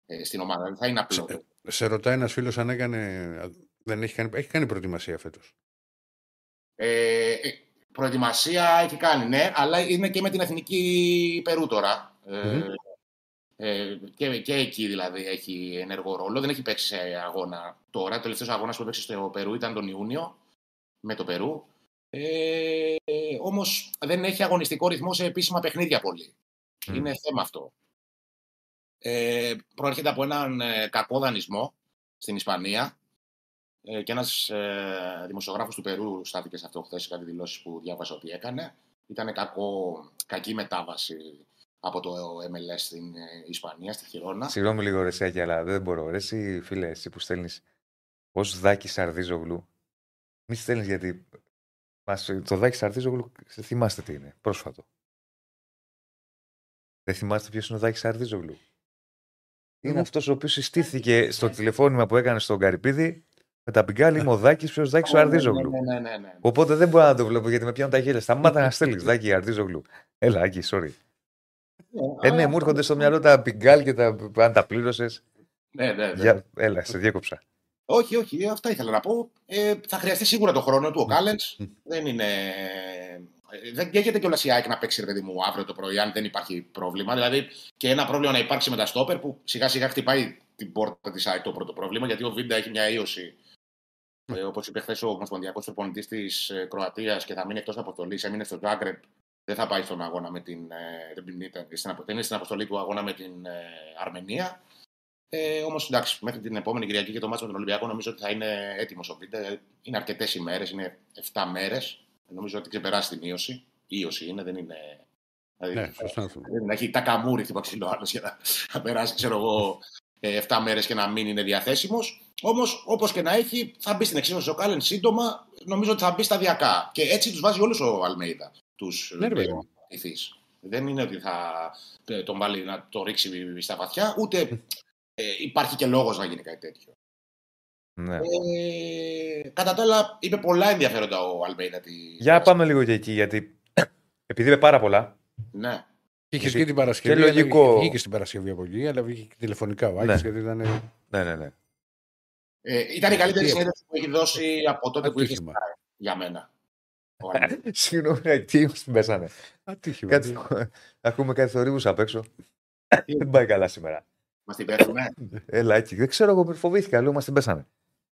ε, στην ομάδα. Δεν θα είναι απλό. Σε, σε ρωτάει ένας φίλος αν έκανε. Δεν έχει κάνει, έχει κάνει προετοιμασία φέτος. Ε, ε, προετοιμασία έχει κάνει, ναι, αλλά είναι και με την εθνική Περού τώρα. Ε, Μμμ. ε, και, και εκεί δηλαδή έχει ενεργό ρόλο. Δεν έχει παίξει σε αγώνα τώρα. Ο τελευταίος αγώνας που έπαιξε στο Περού ήταν τον Ιούνιο με το Περού. Ε, Όμως δεν έχει αγωνιστικό ρυθμό σε επίσημα παιχνίδια πολύ. Μμ. Είναι θέμα αυτό. Ε, προέρχεται από έναν ε, κακό δανεισμό στην Ισπανία ε, και ένας ε, δημοσιογράφος του Περού στάθηκε σε αυτό χθες σε κάτι δηλώσεις που διάβασα ότι έκανε. Ήταν κακό, κακή μετάβαση από το MLS στην ε, Ισπανία, στη Χιρόνα. Συγγνώμη λίγο, ρε Σιάκη, αλλά δεν μπορώ. Ρε, εσύ, φίλε, εσύ που στέλνεις ως Δάκη Σαρδίζογλου, μη στέλνεις γιατί. Μας, το Δάκη Σαρδίζογλου, θυμάστε τι είναι, πρόσφατο. Δεν θυμάστε ποιος είναι ο Δάκης Σαρδίζογλου; Είναι Εγώ- αυτός ο οποίος συστήθηκε στο τηλεφώνημα που έκανε στον Καρυπίδη με τα πιγκάλη. Είμαι ο Δάκη, ποιο Δάκη ο Αρδίζογλου. Ναι, ναι, ναι, ναι. Οπότε δεν μπορώ να το βλέπω γιατί με πιάνουν τα χέρια. Σταμάτα να στέλνεις Δάκη Αρδίζογλου. Έλα, Άκη, sorry. Ε, ναι, μου έρχονται στο μυαλό τα πιγκάλ και τα, αν τα πλήρωσες. Ναι, ναι, ναι. Για... Έλα, σε διέκοψα. Όχι, όχι, αυτά ήθελα να πω. Ε, θα χρειαστεί σίγουρα το χρόνο του ο Κάλεν. Δεν είναι. ε, Δεν καίγεται κιόλας η ΑΕΚ να παίξει ρε παιδί μου αύριο το πρωί, αν δεν υπάρχει πρόβλημα. Δηλαδή και ένα πρόβλημα να υπάρξει με τα στόπερ που σιγά σιγά χτυπάει την πόρτα της ΑΕΚ το πρώτο πρόβλημα, γιατί ο Βίντα έχει μια ίωση. Ε, Όπως είπε χθες ο Ομοσπονδιακός προπονητής της Κροατίας και θα μείνει εκτός αποστολής, έμεινε στο Τζάγκρεπ. Δεν θα πάει στον αγώνα με την. ε, δεν ήταν- στην απο- δεν είναι στην αποστολή του αγώνα με την ε, Αρμενία. Ε, Όμως εντάξει, μέχρι την επόμενη Κυριακή και το μάτσο με τον Ολυμπιακό νομίζω ότι θα είναι έτοιμος ο Βίντα. Είναι αρκετές ημέρες, είναι 7 μέρες. Νομίζω ότι ξεπεράσει την ίωση. Ίωση είναι, δεν είναι. Δηλαδή, Ναι, σωστά. δεν είναι, έχει τα καμούρι χτύπα ξύλο άλλος για να, να περάσει, ξέρω εγώ, 7 μέρες και να μην είναι διαθέσιμος. Όμως, όπως και να έχει, θα μπει στην εξίσωση ο Κάλεν σύντομα. Νομίζω ότι θα μπει σταδιακά. Και έτσι τους βάζει όλους ο Αλμέιδα. Τους Ναι, ρε παιδί μου. Δεν είναι ότι θα ε, τον βάλει να το ρίξει στα βαθιά, ούτε ε, υπάρχει και λόγος να γίνει κάτι τέτοιο. Ναι. Ε, κατά τα άλλα, είπε πολλά ενδιαφέροντα ο Αλμέιδα. Της... Για πάμε λίγο και εκεί, γιατί επειδή είπε πάρα πολλά. Ναι. Είχε Γιατί- και την Παρασκευή. και αλλά λογικό. Βγήκε στην Παρασκευή από εκεί, αλλά βγήκε και τηλεφωνικά ο Άκης, Ναι. γιατί ήταν. Ναι, ναι, ναι. Ε, ήταν η καλύτερη Τι- συνέντευξη που έχει δώσει από τότε που είχε Ατύχημα. για μένα. Ο Αλμέιδα. Συγγνώμη, τι μας την πέσανε. Ατύχημα. Κάτι, ακούμε κάτι θορύβους απ' έξω. Δεν πάει καλά σήμερα. Μας την πέφτουμε. Έλα, έτσι. Δεν ξέρω, εγώ φοβήθηκα. Λέω, μας την πέσανε.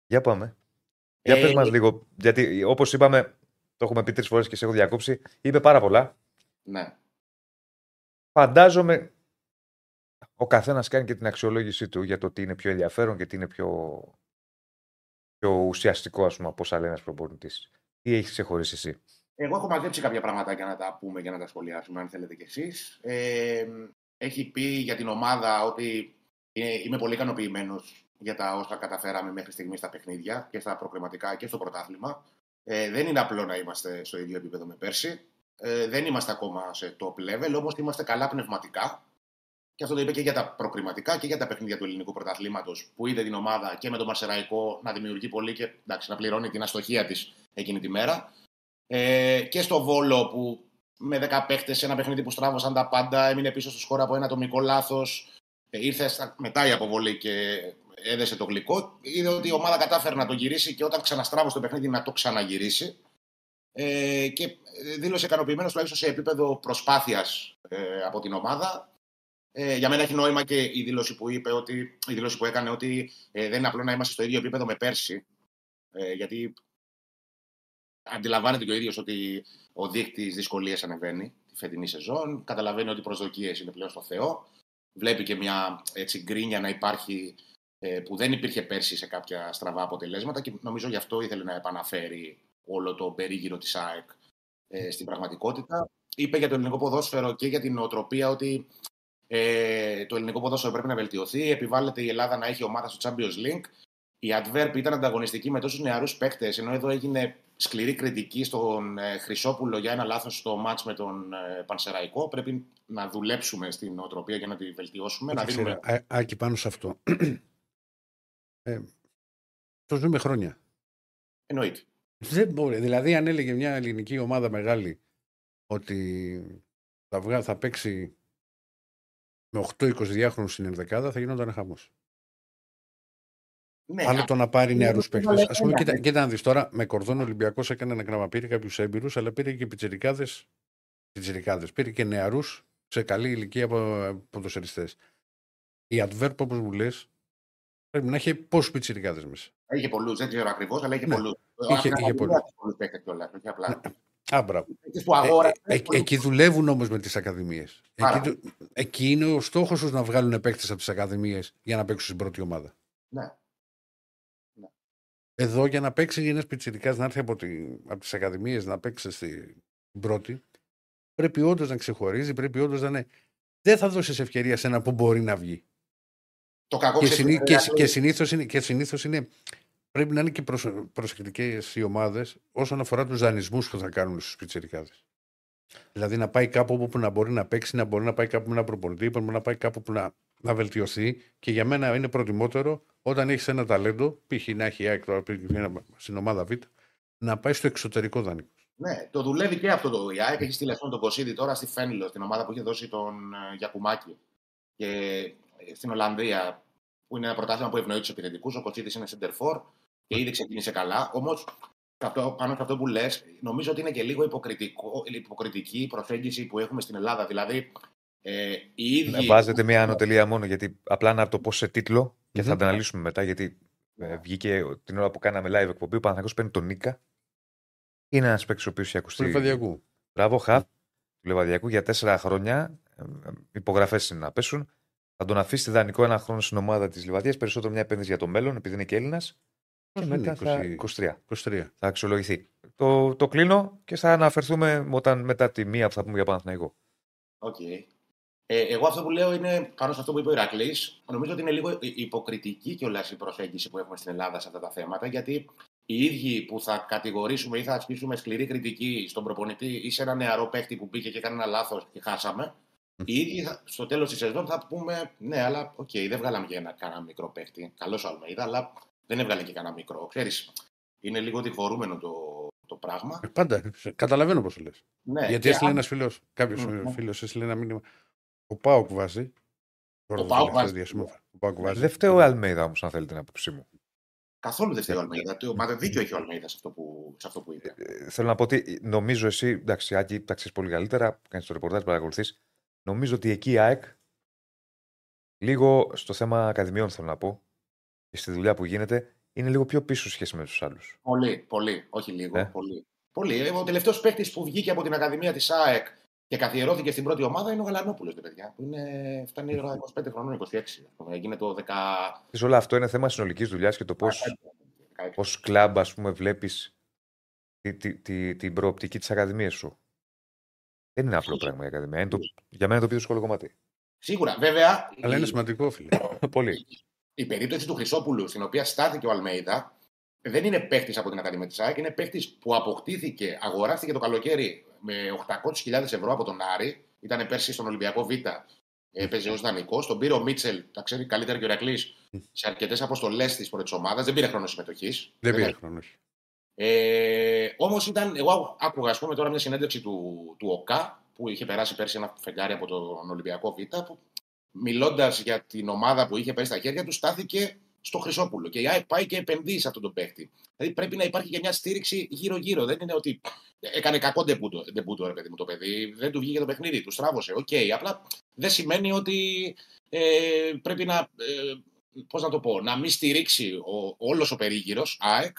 Για πάμε. Για Ε, πες μας λίγο. Γιατί, όπως είπαμε, το έχουμε πει τρεις φορές και σε έχω διακόψει, είπε πάρα πολλά. ναι. Φαντάζομαι ο καθένας κάνει και την αξιολόγησή του για το τι είναι πιο ενδιαφέρον και τι είναι πιο, πιο ουσιαστικό, ας πούμε, από όσα λέει ένας προπονητής. Τι έχεις ξεχωρίσει εσύ; Εγώ έχω μαζέψει κάποια πραγματάκια να τα πούμε και να τα σχολιάσουμε, αν θέλετε κι εσείς. Ε, έχει πει για την ομάδα ότι ε, είμαι πολύ ικανοποιημένος για τα όσα καταφέραμε μέχρι στιγμής στα παιχνίδια και στα προκριματικά και στο πρωτάθλημα. Ε, δεν είναι απλό να είμαστε στο ίδιο επίπεδο με πέρσι. Ε, δεν είμαστε ακόμα σε top level, όμως είμαστε καλά πνευματικά. Και αυτό το είπε και για τα προκριματικά και για τα παιχνίδια του ελληνικού πρωταθλήματος, που είδε την ομάδα και με τον Μαρσεραϊκό να δημιουργεί πολύ και εντάξει, να πληρώνει την αστοχία της εκείνη τη μέρα. Ε, και στο Βόλο που με 10 παίχτες σε ένα παιχνίδι που στράβωσαν τα πάντα, έμεινε πίσω στο σκορ από ένα ατομικό λάθος. Ε, ήρθε στα- μετά η αποβολή και έδεσε το γλυκό. Είδε ότι η ομάδα κατάφερε να το γυρίσει και όταν ξαναστράβωσε το παιχνίδι να το ξαναγυρίσει. Ε, και ε, δήλωσε ικανοποιημένος τουλάχιστον σε επίπεδο προσπάθειας ε, από την ομάδα. Ε, για μένα έχει νόημα και η δήλωση που είπε ότι, η δήλωση που έκανε ότι ε, δεν είναι απλό να είμαστε στο ίδιο επίπεδο με πέρσι. Ε, γιατί αντιλαμβάνεται και ο ίδιος ότι ο δείκτης δυσκολίες ανεβαίνει τη φετινή σεζόν. Καταλαβαίνει ότι οι προσδοκίες είναι πλέον στο Θεό. Βλέπει και μια έτσι, γκρίνια να υπάρχει ε, που δεν υπήρχε πέρσι σε κάποια στραβά αποτελέσματα και νομίζω γι' αυτό ήθελε να επαναφέρει όλο το περίγυρο της ΑΕΚ ε, στην πραγματικότητα. Είπε για το ελληνικό ποδόσφαιρο και για την νοοτροπία ότι ε, το ελληνικό ποδόσφαιρο πρέπει να βελτιωθεί. Επιβάλλεται η Ελλάδα να έχει ομάδα στο Champions League. Η Adverb ήταν ανταγωνιστική με τόσους νεαρούς παίκτες, ενώ εδώ έγινε σκληρή κριτική στον ε, Χρυσόπουλο για ένα λάθος στο μάτς με τον ε, Πανσεραϊκό. Πρέπει να δουλέψουμε στην νοοτροπία για να τη βελτιώσουμε. να Δεν δίνουμε... ξέρω, Α- Άκη πάνω σε αυτό. ε, το ζούμε χρόνια. Εννοείται. Δεν μπορεί. Δηλαδή, αν έλεγε μια ελληνική ομάδα μεγάλη ότι θα, βγα... θα παίξει με 8-22χρονου στην ενδεκάδα θα γινόταν χαμός. Ναι, Άλλο το να πάρει είναι νεαρούς το παίχτε. βάλε Α πούμε, ένα. κοίτα, κοίτα να δεις τώρα, με κορδόν Ολυμπιακός έκανε ένα γράμμα. Πήρε κάποιους έμπειρους, αλλά πήρε και πιτσιρικάδες. Πιτσιρικάδες. Πήρε και νεαρούς σε καλή ηλικία από ποδοσφαιριστές. Η Adverb, όπως μου λες, πρέπει να έχει πόσους πιτσιρικάδες μέσα. Είχε πολλούς, δεν ξέρω ακριβώς, αλλά είχε Ναι. πολλούς. Είχε- είχε πολλούς. πολλούς παίκτες κιόλας. Όχι απλά. Α, μπράβο. Παίκτες που Ε, αγόρασες. ε, ε, πολλούς. εκεί δουλεύουν όμως με τις ακαδημίες. Πάρα Εκεί, του- εκεί είναι ο στόχος τους να βγάλουν παίκτες από τις ακαδημίες για να παίξουν στην πρώτη ομάδα. Ναι. Εδώ για να παίξει ένας πιτσιρικάς να έρθει από, τη, από τις ακαδημίες να παίξει στην πρώτη, πρέπει όντως να ξεχωρίζει, πρέπει όντως να είναι. Δεν θα δώσεις ευκαιρία σε ένα που μπορεί να βγει. Το κακό Και, ξέρεις, συνή, είναι και, και συνήθως είναι, και συνήθως είναι. Πρέπει να είναι και προσεκτικές οι ομάδες όσον αφορά τους δανεισμούς που θα κάνουν στους πιτσιρικάδες. Δηλαδή να πάει κάπου όπου να μπορεί να παίξει, να μπορεί να πάει κάπου με ένα προπονητή, μπορεί να πάει κάπου που να, να βελτιωθεί. Και για μένα είναι προτιμότερο όταν έχεις ένα ταλέντο, π.χ. να έχει η ΑΕΚ τώρα π.χ. στην ομάδα Β, να πάει στο εξωτερικό δανεικό. Ναι, το δουλεύει και αυτό το ΙΑΕΚ. Έχει στείλει αυτόν τον Κωσίδη τώρα στη Φένιλο, την ομάδα που είχε δώσει τον ε, Γιακουμάκη. Και ε, στην Ολλανδία, που είναι ένα πρωτάθλημα που ευνοεί τους επιθετικούς, ο Κωσίδη είναι center for και ήδη ξεκίνησε καλά. Όμως, πάνω σε αυτό που λες, νομίζω ότι είναι και λίγο υποκριτικό, υποκριτική η προσέγγιση που έχουμε στην Ελλάδα. Δηλαδή, ε, οι ίδιοι. Ναι, Βάζετε μια ανωτελεία μόνο γιατί απλά να το πω σε τίτλο και Μμμ. θα την αναλύσουμε μετά. Γιατί ε, βγήκε την ώρα που κάναμε live εκπομπή. Ο Παναθηναϊκός παίρνει τον Νίκα. Είναι ένας παίκτης ο οποίος έχει Του ακουστεί. Λιβαδιακού. Μπράβο, χαφ του Λεβαδιακού για τέσσερα χρόνια. Υπογραφές είναι να πέσουν. Θα τον αφήσει δανεικό ένα χρόνο στην ομάδα της Λιβαδίας. Περισσότερο μια επένδυση για το μέλλον, επειδή είναι και Έλληνας. Και είναι, μετά θα, 20 23 23. θα αξιολογηθεί. Το, το κλείνω και θα αναφερθούμε όταν, μετά τη μία που θα πούμε για Παναθηναϊκό. Οκ. Ε, εγώ αυτό που λέω είναι πάνω σε αυτό που είπε ο Ηρακλής. Νομίζω ότι είναι λίγο υποκριτική κιόλας η προσέγγιση που έχουμε στην Ελλάδα σε αυτά τα θέματα. Γιατί οι ίδιοι που θα κατηγορήσουμε ή θα ασκήσουμε σκληρή κριτική στον προπονητή ή σε ένα νεαρό παίχτη που μπήκε και έκανε ένα λάθος και χάσαμε, οι ίδιοι θα- στο τέλος της σεζόν θα πούμε ναι, αλλά οκ, δεν βγάλαμε και ένα κανένα μικρό παίχτη. Καλός ο Αλμέιδα, αλλά δεν έβγαλε και κανένα μικρό. Ξέρεις, είναι λίγο διφορούμενο το, το πράγμα. Ε, Πάντα. Καταλαβαίνω πώς το λες. Ναι, Γιατί και έστειλε αν- ένας φίλος, κάποιος Μμμ. φίλος έστειλε ένα μήνυμα. Ο Πάοκ βάζει. Τώρα Ο το ΠΑΟΚ τελευταίο βάζει. διάστημα, Ο Πάοκ βάζει. Δεν φταίει ο Αλμέιδα όμως, αν θέλετε την άποψή μου. Καθόλου δεν φταίει ο Αλμέιδα. Το- Μα δίκιο έχει ο Αλμέιδα σε αυτό που, σε αυτό που είπε. Ε, θέλω να πω ότι νομίζω εσύ, εντάξει, Άκη, τα ξέρεις πολύ καλύτερα, κάνεις το ρεπορτάζ, παρακολουθείς. Νομίζω ότι εκεί η ΑΕΚ, λίγο στο θέμα ακαδημιών θέλω να πω, και στη δουλειά που γίνεται, είναι λίγο πιο πίσω σε σχέση με τους άλλους. Πολύ, πολύ. Όχι λίγο. Ε. Πολύ. πολύ. Ε, Ο τελευταίος παίκτης που βγήκε από την Ακαδημία της ΑΕΚ και καθιερώθηκε στην πρώτη ομάδα είναι ο Γαλανόπουλος, παιδιά. Που είναι, φτάνει τώρα 25 χρονών, 26. ας πούμε. Έγινε το 10. Όλο αυτό είναι θέμα συνολικής δουλειάς και το πώ 16. ως κλαμπ, ας πούμε, βλέπεις τη, τη, τη, την προοπτική της Ακαδημίας σου. Δεν είναι απλό πράγμα η Ακαδημία. Είναι το, για μένα είναι το πιο δύσκολο κομμάτι. Σίγουρα, βέβαια. Αλλά είναι η- σημαντικό, φίλε. Πολύ. Η περίπτωση του Χρυσόπουλου, στην οποία στάθηκε ο Αλμέιδα, δεν είναι παίχτης από την Ακαδημία της ΑΕΚ, είναι παίχτης που αποκτήθηκε, αγοράστηκε το καλοκαίρι με 800.000 ευρώ από τον Άρη. Ήταν πέρσι στον Ολυμπιακό Β, έπαιζε ως δανεικό. Τον πήρε ο Μίτσελ, τα ξέρει καλύτερα και ο Ηρακλής, σε αρκετές αποστολές της πρώτης ομάδας. Δεν πήρε χρόνο συμμετοχής. Δεν πήρε χρόνος. όχι. Ε, Όμως ήταν, εγώ άκουγα ας πούμε, τώρα μια συνέντευξη του, του ΟΚΑ που είχε περάσει πέρσι ένα φεγγάρι από τον Ολυμπιακό Β. Που μιλώντας για την ομάδα που είχε πέσει στα χέρια του, στάθηκε στο Χρυσόπουλο. Και η ΑΕΚ πάει και επενδύει σε αυτόν τον παίχτη. Δηλαδή πρέπει να υπάρχει και μια στήριξη γύρω-γύρω. Δεν είναι ότι έκανε κακό ντεμπούτο, ντεμπούτο ρε παιδί μου το παιδί. Δεν του βγήκε το παιχνίδι, του στράβωσε. Οκ, απλά δεν σημαίνει ότι ε, πρέπει να. Ε, πώς να το πω, να μην στηρίξει ο, όλος ο περίγυρος, ΑΕΚ,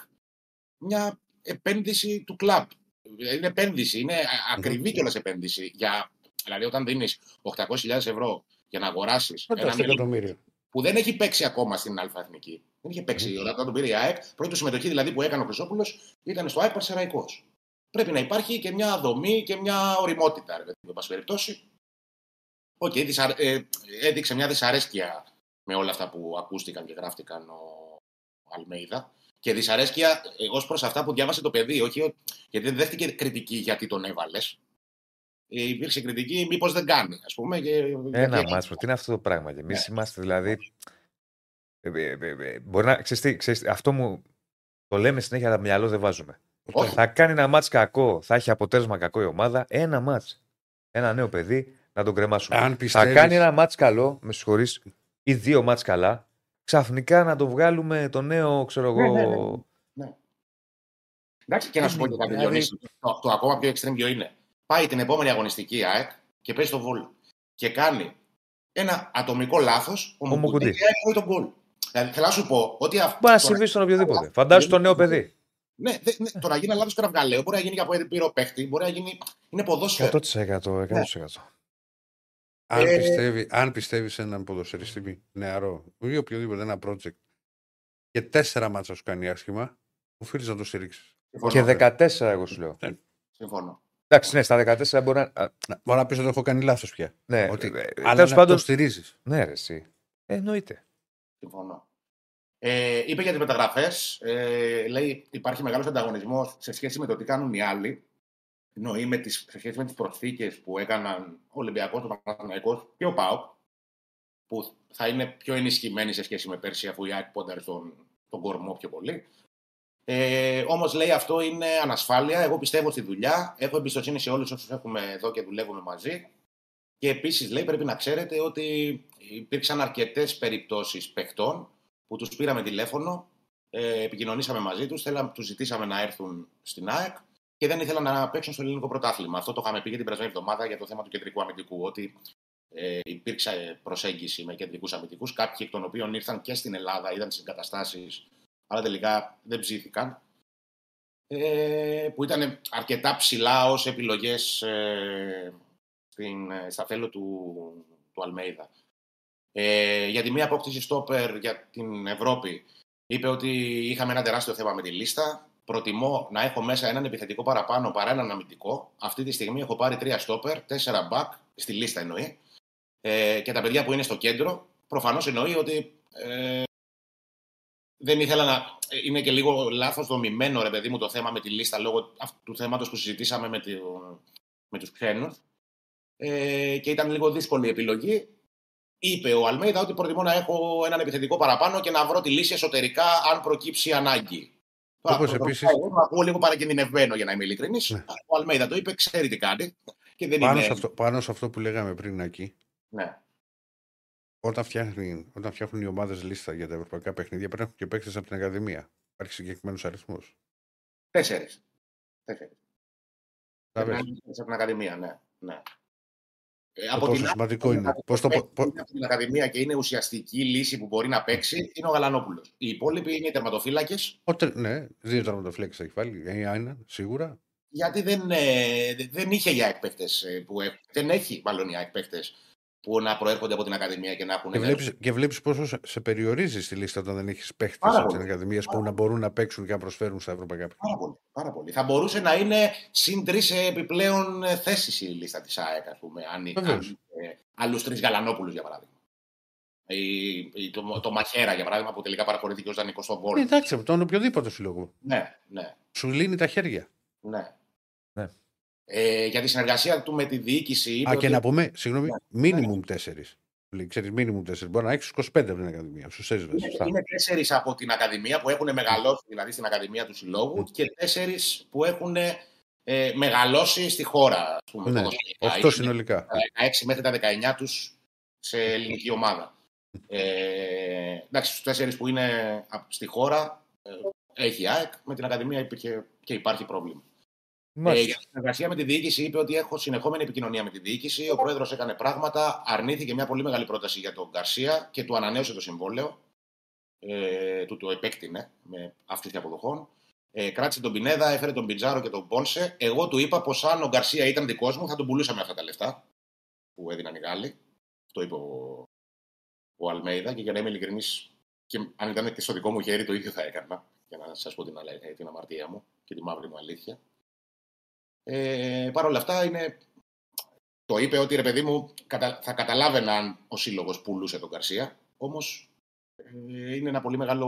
μια επένδυση του κλαμπ. Είναι επένδυση, είναι α- ακριβή κιόλας επένδυση. Για, δηλαδή, όταν δίνεις 800.000 ευρώ για να αγοράσεις ένα Φαντάζομαι μέλο εκατομμύριο. που δεν έχει παίξει ακόμα στην Α Εθνική. Δεν είχε παίξει όταν τον πήρε η ΑΕΚ. Πρώτη συμμετοχή δηλαδή που έκανε ο Χρυσόπουλος ήταν στο ΑΕΚ Πανσερραϊκός. Πρέπει να υπάρχει και μια δομή και μια ωριμότητα, ρε παιδί μου, εν πάση περιπτώσει. Οκ, δυσαρε- ε, έδειξε μια δυσαρέσκεια με όλα αυτά που ακούστηκαν και γράφτηκαν ο Αλμέιδα. Και δυσαρέσκεια ως προς αυτά που διάβασε το παιδί, όχι ο- γιατί δεν δέχτηκε κριτική γιατί τον έβαλες. Ε, υπήρξε κριτική μήπως δεν κάνει, ας πούμε. Και, Ένα γιατί- μάτσο. Τι είναι αυτό το πράγμα. Και εμείς Ναι. είμαστε δηλαδή. Ε, ε, ε, ε, μπορεί να. Ξέρεις τι, ξέρεις τι, αυτό μου το λέμε συνέχεια, αλλά μυαλό δεν βάζουμε. Όχι. Θα κάνει ένα μάτς κακό, θα έχει αποτέλεσμα κακό η ομάδα. Ένα μάτς. Ένα νέο παιδί να τον κρεμάσουμε. Αν Θα πιστεύεις... κάνει ένα μάτς καλό, με συγχωρείς, ή δύο μάτς καλά, ξαφνικά να το βγάλουμε το νέο, ξέρω Ναι, ναι, εγώ. ναι. Εντάξει, και να σου πω και κάτι, Δηλαδή- Διονύση. Το, το ακόμα πιο extreme ποιο είναι. Πάει την επόμενη αγωνιστική ΑΕΚ και παίζει το βόλ. Και κάνει ένα ατομικό λάθος. Ο Μουκουντή. Μουκουντή και έχει τον γκολ. Δηλαδή, θέλω να σου πω ότι αυτό. Μπορεί να συμβεί στον οποιοδήποτε. Φαντάσου το νέο παιδί. Ναι, δε, ναι, το να γίνει λάθος κραυγαλαίο μπορεί να γίνει και από εμπειρό παίχτη, μπορεί να γίνει. Είναι ποδόσφαιρο. 100%. 100%. Αν, Ε, πιστεύει, αν πιστεύεις σε έναν ποδοσφαιριστή νεαρό ή οποιοδήποτε ένα project και τέσσερα μάτσα σου κάνει άσχημα, οφείλει να το στηρίξεις. Και 14 εγώ σου λέω. Συμφωνώ. Εντάξει, ναι, στα 14 μπορεί να. α, Μπορεί να πεις ότι έχω κάνει λάθος πια. Ναι, Ότι, ε, αλλά τέλος να πάντων. το στηρίζεις. Ναι, ρε, εσύ. Ε, εννοείται. Συμφωνώ. Ε, είπε για τις μεταγραφές. Ε, λέει υπάρχει μεγάλος ανταγωνισμός σε σχέση με το τι κάνουν οι άλλοι. Εννοεί με τις, σε σχέση με τις προσθήκες που έκαναν ο Ολυμπιακός, ο Παναθηναϊκός και ο ΠΑΟΚ, που θα είναι πιο ενισχυμένοι σε σχέση με πέρσι, αφού η ΑΕΚ πόνταρε στον, τον κορμό πιο πολύ. Ε, Όμως λέει αυτό είναι ανασφάλεια. Εγώ πιστεύω στη δουλειά. Έχω εμπιστοσύνη σε όλους όσους έχουμε εδώ και δουλεύουμε μαζί. Και επίσης λέει πρέπει να ξέρετε ότι υπήρξαν αρκετές περιπτώσεις παιχτών που τους πήραμε τηλέφωνο, ε, επικοινωνήσαμε μαζί τους, τους ζητήσαμε να έρθουν στην ΑΕΚ και δεν ήθελαν να παίξουν στο ελληνικό πρωτάθλημα. Αυτό το είχαμε πει και την περασμένη εβδομάδα για το θέμα του κεντρικού αμυντικού. Ότι ε, υπήρξε προσέγγιση με κεντρικούς αμυντικούς, κάποιοι εκ των οποίων ήρθαν και στην Ελλάδα, είδαν τις εγκαταστάσεις, αλλά τελικά δεν ψήθηκαν. Ε, που ήταν αρκετά ψηλά ως επιλογές ε, στην, ε, στα θέλω του, του Αλμέιδα. Ε, για τη μία απόκτηση στόπερ για την Ευρώπη είπε ότι είχαμε ένα τεράστιο θέμα με τη λίστα. Προτιμώ να έχω μέσα έναν επιθετικό παραπάνω παρά έναν αμυντικό. Αυτή τη στιγμή έχω πάρει τρία στόπερ, τέσσερα back, στη λίστα εννοεί. Ε, και τα παιδιά που είναι στο κέντρο, προφανώς εννοεί ότι ε, δεν ήθελα να. Είναι και λίγο λάθος δομημένο ρε παιδί μου το θέμα με τη λίστα λόγω αυτού του θέματος που συζητήσαμε με, τη, με τους ξένους. Ε, και ήταν λίγο δύσκολη η επιλογή. Είπε ο Αλμέιδα ότι προτιμώ να έχω έναν επιθετικό παραπάνω και να βρω τη λύση εσωτερικά αν προκύψει ανάγκη. Τώρα, Όπως προσωπικά, επίσης- Εγώ το ακούω λίγο παρακινδυνευμένο για να είμαι ειλικρινής. Ναι. Ο Αλμέιδα το είπε, ξέρει τι κάνει. Και δεν Πάνω, είναι. σε αυτό, πάνω σε αυτό που λέγαμε πριν εκεί, Ναι. Όταν, φτιάχνει, όταν φτιάχνουν οι ομάδες λίστα για τα ευρωπαϊκά παιχνίδια, πρέπει να έχουν και παίκτες από την Ακαδημία. Υπάρχει συγκεκριμένος αριθμός. Τέσσερις. Τέσσερις. Τα Πρέπει να πες. είναι τέσσερις από την Ακαδημία, ναι. ναι. Ε, Το πόσο σημαντικό είναι. Πώς το, παίκτη πο- είναι από την Ακαδημία και είναι ουσιαστική λύση που μπορεί να παίξει είναι ο Γαλανόπουλος. Οι υπόλοιποι είναι οι τερματοφύλακες, πότε, ναι, δύο τερματοφύλακες έχει βάλει. Ε, Ένα, σίγουρα. γιατί δεν, ε, δεν είχε για εκπαίκτε που έχουν. Δεν έχει μάλλον για εκπαίκτε που να προέρχονται από την Ακαδημία και να έχουν. Και βλέπεις, και βλέπεις πόσο σε- σε περιορίζει στη λίστα όταν δεν έχεις παίχτες Πάρα από την πολύ. Ακαδημίας που να μπορούν να παίξουν και να προσφέρουν στα ευρωπαϊκά παιχνίδια. Πάρα πολύ, πάρα πολύ. Θα μπορούσε να είναι συν τρεις επιπλέον θέσεις η λίστα της ΑΕΚ, ας πούμε. Αν, Βεβαίως. αν ε, άλλους τρεις Γαλανόπουλους, για παράδειγμα. Ή, ή το, το Μαχαίρα, για παράδειγμα, που τελικά παραχωρήθηκε ως δανεικό στον Ε, Βόλο. εντάξει, από τον οποιοδήποτε συλλογό. Ναι, ναι, Σου λύνει τα χέρια. ναι. Ναι. Ε, για τη συνεργασία του με τη διοίκηση. είπε Α, και ότι- να πούμε, συγγνώμη, Ναι. minimum τέσσερις. Ξέρεις, minimum τέσσερις. Μπορεί να έχεις 25 από την Ακαδημία. Στους τέσσερις, Είναι, σωστά. είναι τέσσερις από την Ακαδημία που έχουν μεγαλώσει, δηλαδή στην Ακαδημία του Συλλόγου, και τέσσερις που έχουν ε, μεγαλώσει στη χώρα. Ας πούμε, Ναι, ποδοσφαιρικά. 8 Είναι συνολικά. τα 16 μέχρι τα 19 τους σε ελληνική ομάδα. Ε, εντάξει, στους τέσσερις που είναι απ- στη χώρα ε, έχει η ΑΕΚ. Με την Ακαδημία υπήρχε και υπάρχει πρόβλημα. Ε, για Μάλιστα. τη συνεργασία με τη διοίκηση είπε ότι έχω συνεχόμενη επικοινωνία με τη διοίκηση. Ο πρόεδρος έκανε πράγματα, αρνήθηκε μια πολύ μεγάλη πρόταση για τον Γκαρσία και του ανανέωσε το συμβόλαιο. Ε, του το επέκτηνε με αύξηση αποδοχών. Ε, κράτησε τον Πινέδα, έφερε τον Πιτζάρο και τον Πόνσε. Εγώ του είπα πως αν ο Γκαρσία ήταν δικός μου θα τον πουλούσα με αυτά τα λεφτά που έδιναν οι Γάλλοι. Το είπε ο, ο Αλμέιδα και για να είμαι ειλικρινής, και αν ήταν και στο δικό μου χέρι το ίδιο θα έκανα. Για να σας πω την, αλέ- την αμαρτία μου και τη μαύρη μου αλήθεια. Ε, Παρ' όλα αυτά είναι. Το είπε ότι ρε παιδί μου κατα... θα καταλάβαινα αν ο σύλλογος πουλούσε τον Καρσία. Όμως ε, είναι ένα πολύ μεγάλο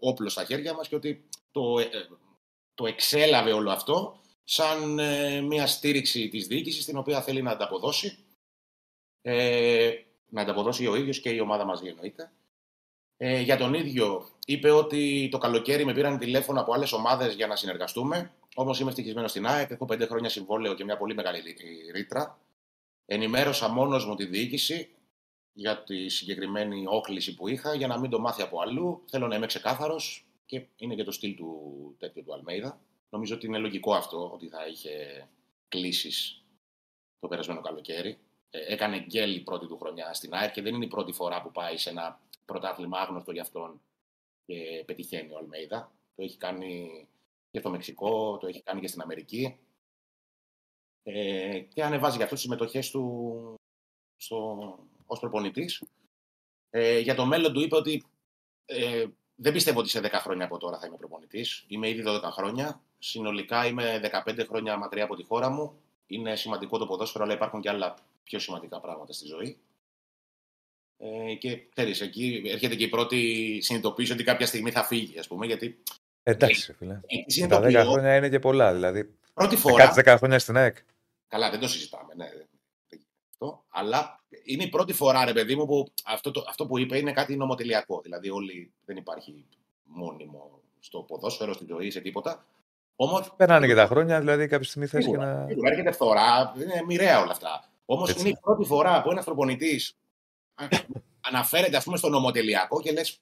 όπλο στα χέρια μας και ότι το, ε, το εξέλαβε όλο αυτό σαν ε, μια στήριξη της διοίκησης την οποία θέλει να ανταποδώσει. Ε, να ανταποδώσει ο ίδιος και η ομάδα μαζί εννοείται. Ε, για τον ίδιο είπε ότι το καλοκαίρι με πήραν τηλέφωνο από άλλες ομάδες για να συνεργαστούμε. Όμως είμαι ευτυχισμένος στην ΑΕΚ, έχω πέντε χρόνια συμβόλαιο και μια πολύ μεγάλη ρή- ρήτρα. Ενημέρωσα μόνος μου τη διοίκηση για τη συγκεκριμένη όκληση που είχα για να μην το μάθει από αλλού. Θέλω να είμαι ξεκάθαρος και είναι και το στυλ του τέτοιου του Αλμέιδα. Νομίζω ότι είναι λογικό αυτό ότι θα είχε κλήσεις το περασμένο καλοκαίρι. Ε, έκανε γκέλ η πρώτη του χρονιά στην ΑΕΚ και δεν είναι η πρώτη φορά που πάει σε ένα πρωτάθλημα άγνωστο για αυτόν και πετυχαίνει ο Αλμέιδα. Το έχει κάνει και στο Μεξικό, το έχει κάνει και στην Αμερική. Ε, και ανεβάζει για αυτό τις συμμετοχές του στο, ως προπονητής. Ε, για το μέλλον του είπε ότι ε, δεν πιστεύω ότι σε 10 χρόνια από τώρα θα είμαι προπονητής. Είμαι ήδη 12 χρόνια. Συνολικά είμαι 15 χρόνια μακριά από τη χώρα μου. Είναι σημαντικό το ποδόσφαιρο, αλλά υπάρχουν και άλλα πιο σημαντικά πράγματα στη ζωή. Ε, και ξέρεις, εκεί έρχεται και η πρώτη συνειδητοποίηση ότι κάποια στιγμή θα φύγει, ας πούμε, γιατί... Εντάξει, φίλε. Ε, Τα 10 χρόνια είναι και πολλά, δηλαδή. Πρώτη Θα φορά... κάτσεις 10 χρόνια στην ΑΕΚ. Καλά, δεν το συζητάμε, ναι. Αυτό, αλλά είναι η πρώτη φορά, ρε παιδί μου, που αυτό, το, αυτό που είπε είναι κάτι νομοτελειακό. Δηλαδή, όλοι δεν υπάρχει μόνιμο στο ποδόσφαιρο, στην ζωή, σε τίποτα. Όμω. Περνάνε και τα χρόνια, δηλαδή κάποια στιγμή θες και Σίγουρα, να. σίγουρα, έρχεται φθορά, είναι μοιραία όλα αυτά. Όμως Έτσι. είναι η πρώτη φορά που ένας προπονητής αναφέρεται, ας πούμε, στο νομοτελειακό και λες.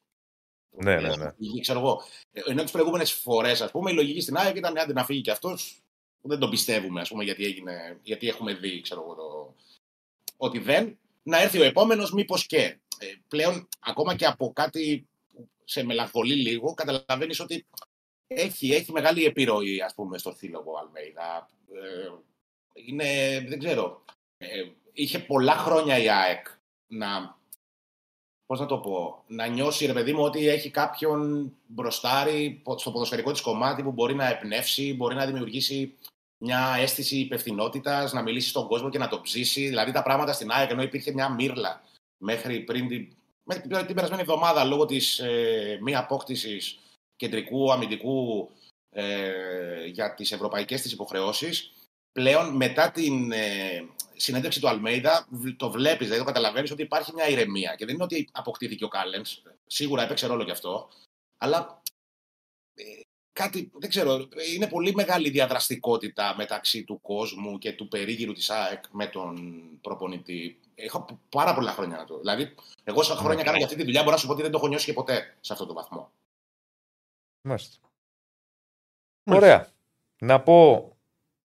Ναι, ναι, ναι. Ξέρω εγώ. Ε, Ενώ τις προηγούμενες φορές, ας πούμε, η λογική στην ΑΕΚ ήταν άντε να φύγει και αυτός. Δεν τον πιστεύουμε, ας πούμε, γιατί, έγινε, γιατί έχουμε δει, ξέρω εγώ, το... ότι δεν. Να έρθει ο επόμενος, μήπως και. Ε, πλέον, ακόμα και από κάτι που σε μελαγχολεί λίγο, καταλαβαίνεις ότι έχει, έχει μεγάλη επιρροή, ας πούμε, στο θύλογο Αλμέιδα. Ε, είναι, δεν ξέρω, ε, είχε πολλά χρόνια η ΑΕΚ να, πώς να το πω, να νιώσει, ρε παιδί μου, ότι έχει κάποιον μπροστάρι στο ποδοσφαιρικό της κομμάτι που μπορεί να εμπνεύσει, μπορεί να δημιουργήσει μια αίσθηση υπευθυνότητας, να μιλήσει στον κόσμο και να το ψήσει. Δηλαδή τα πράγματα στην ΑΕΚ, ενώ υπήρχε μια μύρλα μέχρι πριν την, μέχρι την περασμένη εβδομάδα λόγω της ε, μη απόκτησης κεντρικού αμυντικού ε, για τις ευρωπαϊκές της υποχρεώσεις. Πλέον μετά την ε, συνέντευξη του Αλμέιδα το βλέπεις, δηλαδή το καταλαβαίνεις ότι υπάρχει μια ηρεμία και δεν είναι ότι αποκτήθηκε ο Κάλενς, σίγουρα έπαιξε ρόλο γι' αυτό, αλλά ε, κάτι, δεν ξέρω, είναι πολύ μεγάλη διαδραστικότητα μεταξύ του κόσμου και του περίγυρου της ΑΕΚ με τον προπονητή. Έχω πάρα πολλά χρόνια να το. Δηλαδή, εγώ όσα χρόνια κάνω για αυτή τη δουλειά μπορώ να σου πω ότι δεν το έχω νιώσει και ποτέ σε αυτό το βαθμό. Μάλιστα. Ωραία. Να πω,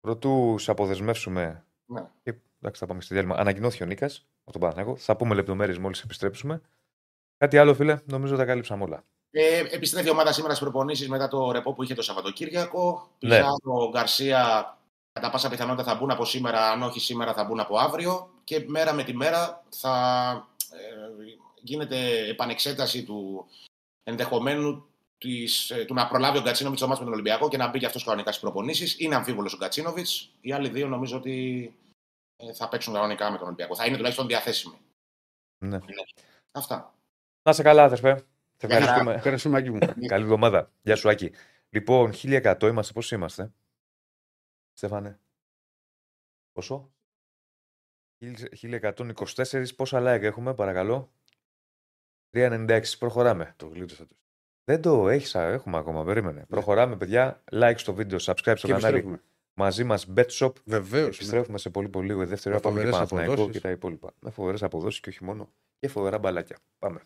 πρωτού σε αποδεσμεύσουμε. Ναι. Και, εντάξει, θα πάμε στη διάλειμμα. Ανακοινώθηκε ο Νίκας από τον Παναθηναϊκό. Θα πούμε λεπτομέρειες μόλις επιστρέψουμε. Κάτι άλλο, φίλε, νομίζω τα κάλυψαμε όλα. Ε, επιστρέφει η ομάδα σήμερα στις προπονήσεις μετά το ρεπό που είχε το Σαββατοκύριακο. Ναι. Πιζάρο, Γκαρσία, κατά πάσα πιθανότητα θα μπουν από σήμερα. Αν όχι σήμερα, θα μπουν από αύριο. Και μέρα με τη μέρα θα ε, γίνεται επανεξέταση του ενδεχομένου της, ε, του να προλάβει ο Γκατσίνοβιτ το μάτς με τον Ολυμπιακό και να μπει και αυτός κανονικά στις προπονήσεις. Είναι αμφίβολος ο Γκατσίνοβιτ. Οι άλλοι δύο νομίζω ότι ε, θα παίξουν κανονικά με τον Ολυμπιακό. Θα είναι τουλάχιστον διαθέσιμοι. Ναι. Αυτά. Να σε καλά, αδερφέ. Σε Γεια χαρά. ευχαριστούμε. Ευχαριστούμε, Άκη μου. Καλή εβδομάδα. Γεια σου, Άκη. Λοιπόν, 1100 είμαστε. Πώ είμαστε, Στέφανε. Πόσο; 1124. Πόσα like έχουμε, παρακαλώ; 396. Προχωράμε. Το γλίτωσα το. Δεν το έχεις, έχουμε ακόμα. Περίμενε. Προχωράμε, παιδιά. Like στο βίντεο, subscribe στο Και κανάλι. επιστρέφουμε. Μαζί μας, BetShop. Βεβαίως. Επιστρέφουμε σε πολύ πολύ λίγο. Δεύτερη ώρα Με πάμε και φοβερές Παναθηναϊκό αποδόσεις. και τα υπόλοιπα. Με φοβερές αποδόσεις και όχι μόνο. Και φοβερά μπαλάκια. Πάμε.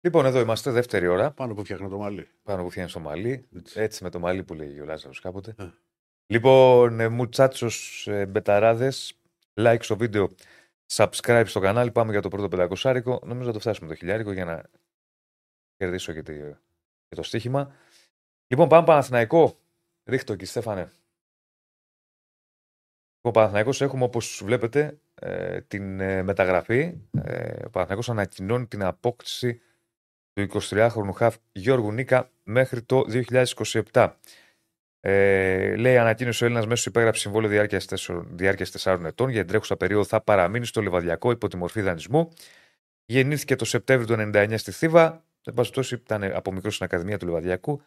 Λοιπόν, εδώ είμαστε, δεύτερη ώρα. Πάνω που φτιάχνω το μαλλί. Πάνω που φτιάχνεις στο μαλλί. Έτσι. Έτσι με το μαλλί που λέγει ο Λάζαρος κάποτε. Ε. Λοιπόν, ε, μουτσάτσος ε, μπεταράδες. Like στο βίντεο. Subscribe στο κανάλι. Πάμε για το πρώτο πεντακοσάρικο. Νομίζω να το φτάσουμε το χιλιάρικο για να κερδίσω και, τη, και το στοίχημα. Λοιπόν, πάμε Παναθηναϊκό. Ρίχτω εκεί, Στέφανε. Ο Παναθηναϊκός έχουμε όπως βλέπετε ε, την ε, μεταγραφή. Ε, ο Παναθηναϊκός ανακοινώνει την απόκτηση του 23χρονου χαφ Γιώργου Νίκα μέχρι το 2027. Ε, λέει ανακοίνωσε ο Έλληνας μέσως υπέγραψε συμβόλαιο διάρκειας 4 ετών. Για την τρέχουσα περίοδο θα παραμείνει στο Λεβαδιακό υπό τη μορφή δανεισμού. Γεννήθηκε το Σεπτέμβριο του 1999 στη Θήβα. Εν πάση περιπτώσει, ήταν από μικρός στην Ακαδημία του Λεβαδιακού.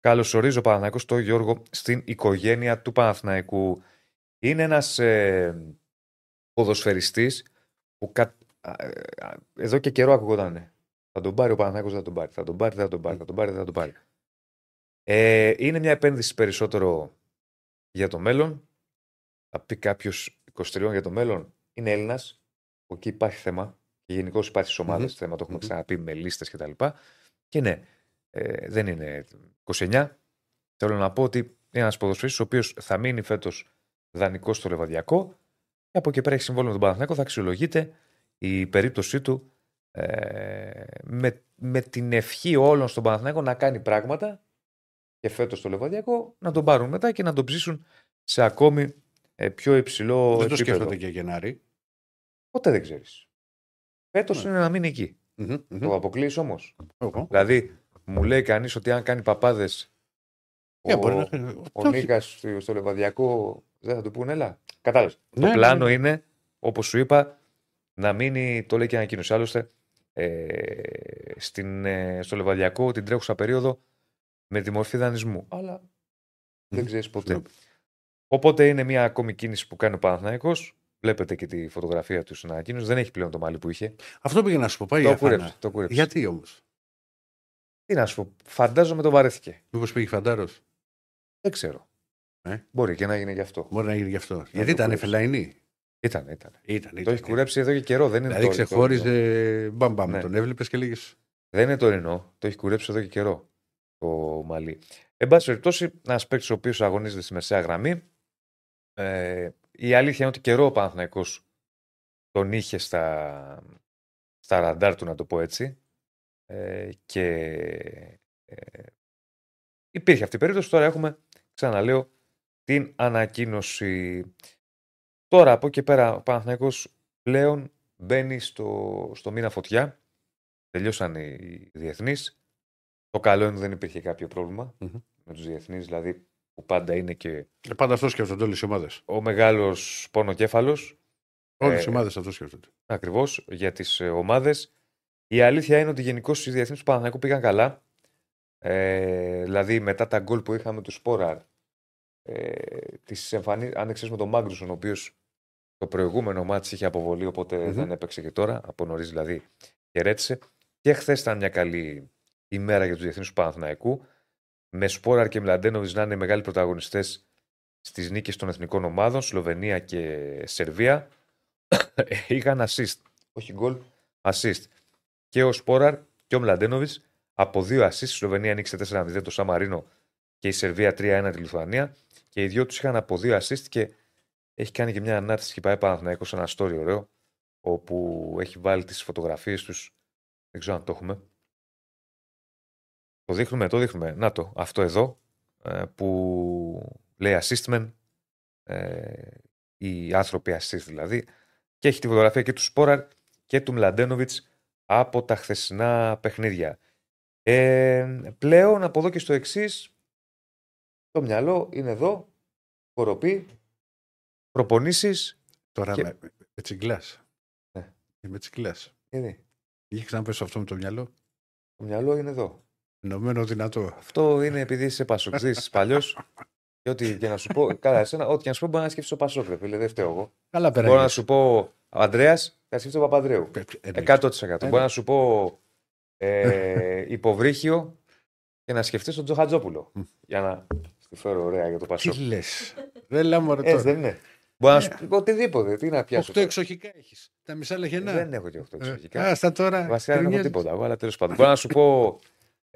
Καλωσορίζω ο Παναθηναϊκός τον Γιώργο στην οικογένεια του Παναθηναϊκού. Είναι ένας ε, ποδοσφαιριστής που κα... α, ε, α, εδώ και καιρό ακουγόταν. Θα τον πάρει ο Παναθηναϊκός, δεν θα τον πάρει. Θα τον πάρει, δεν θα τον πάρει. Θα τον πάρει, δεν θα τον πάρει. Ε, είναι μια επένδυση περισσότερο για το μέλλον. Θα πει κάποιος 23 για το μέλλον είναι Έλληνας. Εκεί υπάρχει θέμα. Και γενικώ υπάρχει στις ομάδες Μμμ. θέμα. Το έχουμε Μμμ. ξαναπεί με λίστες κτλ. Και ναι, ε, δεν είναι 29. Θέλω να πω ότι είναι ένας ποδοσφαιριστή ο οποίος θα μείνει φέτος δανεικός στο Λεβαδιακό και από εκεί πέρα έχει συμβόλαιο με τον Παναθηναϊκό. Θα αξιολογείται η περίπτωσή του ε, με, με την ευχή όλων στον Παναθηναϊκό να κάνει πράγματα και φέτος στο Λεβαδιακό να τον πάρουν μετά και να τον ψήσουν σε ακόμη ε, πιο υψηλό Δεν το επίπεδο. σκέφτονται και Γενάρη; Ποτέ δεν ξέρεις. Φέτος Ναι. είναι να μείνει εκεί. Μμμ, μμμ. Το αποκλείεις όμως. Εγώ. Δηλαδή, μου λέει κανείς ότι αν κάνει παπάδες. Ε, ο, μπορεί να- ο Όχι. Νίκας στο, στο Λεβαδιακό δεν θα του πούνε, έλα. Κατάλαβες. Ναι, το πλάνο ναι, ναι. είναι, όπως σου είπα, να μείνει, το λέει και ανακοίνωση. Άλλωστε, ε, στην, ε, στο Λεβαδιακό την τρέχουσα περίοδο με τη μορφή δανεισμού. Αλλά δεν Μμμ. ξέρεις ποτέ. Ναι. Οπότε είναι μια ακόμη κίνηση που κάνει ο Παναθηναϊκός. Βλέπετε και τη φωτογραφία του στην ανακοίνωση. Δεν έχει πλέον το μάλι που είχε. Αυτό πήγε να σου πω. Πάει Το για Φάνα. κούρεψε. Το κούρεψε. Γιατί όμως; Τι να σου πω, φαντάζομαι το βαρέθηκε. Μήπως πήγε φαντάρος; Δεν ξέρω. Ε; Μπορεί και να γίνει γι' αυτό. Μπορεί να γίνει γι' αυτό. Γιατί το ήταν κούρεψε. φελαϊνή. Ήταν, ήταν. Ήταν, Το ήταν. έχει κουρέψει εδώ και καιρό. Δεν είναι Δηλαδή το, το, ξεχώριζε μπαμπαμ. Ναι. Τον έβλεπες και λέγες. δεν είναι τωρινό. Το έχει κουρέψει εδώ και καιρό το μαλλί. Εν πάση περιπτώσει, ένας παίκτης ο οποίος αγωνίζεται στη μεσαία γραμμή. Ε, η αλήθεια είναι ότι καιρό ο Παναθηναϊκός τον είχε στα, στα ραντάρ του, να το πω έτσι. Ε, και ε, υπήρχε αυτή η περίπτωση. Τώρα έχουμε, ξαναλέω, την ανακοίνωση. Τώρα από εκεί πέρα ο Παναθηναϊκός πλέον μπαίνει στο, στο μήνα φωτιά. Τελειώσαν οι διεθνείς. Το καλό είναι ότι δεν υπήρχε κάποιο πρόβλημα Μμμ. με τους διεθνείς, δηλαδή που πάντα είναι και Ε, Πάντα αυτός σκέφτονται όλες οι ομάδες. ο μεγάλος πονοκέφαλος Όλες Ε, οι ομάδες αυτό σκέφτονται. ακριβώς για τις ε, ομάδες. Η αλήθεια είναι ότι γενικώς οι διεθνείς του Παναθηναϊκού πήγαν καλά. Ε, δηλαδή μετά τα γκολ που είχαμε του Σπόραρ, ε, τις εμφανί... αν εξαιρέσουμε τον Μάγκρουσον, ο οποίος το προηγούμενο μάτς είχε αποβολή, οπότε Μμμ. δεν έπαιξε και τώρα, από νωρίς δηλαδή χαιρέτησε. Και χθες ήταν μια καλή ημέρα για τους διεθνείς του Παναθηναϊκού, με Σπόραρ και Μλαντένοβιτς να είναι μεγάλοι πρωταγωνιστές στις νίκες των εθνικών ομάδων, Σλοβενία και Σερβία. Είχαν assist, όχι γκολ, assist. Και ο Σπόραρ και ο Μλαντένοβιτς από δύο assist. Η Σλοβενία ανοίξε 4-0 το Σαμαρίνο και η Σερβία 3-1 τη Λιθουανία. Και οι δυο τους είχαν από δύο assist και έχει κάνει και μια ανάρτηση και πάει Παναθηναϊκός ένα story ωραίο όπου έχει βάλει τις φωτογραφίες τους δεν ξέρω αν το έχουμε το δείχνουμε, το δείχνουμε να το, αυτό εδώ ε, που λέει assistment ε, οι άνθρωποι assist δηλαδή και έχει τη φωτογραφία και του Σπόραρ και του Μλαντένοβιτς από τα χθεσινά παιχνίδια ε, πλέον από εδώ και στο εξής. το μυαλό είναι εδώ κοροπή προπονήσεις Τώρα και- με, με τσιγκλάς. Ναι. Με τσιγκλάς. είναι. Είχε ξαναπέσει αυτό με το μυαλό. το μυαλό είναι εδώ Ενωμένο δυνατό. Αυτό είναι επειδή είσαι πασοκτζή παλιό. Και ό,τι και να σου πω. Καλά, εσένα, ό,τι και να σου πω, μπορεί να σκεφτεί το Πασόκ, ρε φίλε. Δεν φταίω εγώ. Καλά Μπορώ να πέρα. σου πω ο Αντρέα, θα σκεφτεί τον Παπανδρέου. 100%. Μπορεί να σου πω ε, υποβρύχιο και να σκεφτεί τον Τζοχατζόπουλο. Μμ. Για να στη φέρω ωραία για το Τι Πασόκ. λε. Δεν λέμε ρε Έτσι τώρα. δεν είναι. Μπορεί να σου πει οτιδήποτε. Τι να πιάσω. Οχτώ τώρα. εξοχικά έχει. Τα μισά λεγενά. Δεν έχω και 8 Ε, εξοχικά. Άστα τώρα. Βασικά δεν έχω γκρινιάζεις. τίποτα. Εγώ, αλλά τέλο πάντων. Μπορώ να σου πω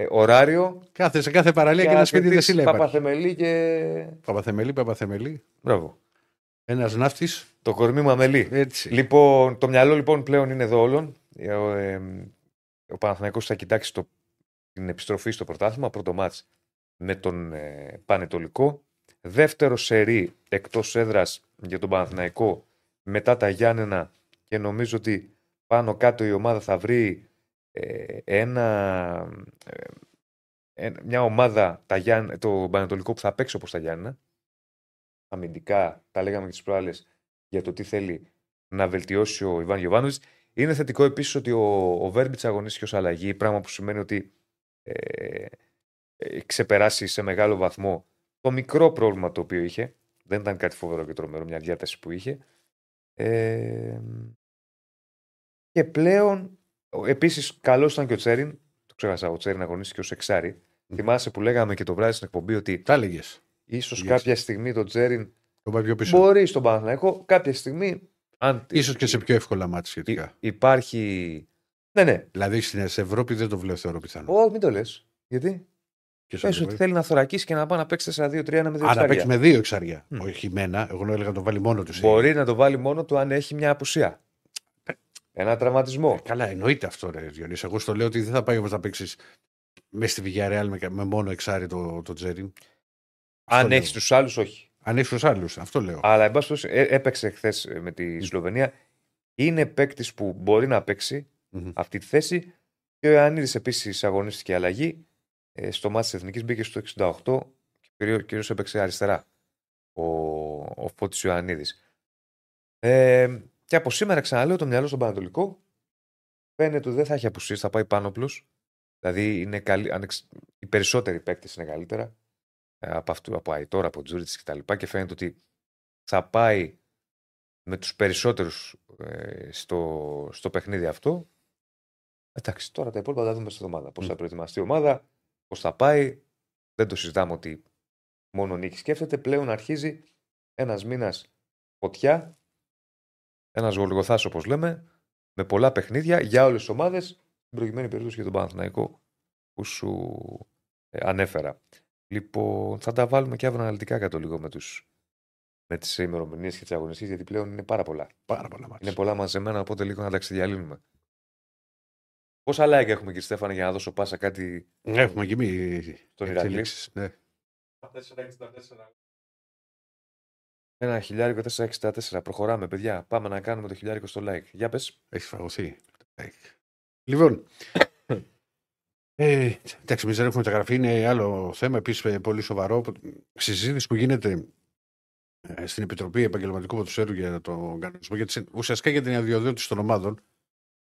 ε, ωράριο. Κάθε, σε κάθε παραλία και ένα σπίτι δεν σύλλα υπάρχει. Παπαθεμελή και. Παπαθεμελή, Παπαθεμελή. Μπράβο. Ένας ναύτης. Το κορμί μου αμελή. Έτσι. Λοιπόν, το μυαλό λοιπόν πλέον είναι εδώ όλων. Ε, Ο, ε, ο Παναθηναϊκός θα κοιτάξει το, την επιστροφή στο πρωτάθλημα. Πρώτο μάτς με τον ε, Πανετολικό. Δεύτερο σερί εκτός έδρας για τον Παναθηναϊκό μετά τα Γιάννενα και νομίζω ότι πάνω κάτω η ομάδα θα βρει ε, ένα, ε, ε, μια ομάδα τα Γιάννε, το Πανετολικό που θα παίξει όπως τα Γιάννενα. Αμυντικά, τα λέγαμε και τις προάλλες, για το τι θέλει να βελτιώσει ο Ιβάν Γιοβάνοβιτ. Είναι θετικό επίσης ότι ο, ο Βέρμπιτς αγωνίστηκε ως αλλαγή, πράγμα που σημαίνει ότι ε, ε, ξεπεράσει σε μεγάλο βαθμό το μικρό πρόβλημα το οποίο είχε. Δεν ήταν κάτι φοβερό και τρομερό, μια διάταση που είχε. Ε, και πλέον, επίσης, καλός ήταν και ο Τσέριν. Το ξέχασα, ο Τσέριν αγωνίστηκε ως εξάρι. Μμ. Θυμάσαι που λέγαμε και το βράδυ στην εκπομπή ότι Τα έλεγες. ίσως Yes. κάποια στιγμή το Τσέριν Το πάει πιο πίσω. Μπορεί στον Παναθηναϊκό κάποια στιγμή. Αν Ίσως και σε πιο εύκολα μάτια σχετικά. υ- υπάρχει. Ναι, ναι. Δηλαδή στην Ευρώπη δεν το βλέπω θεωρώ πιθανό. Όχι, μην το λες. Γιατί; Και στο Πες ότι Ευρώπη. θέλει να θωρακίσει και να πάει να παίξει 4-2-3-1 με δύο Α, να εξάρια. παίξει με δύο εξάρια. Μμ. Όχι μένα. Εγώ έλεγα να το βάλει μόνο του. Μπορεί να το βάλει μόνο του αν έχει μια απουσία. Ένα τραυματισμό. Καλά, εννοείται αυτό, ρε Διονύση. Εγώ στο λέω ότι δεν θα πάει όμως να παίξει με στη Villarreal με, με μόνο εξάρι το, το Τζέριν. Αν λέω. έχεις τους άλλους, όχι. Αν έχεις τους άλλους, αυτό λέω. Αλλά εν πάση περιπτώσει, ε, έπαιξε χθες με τη Σλοβενία. Είναι παίκτης που μπορεί να παίξει Μμμ. αυτή τη θέση. Και ο Ιωαννίδη επίσης αγωνίστηκε αλλαγή. Ε, στο μάτι της Εθνικής μπήκε στο 68 και κυρίως έπαιξε αριστερά ο, ο Φώτης Ιωαννίδης. Ε, και από σήμερα ξαναλέω το μυαλό στον Πανατολικό. Φαίνεται ότι δεν θα έχει απουσίες, θα πάει πάνω πλούς. Δηλαδή είναι καλή, ανεξ... οι περισσότεροι παίκτες είναι καλύτερα ε, από αυτού, από Αϊτόρα, από Τζούριτς και τα λοιπά και φαίνεται ότι θα πάει με τους περισσότερους ε, στο, στο παιχνίδι αυτό. Εντάξει, τώρα τα υπόλοιπα θα τα δούμε στην εβδομάδα. Πώς θα Μμ. προετοιμαστεί η ομάδα, πώς θα πάει. Δεν το συζητάμε ότι μόνο νίκη σκέφτεται. Πλέον αρχίζει ένας μήνας φωτιά, ένας γολγοθάς όπως λέμε, με πολλά παιχνίδια για όλες τις ομάδες, στην προηγουμένη περίπτωση για τον Παναθηναϊκό που σου ε, ανέφερα. Λοιπόν, θα τα βάλουμε και αύριο αναλυτικά κάτω λίγο με, τους, με τις ημερομηνίες και τις αγωνιστικές, γιατί πλέον είναι πάρα πολλά. Πάρα πολλά μάτια. Είναι πολλά μαζεμένα, οπότε λίγο να τα ξεδιαλύνουμε. Πόσα like έχουμε, κύριε Στέφανε, για να δώσω πάσα κάτι Έχουμε και εμείς στον Ηρακλή. εξελίξεις, Ναι. 464. Ένα χιλιάρικο 464. Προχωράμε, παιδιά. Πάμε να κάνουμε το χιλιάρικο στο like. Για πες. Έχεις φαγωθεί. Λοιπόν. Ε, εντάξει, εμείς δεν έχουμε μεταγραφεί. Είναι άλλο θέμα. Επίσης, πολύ σοβαρό. Συζήτηση που γίνεται ε, στην Επιτροπή Επαγγελματικού Ποδοσφαίρου για τον κανονισμό. Για τις, ουσιαστικά για την αδειοδότηση των ομάδων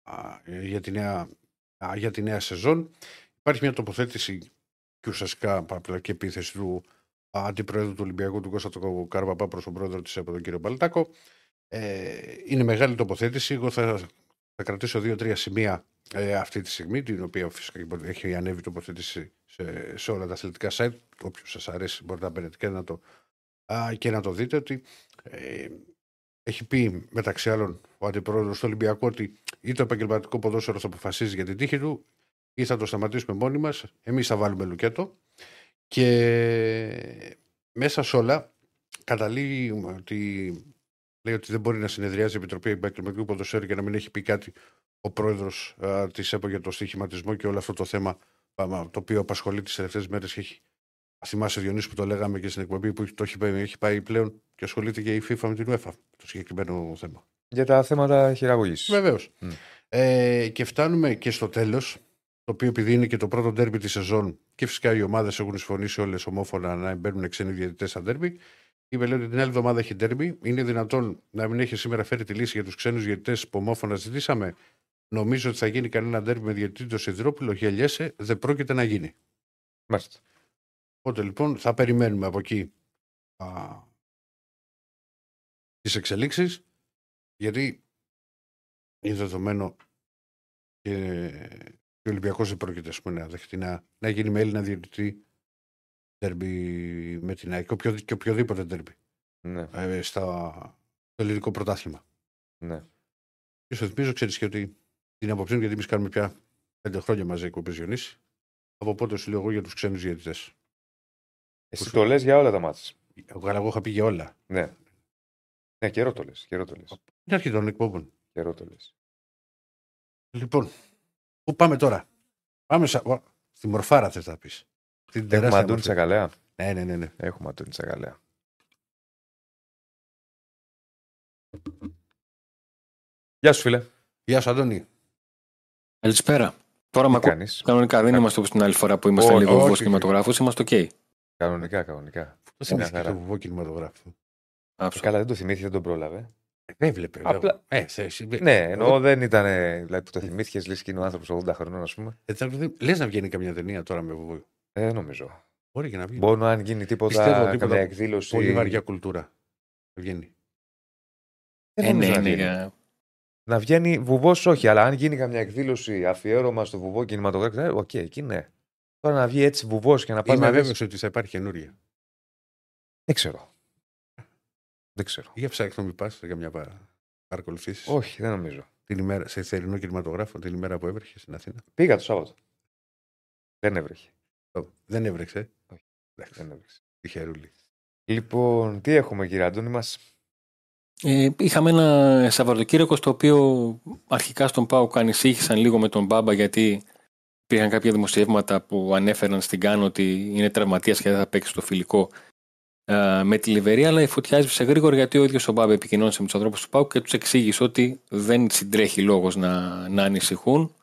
α, ε, για, τη νέα, α, για τη νέα σεζόν. Υπάρχει μια τοποθέτηση και ουσιαστικά παραπλακή επίθεση του α, αντιπρόεδρου του Ολυμπιακού, του Κώστα του Καρβαπά, προς τον πρόεδρο της ΕΠΟ, τον κύριο Μπαλτάκο. Ε, είναι μεγάλη τοποθέτηση. Εγώ θα, θα κρατήσω δύο-τρία σημεία ε, αυτή τη στιγμή, την οποία φυσικά και μπορεί- έχει ανέβει τοποθέτηση σε, σε όλα τα αθλητικά site. Όποιος σας αρέσει, μπορείτε να μπαίνετε και να το, α, και να το δείτε. Ότι ε, έχει πει μεταξύ άλλων ο αντιπρόεδρος του Ολυμπιακού ότι ή το επαγγελματικό ποδόσφαιρο θα αποφασίζει για την τύχη του, ή θα το σταματήσουμε μόνοι μας. Εμείς θα βάλουμε λουκέτο. Και μέσα σε όλα καταλήγει ότι λέει ότι δεν μπορεί να συνεδριάζει η Επιτροπή Επαγγελματικού Ποδοσφαίρου και να μην έχει πει κάτι ο πρόεδρος της ΕΠΟ για το στοιχηματισμό και όλο αυτό το θέμα α, το οποίο απασχολεί τις τελευταίες μέρες και έχει. Θυμάσαι, Διονύση, που το λέγαμε και στην εκπομπή που το έχει, πάει- έχει πάει πλέον και ασχολείται και η FIFA με την UEFA το συγκεκριμένο θέμα. Για τα θέματα χειραγωγής. Βεβαίως. Μμ. Ε, και φτάνουμε και στο τέλος, το οποίο επειδή είναι και το πρώτο ντέρμπι της σεζόν και φυσικά οι ομάδες έχουν συμφωνήσει όλες ομόφωνα να μπαίνουν ξένοι διαιτητές στα ντέρμπι. Είπε λέει ότι την άλλη εβδομάδα έχει ντέρμπι. Είναι δυνατόν να μην έχει σήμερα φέρει τη λύση για τους ξένους διαιτητές που ομόφωνα ζητήσαμε; Νομίζω ότι θα γίνει κανένα ντέρμπι με διαιτητή το Σιδρόπουλο. Γελιέσαι, δεν πρόκειται να γίνει. Μάλιστα. Οπότε λοιπόν θα περιμένουμε από εκεί α, τις εξελίξεις γιατί είναι δεδομένο και ο Ολυμπιακός δεν πρόκειται ας πούμε, να δεχτεί να, να γίνει με Έλληνα διαιτητή ντέρμπι με την ΑΕΚ και, οποιο, και οποιοδήποτε ντέρμπι Ναι, ε, στα, στο ελληνικό πρωτάθλημα. ναι. Και σου θυμίζω, ξέρεις και ότι την άποψή μου, γιατί εμείς κάνουμε πια πέντε χρόνια μαζί εκπομπές Διονύσης, από πότε σου λέω εγώ για τους ξένους διαιτητές. Εσύ το λες για όλα τα μάτια. Εγώ, αλλά εγώ είχα πει για όλα. Ναι. Ναι, καιρό το λες. Καιρό το λες. Είναι αρχή των εκπομπών. Καιρό το λες. Λοιπόν, πού πάμε τώρα; Πάμε σα... Ω, στη μορφάρα θες να πεις. Στην Έχουμε τεράστια Αντώνη μορφή. Τσακαλέα. Ναι, ναι, ναι. ναι. Έχουμε Αντώνη Τσακαλέα. Γεια σου, φίλε. Γεια σου, Αντώνη. Καλησπέρα. Τώρα με Τι ακούω. κάνεις; Κανονικά δεν είμαστε όπως την άλλη φορά που ήμασταν Όχι, λίγο όχι. βουβό κινηματογράφο. Είμαστε οκ. Κανονικά, κανονικά. Πώς Μια θυμήθηκες χαρά. το βουβό κινηματογράφο; Ε, Καλά, δεν το θυμήθηκες, δεν τον πρόλαβε. Δεν έβλεπε. Απλά- Ε, θες, ε, Ναι, εννοώ δεν ήταν. Δηλαδή που το θυμήθηκες, λες και είναι ο άνθρωπος 80 χρονών, ας πούμε. ε, Λες να βγαίνει καμιά ταινία τώρα με βουβό. Ε, δεν νομίζω. Μπορεί και να βγει. Μπορεί να αν γίνει τίποτα, Πιστεύω τίποτα καμιά εκδήλωση. Πολύ βαριά κουλτούρα. Να βγαίνει. Δεν Ε, νομίζω ναι, να ναι. βγαίνει. για- Να βγαίνει βουβός, όχι, αλλά αν γίνει καμιά εκδήλωση αφιέρωμα στο βουβό κινηματογράφο, ε, οκ, εκεί ναι. Τώρα να βγει έτσι βουβός και να πας Είμαι να δει. βέβαιος ότι θα υπάρχει καινούρια. Δεν ξέρω. Δεν ξέρω. Για ψάξω να μην πας για μια πα- παρακολουθήσεις. Όχι, δεν νομίζω. Την ημέρα, σε θερινό κινηματογράφο, την ημέρα που έβρεχε στην Αθήνα. Πήγα το Σάββατο. Δεν έβρεχε. Ω, Δεν έβρεξε. Όχι. Εντάξει, Δεν έβρεξε. τυχερούλη. Λοιπόν, τι έχουμε κύριε Αντώνη μας; Ε, είχαμε ένα Σαββατοκύριακο στο οποίο αρχικά στον ΠΑΟΚ ανησύχησαν λίγο με τον Μπάμπα γιατί υπήρχαν κάποια δημοσιεύματα που ανέφεραν στην Κάνο ότι είναι τραυματίας και δεν θα παίξει στο φιλικό ε, με τη Λιβερία, αλλά η φωτιά έσβησε γρήγορα γιατί ο ίδιος ο Μπάμπα επικοινώνησε με τους ανθρώπους του ΠΑΟΚ και τους εξήγησε ότι δεν συντρέχει λόγος να, να ανησυχούν.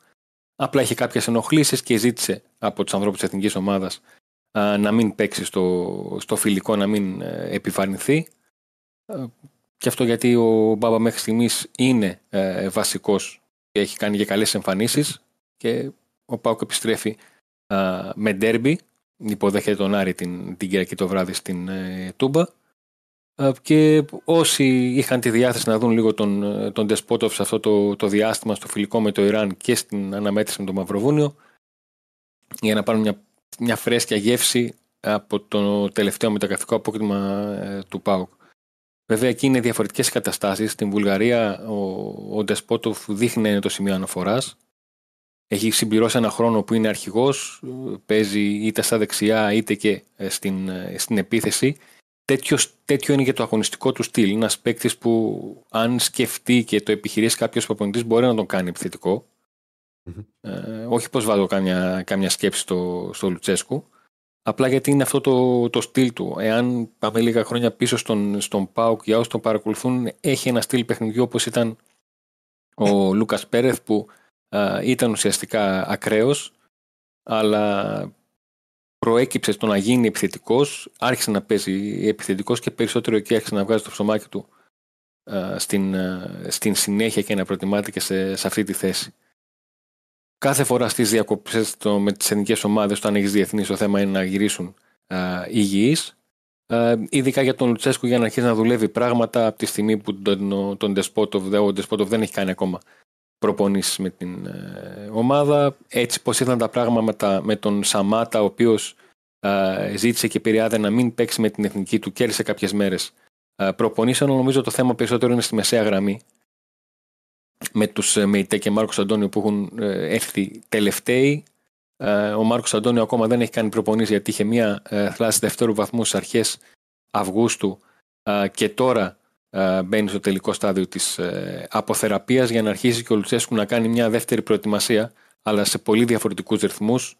Απλά είχε κάποιες ενοχλήσεις και ζήτησε από τους ανθρώπους της εθνικής ομάδας να μην παίξει στο, στο φιλικό, να μην ε, επιφανηθεί. Ε, Και αυτό γιατί ο Μπάμπα μέχρι στιγμής είναι ε, βασικός και έχει κάνει και καλές εμφανίσεις. Και ο Πάουκ επιστρέφει ε, με ντέρμπι. Υποδέχεται τον Άρη την, την Κυριακή το βράδυ στην ε, Τούμπα. Ε, και όσοι είχαν τη διάθεση να δουν λίγο τον, ε, τον Ντεσπότοφ σε αυτό το, το διάστημα στο φιλικό με το Ιράν και στην αναμέτρηση με το Μαυροβούνιο για να πάρουν μια, μια φρέσκια γεύση από το τελευταίο μεταγραφικό απόκτημα ε, του ΠΑΟΚ. Βέβαια εκεί είναι διαφορετικές καταστάσεις. Στην Βουλγαρία ο, ο Ντεσπότοφ δείχνει να είναι το σημείο αναφοράς. Έχει συμπληρώσει ένα χρόνο που είναι αρχηγός, ε, παίζει είτε στα δεξιά είτε και ε, στην, ε, στην επίθεση. Τέτοιος, τέτοιο είναι και το αγωνιστικό του στυλ. Είναι ένας παίκτης που αν σκεφτεί και το επιχειρήσει κάποιος προπονητής μπορεί να τον κάνει επιθετικό. Μμμ. Ε, όχι πως βάζω κάμια, κάμια σκέψη στο, στο Λουτσέσκου. Απλά γιατί είναι αυτό το, το στυλ του. Εάν πάμε λίγα χρόνια πίσω στον, στον ΠΑΟΚ, για όσοι τον παρακολουθούν, έχει ένα στυλ παιχνιδιού όπως ήταν ο Λούκας Πέρεθ που α, ήταν ουσιαστικά ακραίος, αλλά προέκυψε στο να γίνει επιθετικός, άρχισε να παίζει επιθετικός και περισσότερο εκεί άρχισε να βγάζει το ψωμάκι του α, στην, α, στην συνέχεια και να προτιμάται και σε, σε αυτή τη θέση. Κάθε φορά στις διακοπές το, με τις εθνικές ομάδες, όταν έχεις διεθνείς, το θέμα είναι να γυρίσουν α, υγιείς. Α, ειδικά για τον Λουτσέσκου για να αρχίσει να δουλεύει πράγματα από τη στιγμή που τον, τον Ντεσπότοβ, δε- ο Ντεσπότοβ δεν έχει κάνει ακόμα προπονήσεις με την ε, ομάδα. Έτσι πως ήταν τα πράγματα με τον Σαμάτα, ο οποίος α, ζήτησε και πειριάδε να μην παίξει με την εθνική του, κέρδισε κάποιες μέρες α, προπονήσεων. Νομίζω το θέμα περισσότερο είναι στη μεσαία γραμμή με τους ε, Μεϊτέ και Μάρκος Αντώνιο που έχουν ε, έρθει τελευταίοι. Ε, Ο Μάρκος Αντώνιο ακόμα δεν έχει κάνει προπονήσεις γιατί είχε μία ε, θλάση δευτέρου βαθμού στις αρχές Αυγούστου ε, και τώρα ε, μπαίνει στο τελικό στάδιο της ε, αποθεραπείας για να αρχίσει και ο Λουτσέσκου να κάνει μια δεύτερη προετοιμασία αλλά σε πολύ διαφορετικούς ρυθμούς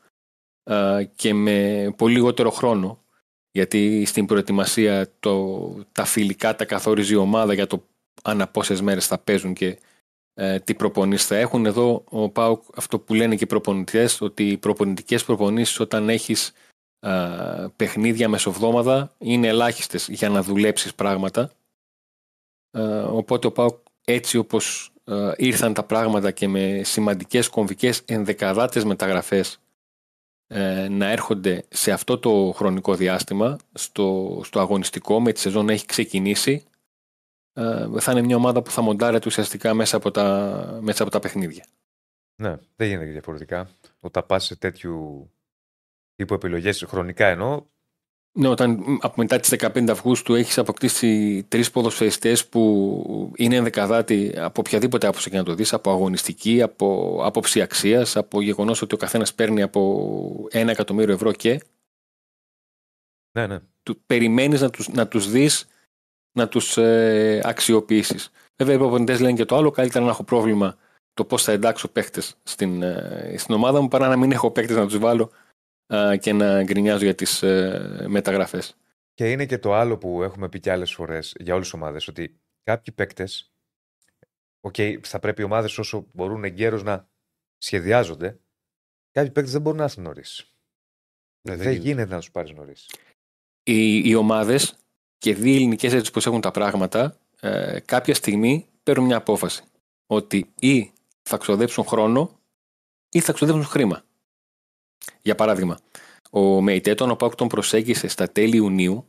ε, και με πολύ λιγότερο χρόνο γιατί στην προετοιμασία το, τα φιλικά τα καθορίζει η ομάδα για το ανά πόσες μέρες θα παίζουν και ε, τι προπονήσεις θα έχουν. Εδώ ο ΠΑΟΚ αυτό που λένε και οι προπονητές ότι οι προπονητικές προπονήσεις όταν έχεις ε, παιχνίδια μεσοβδόμαδα είναι ελάχιστες για να δουλέψεις πράγματα. Ε, οπότε ο ΠΑΟΚ έτσι όπως ε, ήρθαν τα πράγματα και με σημαντικές κομβικές ενδεκαδάτες μεταγραφές ε, να έρχονται σε αυτό το χρονικό διάστημα στο, στο αγωνιστικό με τη σεζόν να έχει ξεκινήσει ε, θα είναι μια ομάδα που θα μοντάρεται ουσιαστικά μέσα από τα, μέσα από τα παιχνίδια. Ναι, δεν γίνεται και διαφορετικά. Όταν πας σε τέτοιου τύπου επιλογές, χρονικά εννοώ, Ναι, όταν από μετά τις 15 Αυγούστου έχεις αποκτήσει τρεις ποδοσφαιριστές που είναι ενδεκαδάτοι από οποιαδήποτε άποψη και να το δεις, από αγωνιστική, από άποψη αξίας, από γεγονός ότι ο καθένας παίρνει από ένα εκατομμύριο ευρώ και ναι, ναι. του, περιμένεις να τους, να τους δεις, να τους ε, αξιοποιήσεις. Βέβαια οι προπονητές λένε και το άλλο, καλύτερα να έχω πρόβλημα το πώς θα εντάξω παίχτες στην, ε, στην ομάδα μου παρά να μην έχω παίχτες να τους βάλω ε, και να γκρινιάζω για τις ε, μεταγραφές. Και είναι και το άλλο που έχουμε πει και άλλες φορές για όλες τις ομάδες, ότι κάποιοι παίκτες. Οκ, θα πρέπει οι ομάδες όσο μπορούν εγκαίρως να σχεδιάζονται. Κάποιοι παίκτες δεν μπορούν να έρθουν νωρίς. Ναι, Δεν γίνεται να τους πάρεις νωρίς. οι, οι ομάδες και δύο ελληνικές έτσι πώ έχουν τα πράγματα, ε, κάποια στιγμή παίρνουν μια απόφαση. Ότι ή θα ξοδέψουν χρόνο ή θα ξοδέψουν χρήμα. Για παράδειγμα, ο Μεϊτέ, τον Πάουκ τον προσέγγισε στα τέλη Ιουνίου,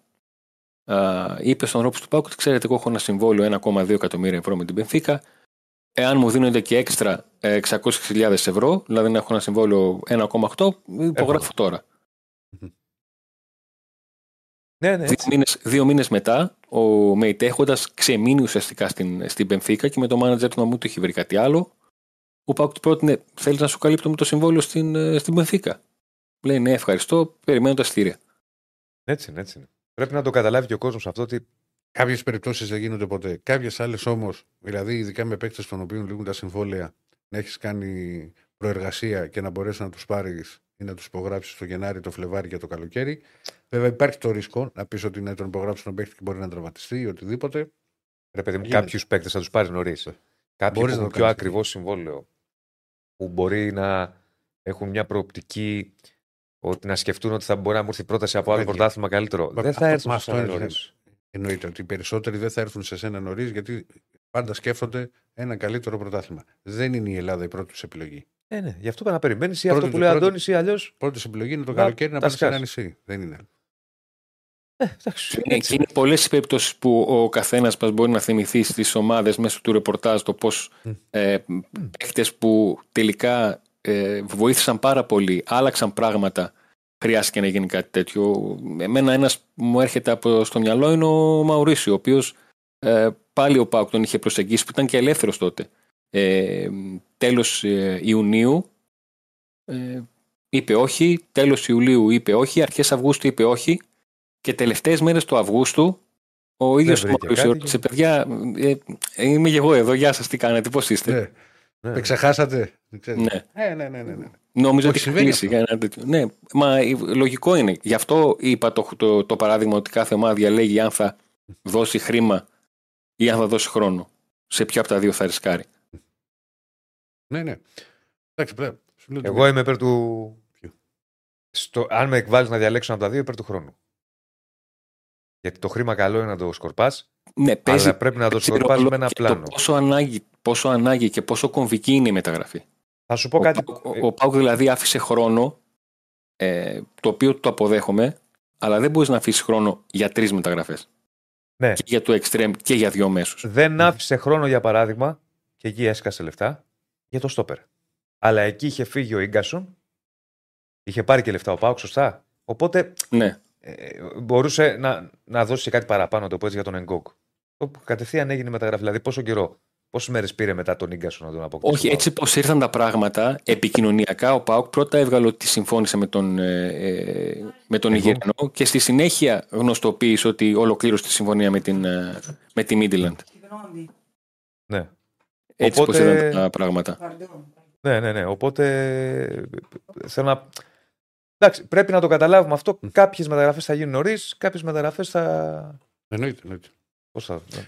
α, είπε στον ρόπος του Πάουκ ότι ξέρετε, εγώ έχω ένα συμβόλαιο 1,2 εκατομμύρια ευρώ με την Πενφύκα. Εάν μου δίνονται και έξτρα ε, 600.000 ευρώ, δηλαδή να έχω ένα συμβόλαιο 1,8, υπογράφω τώρα. Ναι, ναι, Δύο έτσι. μήνες, δύο μήνες μετά, ο Μέιτ έχοντας ξεμείνει ουσιαστικά στην, στην Πενφύκα και με το μάνατζερ του να μου του είχε βρει κάτι άλλο, ο Πάουκ του πρότεινε, θέλεις να σου καλύπτω το συμβόλαιο στην, ε, στην Πενφύκα. Λέει, ναι, ευχαριστώ, περιμένω τα στήρια. Έτσι είναι, έτσι είναι. Πρέπει να το καταλάβει και ο κόσμος αυτό ότι Κάποιες περιπτώσεις δεν γίνονται ποτέ. Κάποιες άλλες όμως, δηλαδή ειδικά με παίκτες των οποίων λήγουν τα συμβόλαια, να έχεις κάνει προεργασία και να μπορέσεις να τους πάρεις ή να τους υπογράψεις το Γενάρη, το Φλεβάρι και το καλοκαίρι. Βέβαια, υπάρχει το ρίσκο να πεις ότι να τον υπογράψει τον παίκτη και μπορεί να τραυματιστεί ή οτιδήποτε. ρε παιδί μου, Γίνεται. κάποιους παίκτες θα τους πάρεις νωρίς. Κάποιοι Μπορείς που να έχουν το πιο κάνεις. ακριβώ συμβόλαιο, που μπορεί να έχουν μια προοπτική ότι να σκεφτούν ότι θα μπορεί να μου έρθει πρόταση από άλλο Βέβαια. πρωτάθλημα καλύτερο. Μα δεν θα αυτό- έρθουν μα σε αυτό ένα είναι νωρίς. Εννοείται ότι οι περισσότεροι δεν θα έρθουν σε σένα νωρίς γιατί πάντα σκέφτονται ένα καλύτερο πρωτάθλημα. Δεν είναι η Ελλάδα η πρώτη τους επιλογή. Ναι, ναι, γι' αυτό πρέπει να περιμένει ή Πρώτη- αυτό που λέει ο πρώτη- Αντώνης ή αλλιώς. Πρώτη επιλογή είναι το Να καλοκαίρι να τα πάει σε ένα σκάσεις. νησί. Δεν είναι. Είναι, και είναι πολλές οι περιπτώσεις που ο καθένας μας μπορεί να θυμηθεί στις ομάδες μέσω του ρεπορτάζ το πώς Μμ. ε, παίχτες που τελικά ε, βοήθησαν πάρα πολύ, άλλαξαν πράγματα, χρειάστηκε να γίνει κάτι τέτοιο. Εμένα ένας που μου έρχεται από, στο μυαλό είναι ο Μαουρίσιο, ο οποίος ε, πάλι ο Πάουκ τον είχε προσεγγίσει, που ήταν και ελεύθερος τότε. Ε, τέλος ε, Ιουνίου ε, είπε όχι, τέλος Ιουλίου είπε όχι, αρχές Αυγούστου είπε όχι και τελευταίες μέρες του Αυγούστου ο ίδιος ο βρήκε Μαουρίσιο κάτι ρώτησε παιδιά ε, ε, είμαι και εγώ εδώ, γεια σας τι κάνετε, πώς είστε; Ναι. Ναι. Με ξεχάσατε. Δεν ξέρετε. Ναι. Ε, ναι, ναι, ναι, ναι. Νόμιζα Όχι, ότι είχε συμβαίνει κλείσει. αυτό. Ένα τέτοιο. Ναι, μα ε, λογικό είναι. Γι' αυτό είπα το, το, το παράδειγμα ότι κάθε ομάδα διαλέγει αν θα δώσει χρήμα ή αν θα δώσει χρόνο. Σε ποια από τα δύο θα ρισκάρει. ναι, ναι. Εντάξει, πρέπει. σου λέω ότι- Εγώ είμαι υπέρ του. Ποιο; Στο... Αν με εκβάλεις να διαλέξω από τα δύο, υπέρ του χρόνου. Γιατί το χρήμα καλό είναι να το σκορπάς, Ναι, παίζει, αλλά πρέπει να το παίζει σκορπάς ρόλο με ένα και πλάνο. Το πόσο, ανάγκη, πόσο ανάγκη και πόσο κομβική είναι η μεταγραφή. Θα σου πω κάτι. Ο, Πάουκ- ο Πάουκ δηλαδή άφησε χρόνο, ε, το οποίο το αποδέχομαι, αλλά δεν μπορείς να αφήσεις χρόνο για τρεις μεταγραφές. Ναι. Και για το extreme και για δύο μέσους. Δεν άφησε χρόνο για παράδειγμα, και εκεί έσκασε λεφτά, για το στόπερ. Αλλά εκεί είχε φύγει ο γκασον, είχε πάρει και λεφτά ο Πάουκ, σωστά. Οπότε Ναι. Ε, μπορούσε να, να δώσει και κάτι παραπάνω το που έτσι για τον Εγκόκ. Όπου κατευθείαν έγινε η μεταγραφή. Δηλαδή, πόσο καιρό, πόσες μέρες πήρε μετά τον γκασον να τον αποκτήσει. Όχι, ο έτσι πώς ήρθαν τα πράγματα, επικοινωνιακά ο Πάουκ πρώτα έβγαλε ότι συμφώνησε με τον, ε, ε, με τον Εγώ. Ιγερανό και στη συνέχεια γνωστοποίησε ότι ολοκλήρωσε τη συμφωνία με, την, ε, με τη Midland. Συγγνώμη, Ναι. Έτσι Οπότε- πως ήταν τα πράγματα. pardon. Ναι, ναι, ναι. Οπότε ε, θέλω να. Εντάξει, πρέπει να το καταλάβουμε αυτό. Κάποιες μεταγραφές θα γίνουν νωρίς, κάποιες μεταγραφές θα. Εννοείται, εννοείται. Πώς θα. ναι.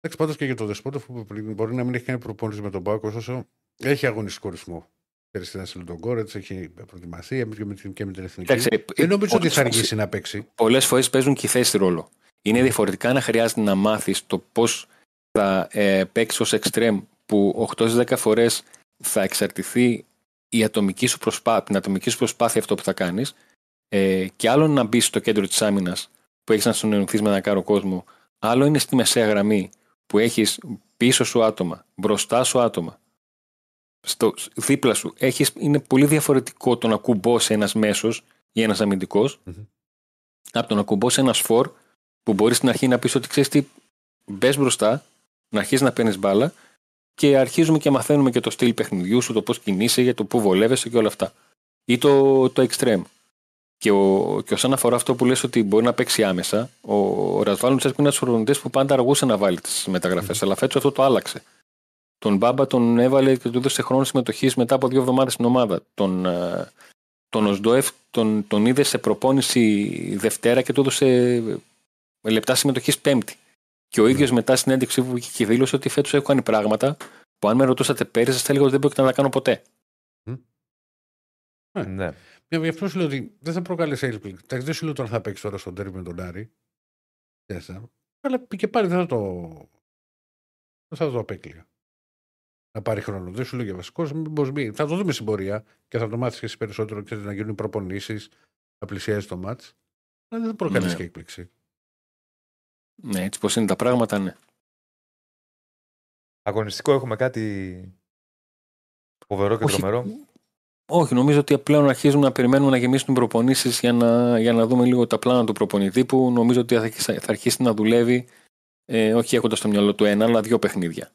Εντάξει, πάντως και για το Δεσπότοφ που πριν μπορεί να μην έχει κάνει προπόνηση με τον Πάκο, ωστόσο έχει αγωνιστικό ρυθμό. Πέρυσι ήταν σε Λοντογκόρετ, έχει προετοιμασία και με την, και με την εθνική. Κοίταξε, Δεν νομίζω ότι πολλές θα φορές- αργήσει να παίξει. Πολλές φορές παίζουν και οι θέσεις ρόλο. Είναι διαφορετικά να χρειάζεται να μάθεις το πώς θα ε, παίξει ως extreme που 8 10 φορές θα εξαρτηθεί η ατομική σου προσπάθεια, την ατομική σου προσπάθεια αυτό που θα κάνεις ε, και άλλο είναι να μπεις στο κέντρο της άμυνας που έχεις να συνεννοηθείς με έναν κάρο κόσμο άλλο είναι στη μεσαία γραμμή που έχεις πίσω σου άτομα, μπροστά σου άτομα στο, δίπλα σου έχεις, είναι πολύ διαφορετικό το να κουμπώσει ένας μέσος ή ένας αμυντικός Μμμ. από το να κουμπώσει ένας φορ που μπορείς στην αρχή να πεις ότι ξέρεις τι, μπες μπροστά, να αρχίσεις να παίρνεις μπάλα και αρχίζουμε και μαθαίνουμε και το στυλ παιχνιδιού σου, το πώς κινείσαι, για το πού βολεύεσαι και όλα αυτά. Ή το, το extreme. Και, ο, και όσον αφορά αυτό που λες ότι μπορεί να παίξει άμεσα, ο, ο Ρασβάλλον Τσέσκο είναι ένας προπονητή που πάντα αργούσε να βάλει τις μεταγραφές, αλλά φέτος αυτό το άλλαξε. Τον Μπάμπα τον έβαλε και του έδωσε χρόνο συμμετοχής μετά από δύο εβδομάδες στην ομάδα. Τον, ε, τον Οσντόεφ τον, τον είδε σε προπόνηση Δευτέρα και του έδωσε λεπτά συμμετοχής Πέμπτη. Και ο ίδιος μετά στην ένδειξή που βγήκε και δήλωσε ότι φέτος έχω κάνει πράγματα που αν με ρωτούσατε πέρυσι, θα έλεγα ότι δεν πρόκειται να τα κάνω ποτέ. ναι. Ναι, Γι' αυτό σου λέω ότι δεν θα προκαλέσει έκπληξη. Εντάξει, δεν σου λέω τώρα θα παίξει τώρα στον τέρμι με τον Άρη. Τέσσερα. Αλλά και πάλι δεν θα το. Δεν θα το απέκλεια. Να πάρει χρόνο. Δεν σου λέω για βασικό. Θα το δούμε στην πορεία και θα το μάθεις και εσύ περισσότερο και να γίνουν προπονήσεις, να πλησιάζει το μάτς. Αλλά δεν θα προκαλέσει Ναι. και έκπληξη. Ναι, έτσι πώ είναι τα πράγματα, ναι. Αγωνιστικό έχουμε κάτι φοβερό και Όχι. τρομερό; Όχι, νομίζω ότι πλέον αρχίζουμε να περιμένουμε να γεμίσουν προπονήσεις για να, για να δούμε λίγο τα πλάνα του προπονητή που νομίζω ότι θα, αρχίσει- θα αρχίσει να δουλεύει ε, όχι έχοντας στο μυαλό του ένα, αλλά δύο παιχνίδια.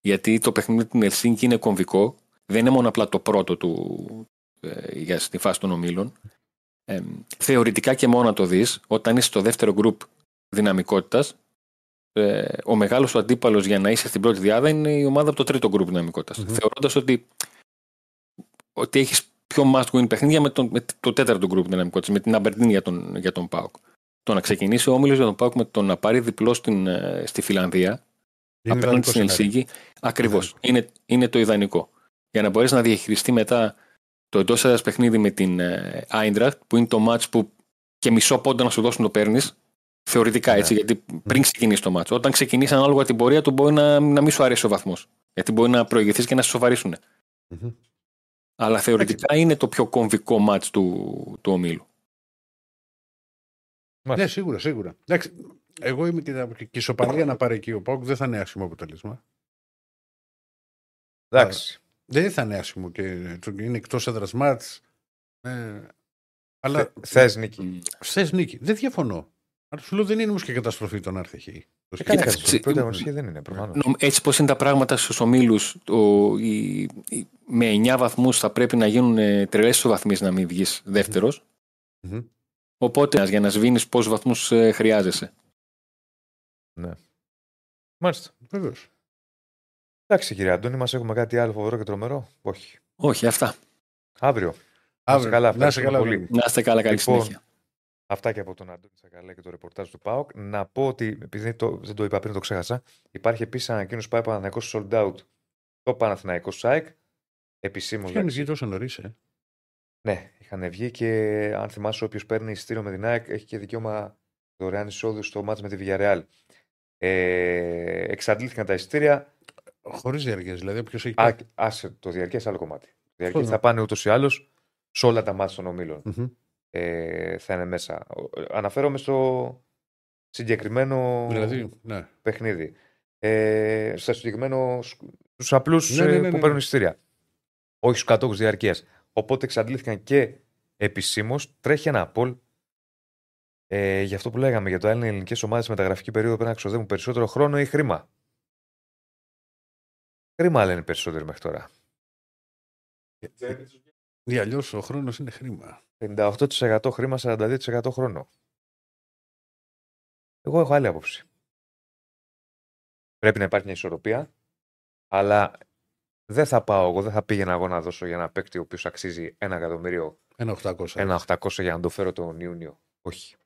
Γιατί το παιχνίδι του Ελσίνκη είναι κομβικό. Δεν είναι μόνο απλά το πρώτο του ε, για στη φάση των ομίλων. Ε, θεωρητικά και μόνο να το δεις, όταν είσαι στο δεύτερο γκρουπ δυναμικότητας, ε, ο μεγάλος σου αντίπαλος για να είσαι στην πρώτη διάδα είναι η ομάδα από το τρίτο γκρουπ δυναμικότητας. Μμμ. Θεωρώντας ότι, ότι έχεις πιο must win παιχνίδια με, τον, με το τέταρτο γκρουπ δυναμικότητας, με την Αμπερντίν για τον, για τον Πάουκ. Το να ξεκινήσει ο όμιλος για τον Πάουκ με το να πάρει διπλό στην, ε, στη Φιλανδία, Είναι απέναντι ιδανικό στην σενάριο. Ελσίνκη, ακριβώς. Ιδανικό. Είναι, είναι το ιδανικό. Για να μπορέσει να διαχειριστεί μετά το εντός έδρας παιχνίδι με την ε, Eintracht, που είναι το match που και μισό πόντο να σου δώσουν το παίρνεις. Θεωρητικά Ναι. έτσι, γιατί πριν ξεκινήσει το μάτσο. Όταν ξεκινήσει ανάλογα την πορεία του, μπορεί να, να μην σου αρέσει ο βαθμός. Γιατί μπορεί να προηγηθείς και να σε σοβαρήσουν. Μμμ. Αλλά θεωρητικά είναι το πιο κομβικό μάτς του, του ομίλου. Ναι, σίγουρα, σίγουρα. Εντάξει, εγώ είμαι και, και η ισοπαλία να πάρει εκεί ο Πάουκ δεν θα είναι άσχημο αποτέλεσμα. Εντάξει. Δεν θα είναι άσχημο και είναι εκτός έδρας μάτς. Ε, αλλά Θες νίκη. θες νίκη. Δεν διαφωνώ. Αλλά σου λέω δεν είναι όμως και καταστροφή το να έρθει εκεί. Το Ε, Καλά, Κοίταξε, κάτι. Η πρώτη τσι- αγωνιστική δεν είναι προφανώς. Νομ- Έτσι πως είναι τα πράγματα στους ομίλους, ο, η, η- με 9 βαθμούς θα πρέπει να γίνουν ε, τρελές ισοβαθμίες να μην βγεις δεύτερος. Μμμ. Οπότε για να σβήνεις πόσους βαθμούς ε, χρειάζεσαι. Μάλιστα. Βεβαίως. Εντάξει, κύριε Αντώνη, μας έχουμε κάτι άλλο φοβερό και τρομερό; Όχι. Όχι, αυτά. Αύριο. Αύριο. καλά, Να είσαι ευχαριστούμε καλά. πολύ. πολύ. Να είστε καλά, καλή Λοιπόν, συνέχεια. Αυτά και από τον Αντώνη Τσακαλέ και το ρεπορτάζ του ΠΑΟΚ. Να πω ότι, επειδή το, δεν το είπα πριν, το ξέχασα, υπάρχει επίσης ανακοίνωση που πάει Παναθηναϊκός sold out το Παναθηναϊκός ΣΑΕΚ. Επισήμως. Είχαν βγει τόσο νωρίς, ε. Ναι, είχαν βγει και αν θυμάσαι, όποιος παίρνει εισιτήριο με την ΑΕΚ έχει και δικαίωμα δωρεάν εισόδου στο μάτς με τη Villarreal. Ε, εξαντλήθηκαν τα εισιτήρια. Χωρίς διαρκές. Δηλαδή, όποιος έχει. Α, άσε το διαρκές άλλο κομμάτι. Το διαρκές Αυτό, θα ναι. πάνε ούτως ή άλλως σε όλα τα μάτια των ομίλων. Μμμ. Ε, θα είναι μέσα. Ο- ε, Αναφέρομαι στο συγκεκριμένο Δηλαδή, ναι. παιχνίδι. Ε, στα συγκεκριμένο στους απλούς Ναι, ναι, ναι, ναι, που ναι. παίρνουν εισιτήρια. Όχι στους κατόχους διαρκείας. Οπότε εξαντλήθηκαν και επισήμως. Τρέχει ένα poll ε, για αυτό που λέγαμε για το αν οι ελληνικές ομάδες σε μεταγραφική περίοδο πρέπει να ξοδεύουν περισσότερο χρόνο ή χρήμα. Χρήμα λένε οι περισσότεροι μέχρι τώρα. Ή αλλιώς ο χρόνος είναι χρήμα. 58% χρήμα, 42% χρόνο. Εγώ έχω άλλη άποψη. Πρέπει να υπάρχει μια ισορροπία, αλλά δεν θα πάω εγώ, δεν θα πήγαινα εγώ να δώσω για ένα παίκτη ο οποίος αξίζει ένα εκατομμύριο, Ένα 800. ένα 800 για να το φέρω τον Ιούνιο. Όχι.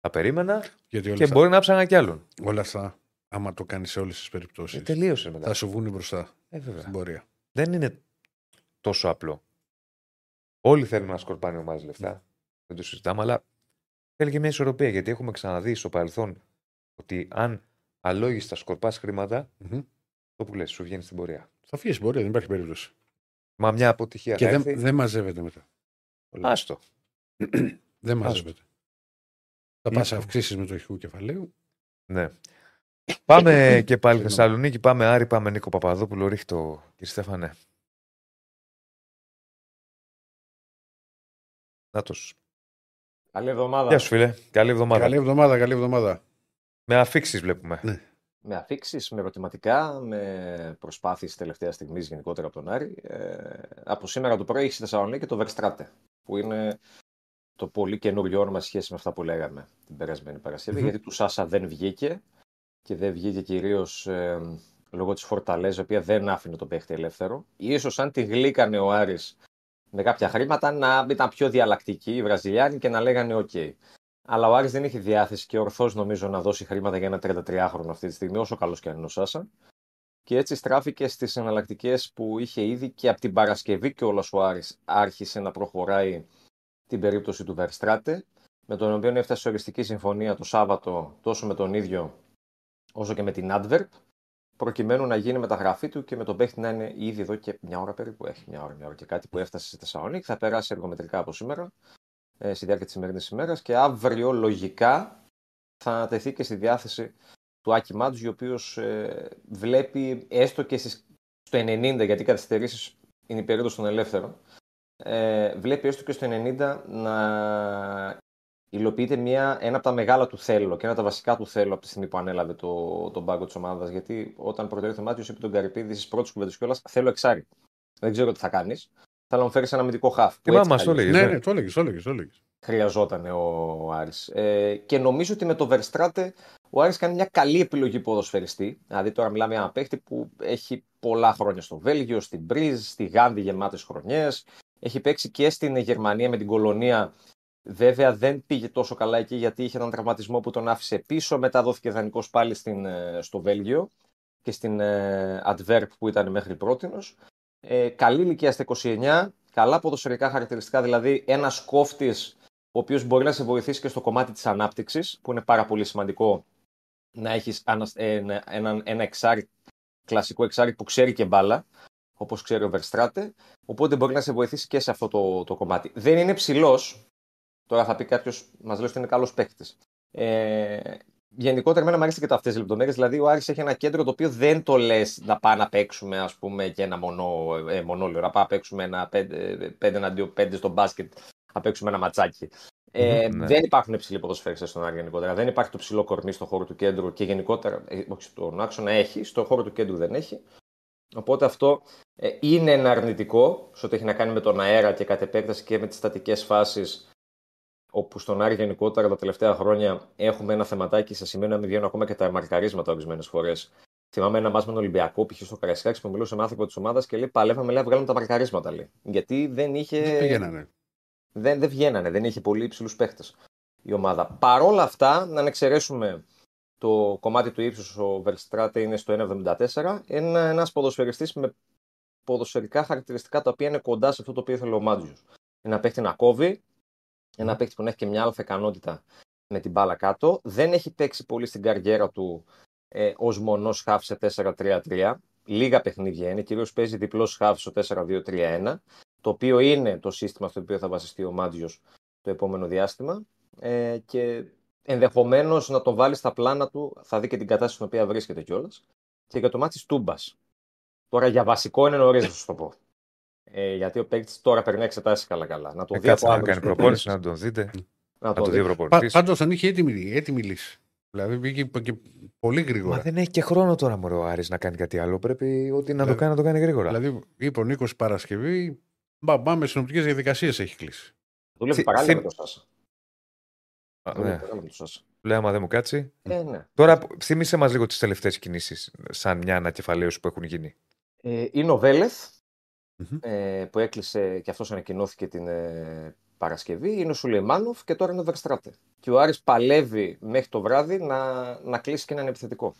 Θα περίμενα Γιατί όλα, και αυτά, μπορεί να ψάνα κι άλλον. όλα αυτά, άμα το κάνεις σε όλες τις περιπτώσεις, Ε, τελείωσε μετά. θα σου βγουν μπροστά Ε, βέβαια. στην πορεία. Δεν είναι τόσο απλό. Όλοι θέλουμε να σκορπάνε ομάδες λεφτά. Δεν το συζητάμε, αλλά θέλει και μια ισορροπία. Γιατί έχουμε ξαναδεί στο παρελθόν ότι αν αλόγιστα σκορπάς χρήματα, Μμμ. το που λες, σου βγαίνει στην πορεία. Θα φύγεις στην πορεία, δεν υπάρχει περίπτωση. Μα μια αποτυχία Και θα δεν, έρθει. δεν μαζεύεται μετά. Άστο. δεν μαζεύεται. Θα πα Λοιπόν. αυξήσεις μετοχικού κεφαλαίου. Ναι. Πάμε και πάλι Συγγνώμη. Θεσσαλονίκη, πάμε Άρη, πάμε Νίκο Παπαδόπουλο, ρίχτω κύριε Στέφανε. Νάτος. Καλή εβδομάδα. Γεια σου φίλε, καλή εβδομάδα. Καλή εβδομάδα, καλή εβδομάδα. Με αφήξεις βλέπουμε. Ναι. Με αφήξεις, με ερωτηματικά, με προσπάθειες τελευταία στιγμής γενικότερα από τον Άρη. Ε, από σήμερα το πρωί έχει στη Θεσσαλονίκη το Verstrate, που είναι το πολύ καινούριο όνομα σε σχέση με αυτά που λέγαμε την περασμένη Παρασκευή, Μμμ. γιατί του Σάσα δεν βγήκε και δεν βγήκε κυρίως λόγω της Φορταλέζα, η οποία δεν άφηνε τον παίχτη ελεύθερο. Ίσως αν τη γλύκανε ο Άρης με κάποια χρήματα να ήταν πιο διαλλακτικοί οι Βραζιλιάνοι και να λέγανε OK. Αλλά ο Άρης δεν είχε διάθεση και ορθώ νομίζω να δώσει χρήματα για ένα 33χρονο αυτή τη στιγμή, όσο καλός και αν είναι ο Σάσα. Και έτσι στράφηκε στις εναλλακτικές που είχε ήδη και από την Παρασκευή και ο Άρης άρχισε να προχωράει την περίπτωση του Verstrate, με τον οποίο έφτασε σε οριστική συμφωνία το Σάββατο τόσο με τον ίδιο όσο και με την Adverb, προκειμένου να γίνει μεταγραφή του και με τον παίχτη να είναι ήδη εδώ και μια ώρα περίπου. Έχει μια ώρα, μια ώρα και κάτι που έφτασε στη Θεσσαλονίκη. Θα περάσει εργομετρικά από σήμερα, ε, στη διάρκεια της σημερινής ημέρας και αύριο λογικά θα τεθεί και στη διάθεση του Άκη Μάτζου, ο οποίος βλέπει έστω και στις, στο 90, γιατί οι καθυστερήσεις είναι η περίοδος των ελεύθερων, ε, βλέπει έστω και στο 90 να υλοποιείται μια, ένα από τα μεγάλα του θέλω και ένα από τα βασικά του θέλω από τη στιγμή που ανέλαβε το, τον πάγκο της ομάδας. Γιατί όταν πρωτοήρθε ο Μάτιος, είπε τον Καρυπίδη στι πρώτε κουβέντε κιόλας: Θέλω εξάρι. Δεν ξέρω τι θα κάνεις. Θα να μου φέρει ένα αμυντικό χάφ. Τι μα το έλεγε. Ναι, ναι, το έλεγε, το έλεγε. Το έλεγες. Χρειαζόταν ο Άρης. Ε, και νομίζω ότι με το Verstrate ο Άρης κάνει μια καλή επιλογή ποδοσφαιριστή. Δηλαδή τώρα μιλάμε για ένα παίχτη που έχει πολλά χρόνια στο Βέλγιο, στην Μπρίζ, στη Γάνδη γεμάτες χρονιές. Έχει παίξει και στην Γερμανία με την κολονία Βέβαια δεν πήγε τόσο καλά εκεί γιατί είχε έναν τραυματισμό που τον άφησε πίσω. Μετά δόθηκε δανεικός πάλι στην, ε, στο Βέλγιο και στην ε, Adverb που ήταν μέχρι πρότινος. Ε, καλή ηλικία στα 29, καλά ποδοσφαιρικά χαρακτηριστικά, δηλαδή ένας κόφτης ο οποίος μπορεί να σε βοηθήσει και στο κομμάτι της ανάπτυξης, που είναι πάρα πολύ σημαντικό να έχεις ένα, ένα, ένα εξάρι, κλασικό εξάρι που ξέρει και μπάλα, όπως ξέρει ο Βερστράτε. Οπότε μπορεί να σε βοηθήσει και σε αυτό το, το κομμάτι. Δεν είναι ψηλός, Τώρα θα πει κάποιος, μας λέει ότι είναι καλός παίκτης. Ε, γενικότερα, εμένα μου αρέσει και τα αυτές τι λεπτομέρειες. Δηλαδή, ο Άρης έχει ένα κέντρο το οποίο δεν το λες να πάμε να παίξουμε ας πούμε, και ένα μονό, ε, μονόλιο. Να πάμε να παίξουμε ένα 5 εναντίον 5 στο μπάσκετ, να παίξουμε ένα ματσάκι. Ε, ναι. Δεν υπάρχουν υψηλοί ποδοσφαίρες στον Άρη γενικότερα. Δεν υπάρχει το ψηλό κορμί στον χώρο του κέντρου και γενικότερα, ε, όχι στον άξονα έχει, στον χώρο του κέντρου δεν έχει. Οπότε αυτό ε, είναι ένα αρνητικό σε ό,τι έχει να κάνει με τον αέρα και κατ' επέκταση και με τις στατικές φάσεις όπου στον Άρη γενικότερα τα τελευταία χρόνια έχουμε ένα θεματάκι σε σημείο να μην βγαίνουν ακόμα και τα μαρκαρίσματα ορισμένες φορές. Θυμάμαι ένα μάσμα με τον Ολυμπιακό, π.χ. στο Καραϊσκάκη, που μιλούσε με άνθρωπο της ομάδας και λέει: Παλεύαμε, λέει, βγάλουμε τα μαρκαρίσματα. Λέει. Γιατί δεν είχε. Δεν βγαίνανε. Δεν, δεν βγαίνανε, δεν είχε πολύ υψηλούς παίχτες η ομάδα. Παρόλα αυτά, να εξαιρέσουμε το κομμάτι του ύψους, ο Βερστράτε είναι στο 1,74. Είναι ένα ποδοσφαιριστής με ποδοσφαιρικά χαρακτηριστικά τα οποία είναι κοντά σε αυτό το οποίο ήθελε ο Μάτζιο. Ένα παίχτη να κόβει, ένα παίκτη που έχει και μια αλφα ικανότητα με την μπάλα κάτω. Δεν έχει παίξει πολύ στην καριέρα του ε, ως μονός χάφ σε 4-3-3. Λίγα παιχνίδια είναι. Κυρίως παίζει διπλός χάφ στο 4-2-3-1. Το οποίο είναι το σύστημα στο οποίο θα βασιστεί ο Μάτζιος το επόμενο διάστημα. Ε, και ενδεχομένως να τον βάλει στα πλάνα του, θα δει και την κατάσταση στην οποία βρίσκεται κιόλας. Και για το μάτι Τούμπας. Τώρα για βασικό είναι νωρίς να σου το πω. Ε, γιατί ο παίκτης τώρα περνάει εξετάσει καλά-καλά. Να τον ε, δει από να κάνει προπόνηση, να τον δείτε. Να τον δει προπόνηση. Πάντως αν είχε έτοιμη, έτοιμη λύση. Δηλαδή πήγε και πολύ γρήγορα. Μα δεν έχει και χρόνο τώρα μωρέ, ο Άρης να κάνει κάτι άλλο. Πρέπει ότι να το κάνει να το κάνει γρήγορα. Δηλαδή είπε ο Νίκος Παρασκευή, μπαμπά με συνοπτικέ διαδικασίες έχει κλείσει. Δούλευε παράλληλα με τον Σάσα. Ναι. άμα δεν μου κάτσει. Ε, ναι. Τώρα θύμισε μας λίγο τις τελευταίες κινήσεις σαν μια ανακεφαλαίωση που έχουν γίνει. Ε, είναι ο Βέλεθ, ε, που έκλεισε και αυτός ανακοινώθηκε την ε, Παρασκευή, είναι ο Σουλεϊμάνοφ και τώρα είναι ο Βερστράτε. Και ο Άρης παλεύει μέχρι το βράδυ να, να κλείσει και έναν επιθετικό.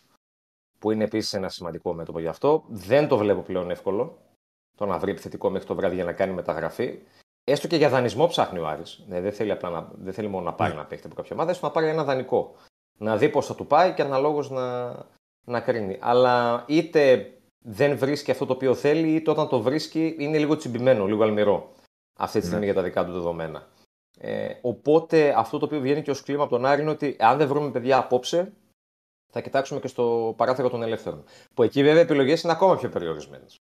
Που είναι επίσης ένα σημαντικό μέτωπο γι' αυτό. Δεν το βλέπω πλέον εύκολο το να βρει επιθετικό μέχρι το βράδυ για να κάνει μεταγραφή. Έστω και για δανεισμό ψάχνει ο Άρης. Ναι, δεν, θέλει απλά να, δεν θέλει μόνο να πάρει ναι. ένα παίχτη από κάποια ομάδα, έστω να πάρει ένα δανεικό. Να δει πώς θα του πάει και αναλόγως να, να κρίνει. Αλλά είτε δεν βρίσκει αυτό το οποίο θέλει, είτε όταν το βρίσκει είναι λίγο τσιμπημένο, λίγο αλμυρό αυτή τη στιγμή ναι. για τα δικά του δεδομένα. Ε, οπότε αυτό το οποίο βγαίνει και ως κλίμα από τον Άρη είναι ότι αν δεν βρούμε παιδιά απόψε, θα κοιτάξουμε και στο παράθυρο των ελεύθερων. Που εκεί βέβαια οι επιλογές είναι ακόμα πιο περιορισμένες.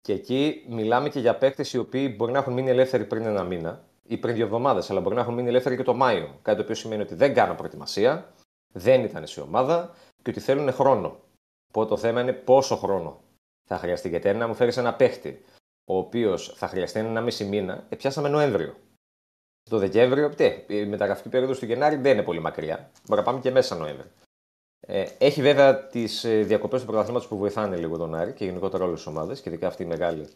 Και εκεί μιλάμε και για παίκτες οι οποίοι μπορεί να έχουν μείνει ελεύθεροι πριν ένα μήνα ή πριν δύο εβδομάδες, αλλά μπορεί να έχουν μείνει ελεύθεροι και το Μάιο. Κάτι το οποίο σημαίνει ότι δεν κάνουν προετοιμασία, δεν ήταν σε ομάδα και ότι θέλουν χρόνο. Οπότε το θέμα είναι πόσο χρόνο θα χρειαστεί. Γιατί αν μου φέρει ένα παίχτη, ο οποίος θα χρειαστεί ένα μισή μήνα, ε, πιάσαμε Νοέμβριο. Το Δεκέμβριο, τε, η μεταγραφική περίοδος του Γενάρη δεν είναι πολύ μακριά. Μπορεί να πάμε και μέσα Νοέμβριο. Ε, έχει βέβαια τις ε, διακοπές του πρωταθλήματος που βοηθάνε λίγο τον Άρη και γενικότερα όλες τις ομάδες, και ειδικά αυτή η μεγάλη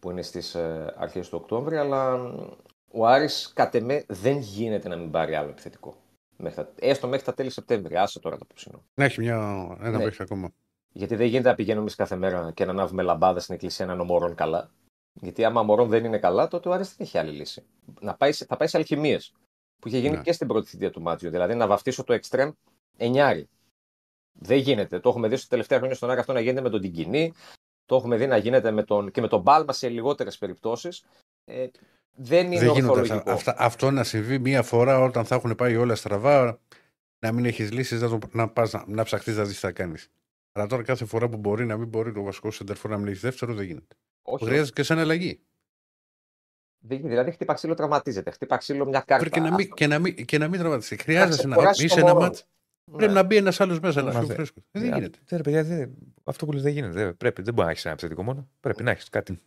που είναι στις ε, αρχές του Οκτώβρη. Αλλά ο Άρης κατ' εμέ δεν γίνεται να μην πάρει άλλο επιθετικό. Μέχρι τα, έστω μέχρι τα τέλη Σεπτέμβρη. Άσε τώρα το ψινό. Να έχει μια, ένα ναι. ακόμα. Γιατί δεν γίνεται να πηγαίνουμε εμεί κάθε μέρα και να ανάβουμε λαμπάδα στην εκκλησία έναν ομορών καλά. Γιατί άμα μωρόν δεν είναι καλά, τότε ο Άρης δεν έχει άλλη λύση. Να πάει, θα πάει σε αλχημίες. Που είχε γίνει ναι. και στην πρώτη θητεία του Μάτζιο. Δηλαδή να βαφτίσω το εξτρέμ εννιάρι. Δεν γίνεται. Το έχουμε δει στα τελευταία χρόνια στον Άρη αυτό να γίνεται με τον Τιγκινή. Το έχουμε δει να γίνεται με τον, και με τον Μπάλμα σε λιγότερες περιπτώσεις. Ε, δεν είναι δεν ορθολογικό. Αυτά, αυτό να συμβεί μία φορά όταν θα έχουν πάει όλα στραβά, να μην έχεις λύσεις, να, να, να, να ψαχτείς να δεις τι θα κάνεις. Αλλά τώρα κάθε φορά που μπορεί να μην μπορεί το βασικό σεντερφόρ να μην έχει δεύτερο δεν γίνεται. Όχι. Χρειάζεται και σαν αλλαγή. Δεν γίνεται. Δηλαδή, χτύπα ξύλο τραυματίζεται. Χτύπα ξύλο μια κάρτα. Πρέπει και να μην, και να μην, και να μην τραυματιστεί. Χρειάζεσαι να ξεκουράσει είσαι το ένα μωρό. μάτς. Ναι. Πρέπει να μπει ένας άλλος μέσα να Μα σου δεν- φρέσκος. Δεν γίνεται. Δεν, ρε, παιδιά, δεν- αυτό που λες δεν γίνεται. Δεν, πρέπει, δεν μπορεί να έχεις ένα επιθετικό μόνο. Πρέπει να έχεις κάτι.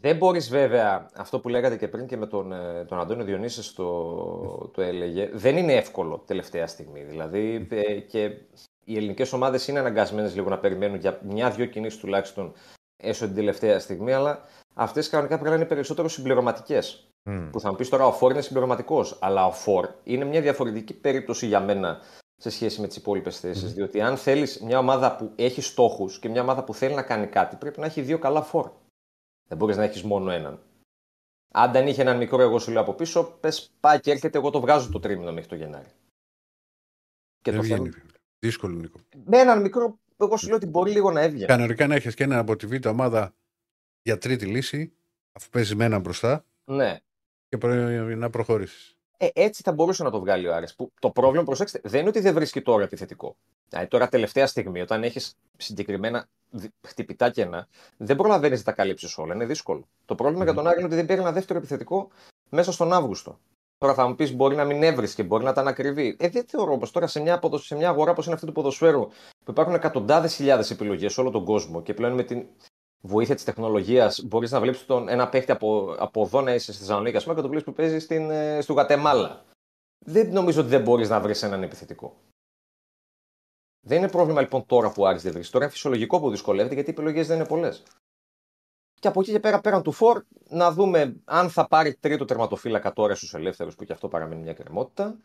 Δεν μπορείς βέβαια αυτό που λέγατε και πριν και με τον, ε, τον Αντώνιο Διονύσης το, το έλεγε. Δεν είναι εύκολο τελευταία στιγμή. Δηλαδή ε, και οι ελληνικές ομάδες είναι αναγκασμένες λίγο να περιμένουν για μια-δυο κινήσεις τουλάχιστον έσω την τελευταία στιγμή. Αλλά αυτές κανονικά πρέπει να είναι περισσότερο συμπληρωματικές. Μμ. Που θα μου πεις τώρα ο Φόρ είναι συμπληρωματικός. Αλλά ο Φόρ είναι μια διαφορετική περίπτωση για μένα σε σχέση με τις υπόλοιπες θέσεις. Διότι αν θέλεις μια ομάδα που έχει στόχους και μια ομάδα που θέλει να κάνει κάτι, πρέπει να έχει δύο καλά Φόρ. Δεν μπορείς να έχεις μόνο έναν. Αν δεν είχε έναν μικρό, εγώ σου λέω από πίσω, πες πάει και έρχεται, εγώ το βγάζω το τρίμηνο μέχρι το Γενάρη. Και Δεν το βγαίνει. θέμα. Δύσκολο, Νίκο. Με έναν μικρό, εγώ σου λέω ότι μπορεί λίγο να έβγαινε. Κανονικά να έχεις και έναν από τη β' ομάδα για τρίτη λύση, αφού παίζεις με έναν μπροστά Ναι. και πρέπει να προχωρήσεις. Ε, έτσι θα μπορούσε να το βγάλει ο Άρης. Που το πρόβλημα, προσέξτε, δεν είναι ότι δεν βρίσκει τώρα επιθετικό. Δηλαδή, τώρα, τελευταία στιγμή, όταν έχεις συγκεκριμένα δι- χτυπητά κενά, δεν προλαβαίνεις να τα καλύψεις όλα. Είναι δύσκολο. Το πρόβλημα για τον Άρη είναι ότι δεν πήρε ένα δεύτερο επιθετικό μέσα στον Αύγουστο. Τώρα θα μου πεις: Μπορεί να μην έβρισκε, μπορεί να ήταν ακριβή. Ε, δεν θεωρώ πω τώρα σε μια, αποδο- σε μια αγορά όπως είναι αυτή του ποδοσφαίρου, που υπάρχουν εκατοντάδες χιλιάδες επιλογές σε όλο τον κόσμο και πλέον με την βοήθεια της τεχνολογίας μπορείς να βλέπεις ένα παίχτη από, από εδώ να είσαι στη Θεσσαλονίκη, ας πούμε, και το βλέπεις που παίζει στην, ε, στο Γατεμάλα. Δεν νομίζω ότι δεν μπορείς να βρεις έναν επιθετικό. Δεν είναι πρόβλημα λοιπόν τώρα που ο Άρης δεν βρει. Τώρα είναι φυσιολογικό που δυσκολεύεται γιατί οι επιλογές δεν είναι πολλές. Και από εκεί και πέρα, πέραν του Φορ, να δούμε αν θα πάρει τρίτο τερματοφύλακα τώρα στους ελεύθερους, που και αυτό παραμένει μια εκκρεμότητα.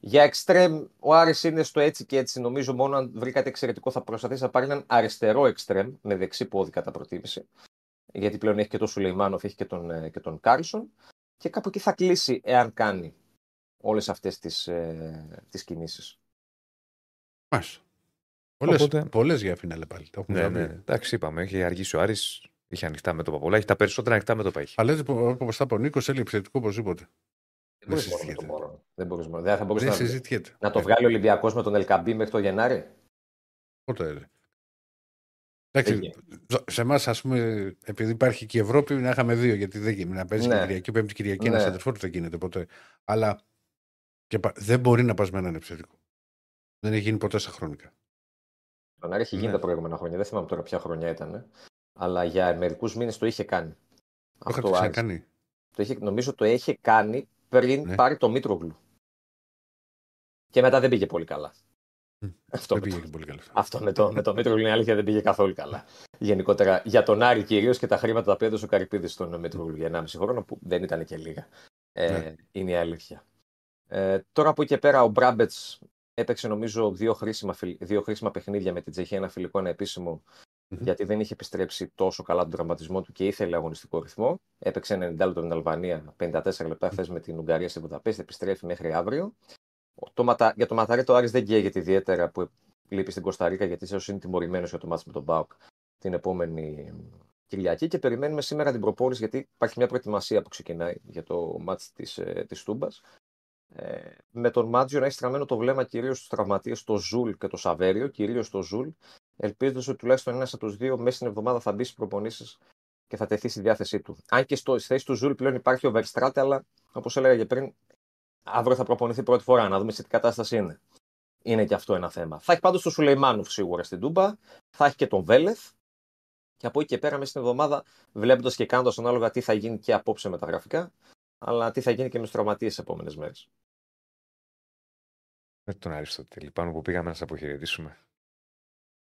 Για εξτρέμ, ο Άρης είναι στο έτσι και έτσι. Νομίζω μόνο αν βρει κάτι εξαιρετικό θα προσπαθήσει να πάρει έναν αριστερό εξτρέμ με δεξί πόδι κατά προτίμηση. Γιατί πλέον έχει και τον Σουλεϊμάνοφ, έχει και τον, ε, και τον Κάρλσον. Και κάπου εκεί θα κλείσει εάν κάνει όλες αυτές τις, ε, τις κινήσεις. Μάλιστα. Πολλές, Οπότε- πολλές για φινάλε πάλι. Τα έχουμε Ναι, ξαναπεί. ναι. Εντάξει, είπαμε. Έχει αργήσει ο Άρης. Είχε ανοιχτά μέτωπα πολλά. Έχει τα περισσότερα ανοιχτά μέτωπα. Έχει. Αλλά έτσι όπω τα είπε ο Νίκος, θέλει επιθετικό οπωσδήποτε. Δεν μπορείς Δεν μόνο με το συζητιέται. μόνο. Δεν μπορείς μόνο. Δεν θα μπορούσε Δεν να, συζητιέται. να το Ε, βγάλει ο Ολυμπιακός με τον Ελκαμπή μέχρι το Γενάρη; Πότε έλεγε; Εντάξει, σε εμάς, ας πούμε, επειδή υπάρχει και η Ευρώπη, να είχαμε δύο. Γιατί δεν γίνεται. Να παίζει Ναι. και Κυριακή, Πέμπτη Κυριακή, Ναι. ένα αδερφός δεν γίνεται ποτέ. Αλλά και πα- δεν μπορεί να πας με έναν επιθετικό. Δεν έχει γίνει ποτέ στα χρονικά. Τον Άρη έχει γίνει Ναι. τα προηγούμενα χρόνια. Δεν θυμάμαι τώρα ποια χρονιά ήταν. Αλλά για μερικούς μήνες το είχε κάνει. Το είχατε ο Άρης. ξανακάνει; Το είχε, νομίζω το είχε κάνει πριν Ναι. πάρει το Μήτρογλου. Και μετά δεν πήγε πολύ καλά. Μμ, Αυτό, Δεν με πήγε το, και πολύ καλά. αυτό με το, με το Μήτρογλου είναι αλήθεια δεν πήγε καθόλου καλά. Γενικότερα για τον Άρη κυρίως και τα χρήματα τα οποία έδωσε ο Καρυπίδης στον Μήτρογλου για 1,5 χρόνο που δεν ήταν και λίγα. Ε, Ναι. Είναι η αλήθεια. Ε, τώρα από εκεί και πέρα ο Μπράμπετς έπαιξε νομίζω δύο χρήσιμα, φιλ- δύο χρήσιμα παιχνίδια με την Τσεχία, ένα φιλικό, ένα επίσημο, Μμμ. γιατί δεν είχε επιστρέψει τόσο καλά τον τραυματισμό του και ήθελε αγωνιστικό ρυθμό. Έπαιξε 90 λεπτό με την Αλβανία, 54 λεπτά χθες με την Ουγγαρία στη Βουδαπέστη, επιστρέφει μέχρι αύριο. Το, Ματα- για το Μαθαρέ το Άρης δεν καίγεται ιδιαίτερα που λείπει στην Κωνσταντίνα γιατί ίσως είναι τιμωρημένος για το μάτι με τον Μπάουκ την επόμενη Κυριακή και περιμένουμε σήμερα την προπόνηση γιατί υπάρχει μια προετοιμασία που ξεκινάει για το ματς της, ε, της Τούμπας. Ε, με τον Μάντζιο να έχει στραμμένο το βλέμμα κυρίως στους τραυματίες, το Ζουλ και το Σαβέριο, κυρίως το Ζουλ, ελπίζοντας ότι τουλάχιστον ένας από τους δύο μέσα στην εβδομάδα θα μπει στις προπονήσεις και θα τεθεί στη διάθεσή του. Αν και στο, στη θέση του Ζουλ πλέον υπάρχει ο Βερστράτε, αλλά όπως έλεγα και πριν, αύριο θα προπονηθεί πρώτη φορά, να δούμε σε τι κατάσταση είναι. Είναι και αυτό ένα θέμα. Θα έχει πάντως τον Σουλεϊμάνοφ σίγουρα στην Τούμπα, θα έχει και τον Βέλεθ, και από εκεί και πέρα μέσα στην εβδομάδα, βλέποντας και κάνοντας ανάλογα τι θα γίνει και απόψε με τα γραφικά, αλλά τι θα γίνει και με τους τραυματίες τι επόμενες μέρες. Με τον Αριστοτέλη. Πάνω που πήγαμε να σε αποχαιρετήσουμε.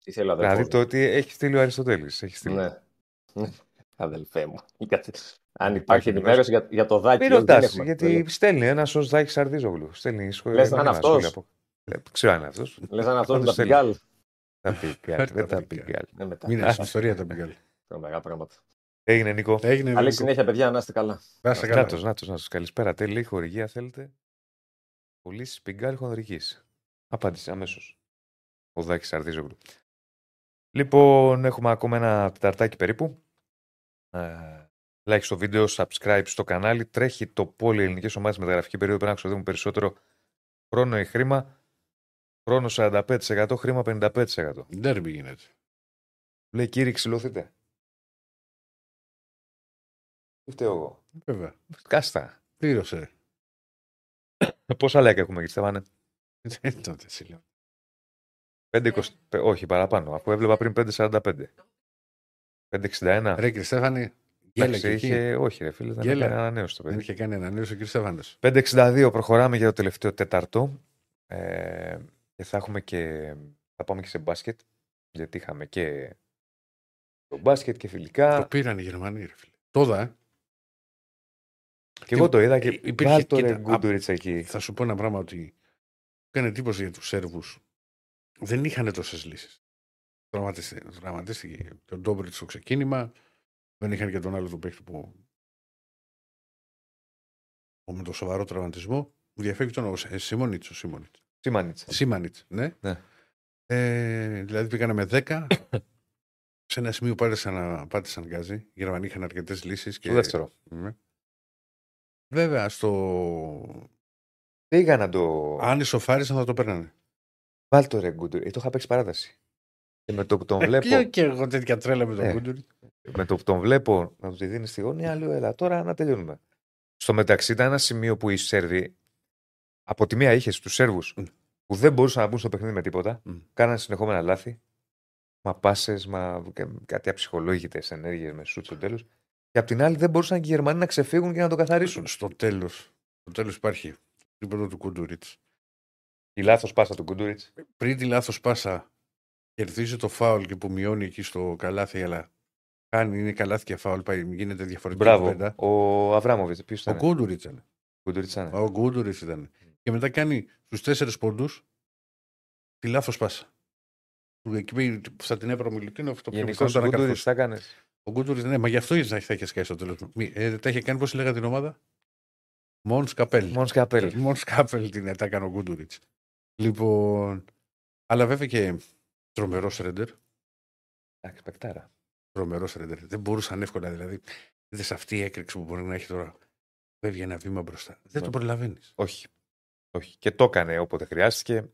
Τι θέλω, αδελφός. Δηλαδή μου. το ότι έχει στείλει ο Αριστοτέλης. Έχει στείλει. Ναι. Αδελφέ μου. Γιατί- Αν υπάρχει Υπάρχει ενημέρωση για, για το δάκι. Μην όχι, δεν ρωτάς, έχουμε. γιατί στέλνει ένας ως Δάκης Σαρδίζογλου. Στέλνει σχόλια. Λες να είναι ένα σχόλιο αυτός. από- Δεν ξέρω αν είναι αυτός. Λες να είναι αυτό με Πάντως τα θέλει. πιγκάλ. Τα πιγκάλ. Δεν τα Τα πιγκάλ. Ναι, μετά. Μείνε στην ιστορία τα πήγα. Τρομερά πράγματα. Έγινε Νίκο. Έγινε. Καλή Νίκο. συνέχεια, παιδιά, να είστε καλά. Να είστε καλά. Νάτο, νάτο, νάτο. Καλησπέρα. Τέλει χορηγία θέλετε. Πωλήσει πιγκάλ χονδρικής. Απάντησε αμέσως. Ο Δάκης Σαρδίζογλου. Λοιπόν, έχουμε ακόμα ένα πιταρτάκι περίπου. Ε, like στο βίντεο, subscribe στο κανάλι. Τρέχει το πόλι ελληνικές ομάδες μεταγραφική περίοδο. Πρέπει να ξοδεύουμε περισσότερο χρόνο ή χρήμα. Χρόνο 45%, χρήμα 55%. Δεν γίνεται. Λέει κύριε, ξυλωθείτε. Φταίω εγώ; Βέβαια. Κάστα. Πλήρωσε. Πόσα like έχουμε εκεί, τι. Δεν τότε. Ναι. όχι, παραπάνω, αφού έβλεπα πριν 5.45. 5.61. Ρε, κύριε Στέφανη, είχε, όχι, ρε φίλε, δεν είχε κάνει ανανέωση το παιδί. Δεν είχε κάνει ανανέωση ο Κύριος 5.62 προχωράμε για το τελευταίο τέταρτο. Ε, και θα έχουμε και. Θα πάμε και σε μπάσκετ. Γιατί είχαμε και το μπάσκετ και φιλικά. Το πήραν οι Γερμανοί, ρε φίλε. Τώρα, ε. Και, εγώ το είδα και ε, υπήρχε το Θα σου πω ένα πράγμα ότι έκανε εντύπωση για τους Σέρβους δεν είχαν τόσες λύσεις. Τραυματίστη- Τραυματίστηκε τον Ντόμπριτς στο ξεκίνημα. Δεν είχαν και τον άλλο τον παίχτη που που με το σοβαρό τραυματισμό. Μου διαφεύγει τον όνομα. Ε, Σίμονιτς, ο Σίμονιτς. Σίμανιτσα. Σίμανιτς, ναι. Ναι. Ε, δηλαδή πήγανε με 10. Σε ένα σημείο πάτησαν, πάτησαν γκάζι. Οι Γερμανοί είχαν αρκετές λύσεις. Στο δεύτερο. Ναι. Βέβαια, στο. Πήγα να το. Αν ισοφάρισαν θα το παίρνανε. Βάλ το ρε Γκούντουριτς. Ε, το είχα παίξει παράταση. Και με το που τον βλέπω. Και, και εγώ τέτοια τρέλα με τον Ε. Γκούντουριτ. με το που τον βλέπω να του τη δίνει στη γωνία, λέω έλα τώρα να τελειώνουμε. Στο μεταξύ ήταν ένα σημείο που οι Σέρβοι, από τη μία είχες τους Σέρβους Μμ. που δεν μπορούσαν να μπουν στο παιχνίδι με τίποτα, Μμ. κάνανε συνεχόμενα λάθη. Μα πάσες, μα και κάτι αψυχολόγητες ενέργειες με σουτ στο τέλος. Και απ' την άλλη δεν μπορούσαν και οι Γερμανοί να ξεφύγουν και να το καθαρίσουν. Στο τέλος. Στο τέλος υπάρχει το τρίποντο του Κούντουριτ. Η λάθος πάσα του Κουντούριτς. Πριν τη λάθος πάσα, κερδίζει το φάουλ και που μειώνει εκεί στο καλάθι, αλλά κάνει είναι καλάθι και φάουλ, πάει, γίνεται διαφορετική Μπράβο. κουβέντα. Ο Αβράμοβιτς. Ποιος Ο ήταν; Κούντουριτ ήταν. Κουντούριτς ήταν. Ο Γκούντουριτ ήταν. Και μετά κάνει στους τέσσερις πόντους τη λάθος πάσα. Που Εκεί που θα την έπαιρνε ο Μιλουτίνο, αυτό πιο Γενικώ πιθανό ο ήταν να Κουντούριτς καθώς. τα έκανε. Ο Γκούντουριτ, ναι, μα γι' αυτό θα θα είχε σκάσει στο τέλος. Ε, τα είχε κάνει, πώς λέγα την ομάδα; Μον Καπέλ. Μόνο σκαπέλ. Μον Καπέλ την τα έκανε ο Γκούντουριτ. Λοιπόν. Αλλά βέβαια και τρομερός ρέντερ. Εντάξει, πεκτάρα. Τρομερός ρέντερ. Δεν μπορούσαν εύκολα δηλαδή. Είδες αυτή η έκρηξη που μπορεί να έχει τώρα. Φεύγει ένα βήμα μπροστά. Δεν Ναι. το προλαβαίνεις. Όχι. Όχι. Και το έκανε όποτε χρειάστηκε.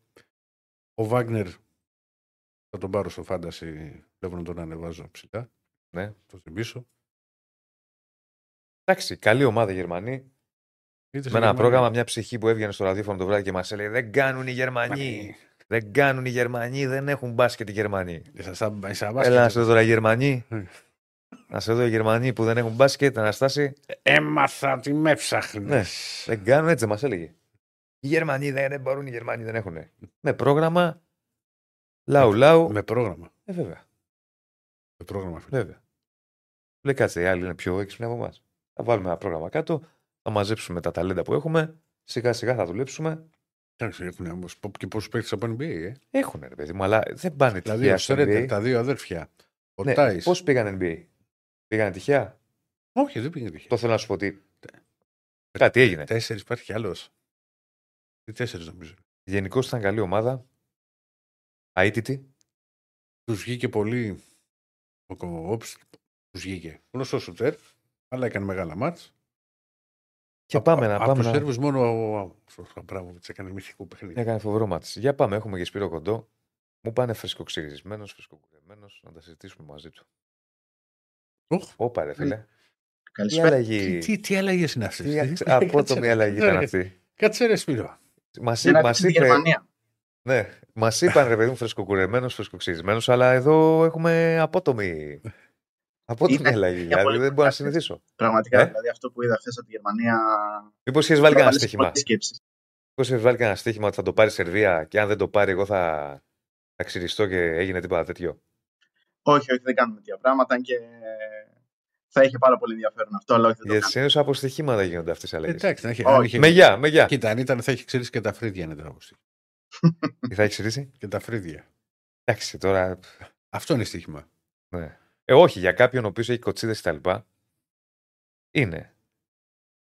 Ο Βάγνερ θα τον πάρω στο φάνταση. Βλέπω να τον ανεβάζω ψηλά. Ναι. Το θυμίσω. Εντάξει, καλή ομάδα οι Γερμανοί. Είτε Με ένα πρόγραμμα, μια ψυχή που έβγαινε στο ραδιόφωνο το βράδυ και μας έλεγε Δεν κάνουν οι Γερμανοί. Δεν κάνουν οι Γερμανοί, δεν έχουν μπάσκετ οι Γερμανοί. Έλα να σε δω τώρα οι Γερμανοί. Ε. να σε δω οι Γερμανοί που δεν έχουν μπάσκετ, Αναστάση. Έμαθα ότι με ψάχνει. Ναι, δεν κάνουν έτσι, μας έλεγε. Οι Γερμανοί δεν, δεν μπορούν, οι Γερμανοί δεν έχουν. Με πρόγραμμα. Λαού, λαού. Με πρόγραμμα. Ε, βέβαια. Με πρόγραμμα. φίλε. βέβαια. Λέει κάτσε, οι άλλοι είναι πιο έξυπνοι από εμάς. Θα βάλουμε ένα πρόγραμμα κάτω, θα μαζέψουμε τα ταλέντα που έχουμε, σιγά σιγά θα δουλέψουμε. Εντάξει, έχουν όμως και πόσους παίχτες από NBA. Ε. Έχουν ρε παιδί μου, αλλά δεν πάνε Δηλαδή τυχαία ο στο Σρέντερ, NBA. τα δύο αδέρφια. Ο Ναι, Τάις. Πώς πήγαν NBA. Πήγανε τυχαία; Όχι, δεν πήγε τυχαία. Το θέλω να σου πω ότι. Κάτι έγινε; Τέσσερις υπάρχει κι άλλος. Τι τέσσερις νομίζω. Γενικώς ήταν καλή ομάδα. Αίτητη. Τους βγήκε πολύ. Ο Όψ τους βγήκε. Γνωστός σουτέρ, αλλά έκανε μεγάλα μάτς. Και πάμε να Από πάμε. τους Να... Σέρβους μόνο ο Αμπράμοβιτ έκανε μυθικό παιχνίδι. Έκανε φοβερό μάτς. Για πάμε, έχουμε και Σπύρο Κοντό. Μου πάνε φρεσκοξυρισμένο, φρεσκοκουρεμένο, να τα συζητήσουμε μαζί του. Οχ. Όπα, ρε φίλε. Τι Καλησπέρα. αλλαγή. Τι, τι αλλαγέ είναι αυτές; Τι αξ- απότομη αλλαγή ήταν αυτή; Κάτσε ρε Σπύρο. Μας Για να μας πει στη είπε, Γερμανία. ναι, μας είπαν ρε παιδί μου φρεσκοκουρεμένος, φρεσκοξυρισμένο, αλλά εδώ έχουμε απότομη. Απότομη Είναι αλλαγή. μια Δηλαδή πολύ δεν μπορώ να μεγάλη συνηθίσω. Πραγματικά, Ε; δηλαδή αυτό που είδα χθες από τη Γερμανία. Μήπως είχες βάλει κανένα προκάλεσε στοίχημα; πολλές σκέψεις. Μήπως είχες βάλει κανένα στοίχημα ότι θα το πάρει η Σερβία και αν δεν το πάρει, εγώ θα, θα ξυριστώ και έγινε τίποτα τέτοιο; Όχι, όχι, δεν κάνουμε τέτοια πράγματα και θα είχε πάρα πολύ ενδιαφέρον αυτό, αλλά όχι δεν το Γιατί κάνουμε. συνήθως από στοιχήματα γίνονται αυτές οι αλλαγές. Εντάξει, να έχει, Όχι. αν είχε- Με γεια, με γεια. Κοίτα, αν ήταν θα έχει ξέρει και τα φρύδια είναι τραγούδι. Τι θα έχει ξυρίσει; Και τα φρύδια. Εντάξει, τώρα. Αυτό είναι στοίχημα. Ναι. Ε, όχι, για κάποιον ο οποίος έχει κοτσίδες κτλ. Είναι.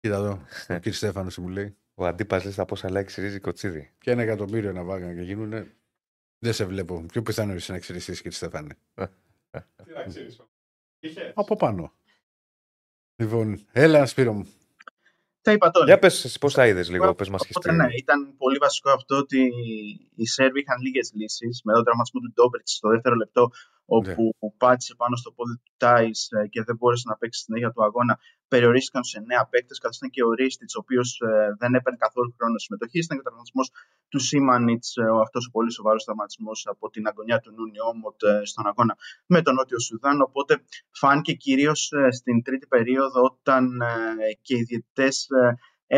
Κοίτα εδώ, ο κ. Στέφανος μου λέει. Ο αντίπα λε τα πόσα like ξυρίζει κοτσίδι. Και ένα εκατομμύριο να βάγανε και γίνουνε. Δεν σε βλέπω. Πιο πιθανό είσαι να ξυριστεί, κ. Στέφανε. Από πάνω. Λοιπόν, έλα, Σπύρο μου. Τα είπα τώρα. Για πες εσύ πώς τα είδες λίγο, πες μας και Οπότε, ναι, ήταν πολύ βασικό αυτό ότι οι Σέρβοι είχαν λίγες λύσεις. Με τον τραυματισμό του Ντόμπριτ στο δεύτερο λεπτό, όπου ναι. πάτησε πάνω στο πόδι του Τάις ε, και δεν μπόρεσε να παίξει στη συνέχεια του αγώνα. Περιορίστηκαν σε νέα παίκτες, καθώς ήταν και ο Ρίστιτς, ο οποίος ε, δεν έπαιρνε καθόλου χρόνο συμμετοχή. Ήταν και ο τραυματισμό του Σίμανιτς, ε, αυτός ο πολύ σοβαρός τραυματισμός από την αγωνιά του Νούνι Όμοτ στον αγώνα με τον Νότιο Σουδάν. Οπότε φάνηκε κυρίως στην τρίτη περίοδο όταν και οι διαιτητές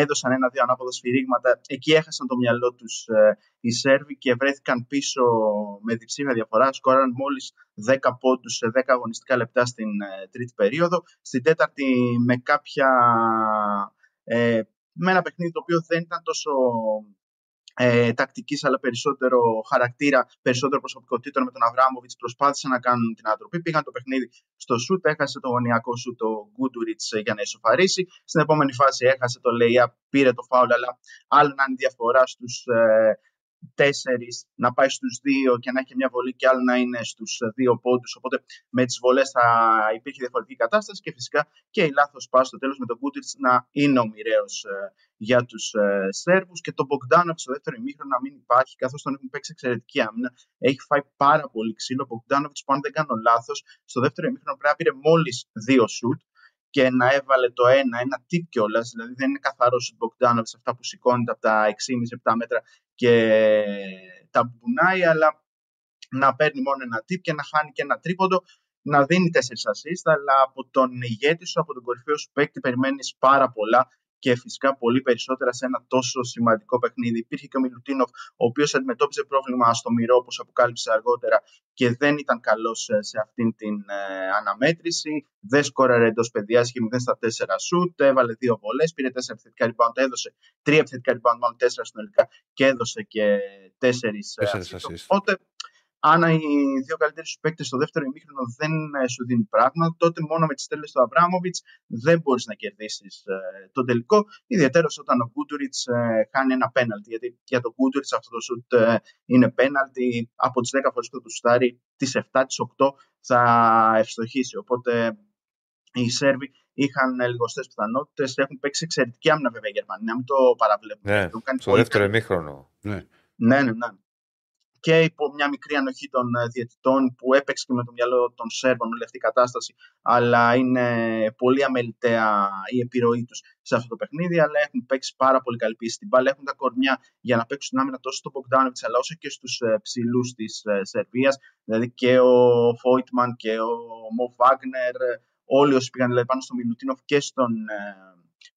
έδωσαν ένα-δύο ανάποδα σφυρίγματα. Εκεί έχασαν το μυαλό τους ε, οι Σέρβοι και βρέθηκαν πίσω με διψήφια διαφορά. Σκόραν μόλις 10 πόντους σε 10 αγωνιστικά λεπτά στην ε, τρίτη περίοδο. Στην τέταρτη με κάποια. Ε, με ένα παιχνίδι το οποίο δεν ήταν τόσο ε, τακτικής αλλά περισσότερο χαρακτήρα, περισσότερο προσωπικότητων με τον Αβράμοβιτς. Προσπάθησαν να κάνουν την ανατροπή, πήγαν το παιχνίδι στο σουτ, έχασε το γωνιακό σου το Γκούντουριτς ε, για να ισοφαρίσει, στην επόμενη φάση έχασε το Λέια, πήρε το φάουλ αλλά άλλο να είναι διαφορά στους ε, τέσσερις να πάει στους δύο και να έχει μια βολή και άλλο να είναι στους δύο πόντους. Οπότε με τις βολές θα υπήρχε διαφορετική κατάσταση και φυσικά και η λάθος πάση στο τέλος με τον Κούτιτ να είναι ο μοιραίος ε, για τους ε, Σέρβους και τον Μπογκδάνοφ στο δεύτερο ημίχρονο να μην υπάρχει καθώς τον έχουν παίξει εξαιρετική άμυνα. Έχει φάει πάρα πολύ ξύλο. Ο Μπογκδάνοφ, που αν δεν κάνω λάθος, στο δεύτερο ημίχρονο πρέπει να πήρε μόλις δύο σουτ και να έβαλε το ένα, ένα τύπ κιόλας. Δηλαδή δεν είναι καθαρός ο Μπογκδάνοβιτ αυτά που σηκώνεται από τα 6,5-7 μέτρα και τα μπουνάει, αλλά να παίρνει μόνο ένα τύπ και να χάνει και ένα τρίποντο. Να δίνει τέσσερις assist, αλλά από τον ηγέτη σου, από τον κορυφαίο σου παίκτη, περιμένεις πάρα πολλά και φυσικά πολύ περισσότερα σε ένα τόσο σημαντικό παιχνίδι. Υπήρχε και ο Μιλουτίνοφ, ο οποίος αντιμετώπιζε πρόβλημα στο μυρό, όπως αποκάλυψε αργότερα, και δεν ήταν καλός ε, σε αυτήν την ε, αναμέτρηση. Δεν σκόραρε εντός παιδιάς, είχε 0 στα 4 σουτ, έβαλε δύο βολές, πήρε 4 επιθετικά rebound, έδωσε 3 επιθετικά rebound, μάλλον 4 συνολικά και έδωσε και 4 assist. Οπότε αν οι δύο καλύτεροι σου παίκτες στο δεύτερο ημίχρονο δεν ε, σου δίνουν πράγμα, τότε μόνο με τις τέλε του Αβράμοβιτς δεν μπορείς να κερδίσεις ε, τον τελικό. Ιδιαίτερα όταν ο Κούντουριτ ε, κάνει ένα πέναλτι. Γιατί για τον Κούντουριτ αυτό το σουτ ε, είναι πέναλτι. Από τις 10 φορές που του στάρει, τις 7, τις 8 θα ευστοχήσει. Οπότε οι Σέρβοι είχαν λιγοστές πιθανότητες. Έχουν παίξει εξαιρετική άμυνα βέβαια οι Γερμανοί. Να μην το παραβλέπουμε. Ναι, στο δεύτερο ημίχρονο. Ναι. ναι, ναι, ναι και υπό μια μικρή ανοχή των ε, διαιτητών που έπαιξε και με το μυαλό των Σέρβων όλη αυτή η κατάσταση, αλλά είναι πολύ αμεληταία η επιρροή τους σε αυτό το παιχνίδι. Αλλά έχουν παίξει πάρα πολύ καλή πίστη στην μπάλα. Έχουν τα κορμιά για να παίξουν άμυνα τόσο στον Μπογκδάνοβιτ, αλλά όσο και στους ε, ψηλούς της ε, Σερβίας. Δηλαδή και ο Φόιτμαν και ο Μο Βάγνερ, όλοι όσοι πήγαν δηλαδή, πάνω στο Μιλουτίνοφ και στον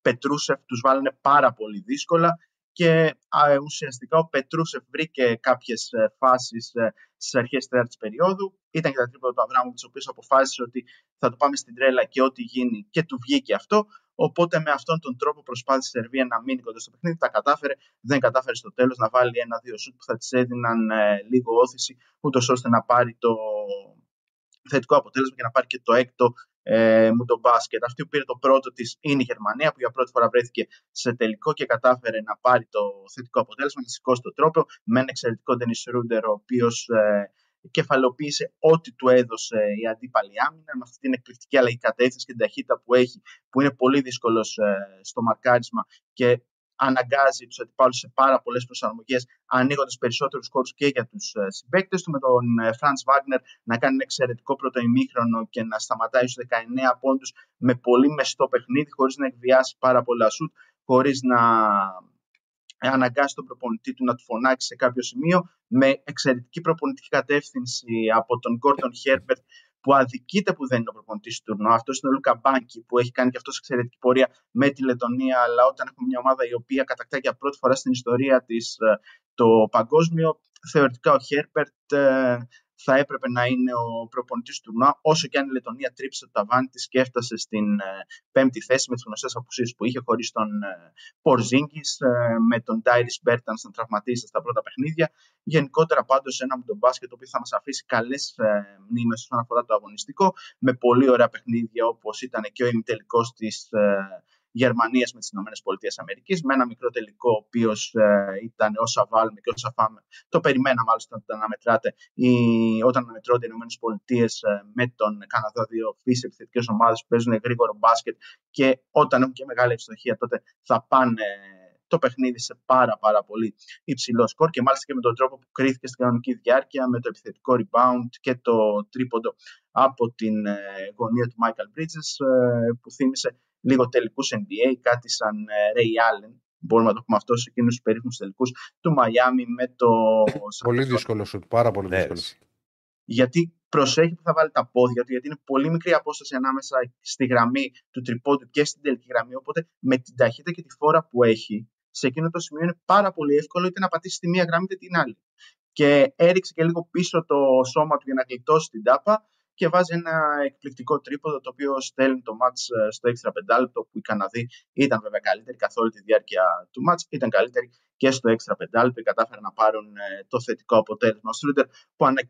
Πετρούσεφ, τους βάλανε πάρα πολύ δύσκολα και α, ουσιαστικά ο Πετρούσεφ βρήκε κάποιες φάσεις στις αρχές της τέταρτης περίοδου. Ήταν και τα τρίποδα του Αβράμου, ο οποίο αποφάσισε ότι θα το πάμε στην τρέλα και ό,τι γίνει και του βγήκε αυτό. Οπότε με αυτόν τον τρόπο προσπάθησε η Σερβία να μείνει κοντά στο παιχνίδι. Τα κατάφερε, δεν κατάφερε στο τέλος να βάλει ένα-δύο σουτ που θα της έδιναν ε, λίγο όθηση, ούτως ώστε να πάρει το θετικό αποτέλεσμα και να πάρει και το έκτο ε, μου το μπάσκετ. Αυτή που πήρε το πρώτο της είναι η Γερμανία, που για πρώτη φορά βρέθηκε σε τελικό και κατάφερε να πάρει το θετικό αποτέλεσμα και σηκώσει τον τρόπο με ένα εξαιρετικό Ντένι Ρούντερ, ο οποίος ε, κεφαλοποίησε ό,τι του έδωσε η αντίπαλη άμυνα με αυτή την εκπληκτική αλλαγή κατεύθυνσης και την ταχύτητα που έχει, που είναι πολύ δύσκολος ε, στο μαρκάρισμα και αναγκάζει τους αντιπάλους σε πάρα πολλές προσαρμογές, ανοίγοντας περισσότερους χώρου και για τους ε, συμπαίκτες του. Με τον Φραντ ε, Βάγνερ να κάνει ένα εξαιρετικό πρώτο ημίχρονο και να σταματάει στους 19 πόντους με πολύ μεστό παιχνίδι, χωρίς να εκβιάσει πάρα πολλά σουτ, χωρίς να αναγκάσει τον προπονητή του να του φωνάξει σε κάποιο σημείο, με εξαιρετική προπονητική κατεύθυνση από τον Gordon Herbert που αδικείται που δεν είναι ο προπονητής του τουρνουά. Αυτός είναι ο Λούκα Μπάνκι που έχει κάνει και αυτός εξαιρετική πορεία με τη Λετωνία. Αλλά όταν έχουμε μια ομάδα η οποία κατακτά για πρώτη φορά στην ιστορία της ε, το παγκόσμιο, θεωρητικά ο Χέρπερτ ε, θα έπρεπε να είναι ο προπονητής του τουρνουά, όσο και αν η Λετωνία τρίψε το ταβάνι της και έφτασε στην ε, πέμπτη θέση με τις γνωστές απουσίες που είχε, χωρίς τον Πορζίνγκης, με τον Τάιρις Μπέρταν να τραυματίσει στα πρώτα παιχνίδια. Γενικότερα, πάντως, ένα με τον μπάσκετ, το οποίο θα μας αφήσει καλές μνήμες όσον αφορά το αγωνιστικό, με πολύ ωραία παιχνίδια όπως ήταν και ο ημιτελικός της Γερμανίας με τις ΗΠΑ, με ένα μικρό τελικό, ο οποίος ε, ήταν όσα βάλουμε και όσα φάμε. Το περιμένα μάλιστα όταν αναμετράτε ή όταν αναμετρώνται οι ΗΠΑ ε, με τον Καναδά, δύο φύσει επιθετικές ομάδες που παίζουν γρήγορο μπάσκετ και όταν έχουν και μεγάλη ευστοχία, τότε θα πάνε το παιχνίδι σε πάρα πάρα πολύ υψηλό σκορ και μάλιστα και με τον τρόπο που κρίθηκε στην κανονική διάρκεια με το επιθετικό rebound και το τρίποντο από την ε, γωνία του Michael Bridges ε, που θύμισε λίγο τελικούς NBA, κάτι σαν ε, Ray Allen μπορούμε να το πούμε αυτό σε εκείνους τους περίφημους τελικούς του Μαϊάμι με το. Πολύ δύσκολο σουτ, πάρα πολύ Ναι, δύσκολο. Γιατί προσέχει που θα βάλει τα πόδια του, γιατί είναι πολύ μικρή απόσταση ανάμεσα στη γραμμή του τριπόντου και στην τελική γραμμή. Οπότε με την ταχύτητα και τη φόρα που έχει, σε εκείνο το σημείο είναι πάρα πολύ εύκολο είτε να πατήσεις τη μία γραμμή είτε την άλλη. Και έριξε και λίγο πίσω το σώμα του για να γλιτώσει την τάπα και βάζει ένα εκπληκτικό τρίποδο το οποίο στέλνει το μάτς ε, στο έξτρα πεντάλεπτο που οι Καναδοί ήταν βέβαια καλύτεροι καθ' όλη τη διάρκεια του μάτς, ήταν καλύτεροι και στο έξτρα πεντάλεπτο και κατάφεραν να πάρουν ε, το θετικό αποτέλεσμα. Ο Στρούντερ που ανακ-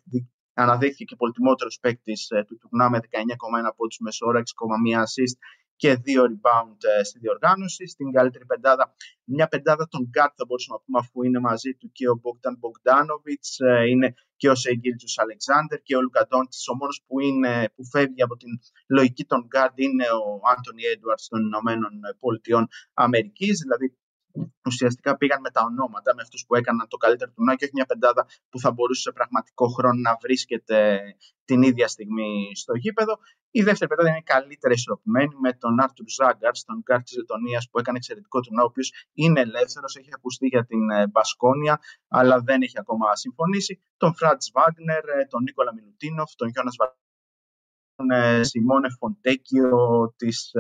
αναδείχθηκε και πολυτιμότερος παίκτης του τουρνά με 19,1 πόντους μεσόωρα, 6,1 assist και 2 rebound ε, στη διοργάνωση. Στην καλύτερη πεντάδα, μια πεντάδα των guard θα μπορούσαμε να πούμε αφού είναι μαζί του και ο Bogdan Bogdanovic, ε, είναι και ο Σεγγίλτζους Αλεξάνδερ και ο Λουκαντόντης. Ο μόνος που, είναι, που φεύγει από την λογική των guard είναι ο Άντωνι Έντουαρτς των Ηνωμένων Πολιτειών Αμερικής, δηλαδή ουσιαστικά πήγαν με τα ονόματα, με αυτούς που έκαναν το καλύτερο τουρνά και όχι μια πεντάδα που θα μπορούσε σε πραγματικό χρόνο να βρίσκεται την ίδια στιγμή στο γήπεδο. Η δεύτερη πεντάδα είναι καλύτερα ισορροπημένη με τον Άρτουρ Ζάγκαρ, τον γκαρντ της Λετωνίας που έκανε εξαιρετικό τουρνουά, ο οποίος είναι ελεύθερος, έχει ακουστεί για την ε, Μπασκόνια, αλλά δεν έχει ακόμα συμφωνήσει. Τον Φραντς Βάγκνερ, ε, τον Νίκολα Μιλουτίνοφ, τον Γιόνας τον ε, Σιμώνε Φοντέκιο της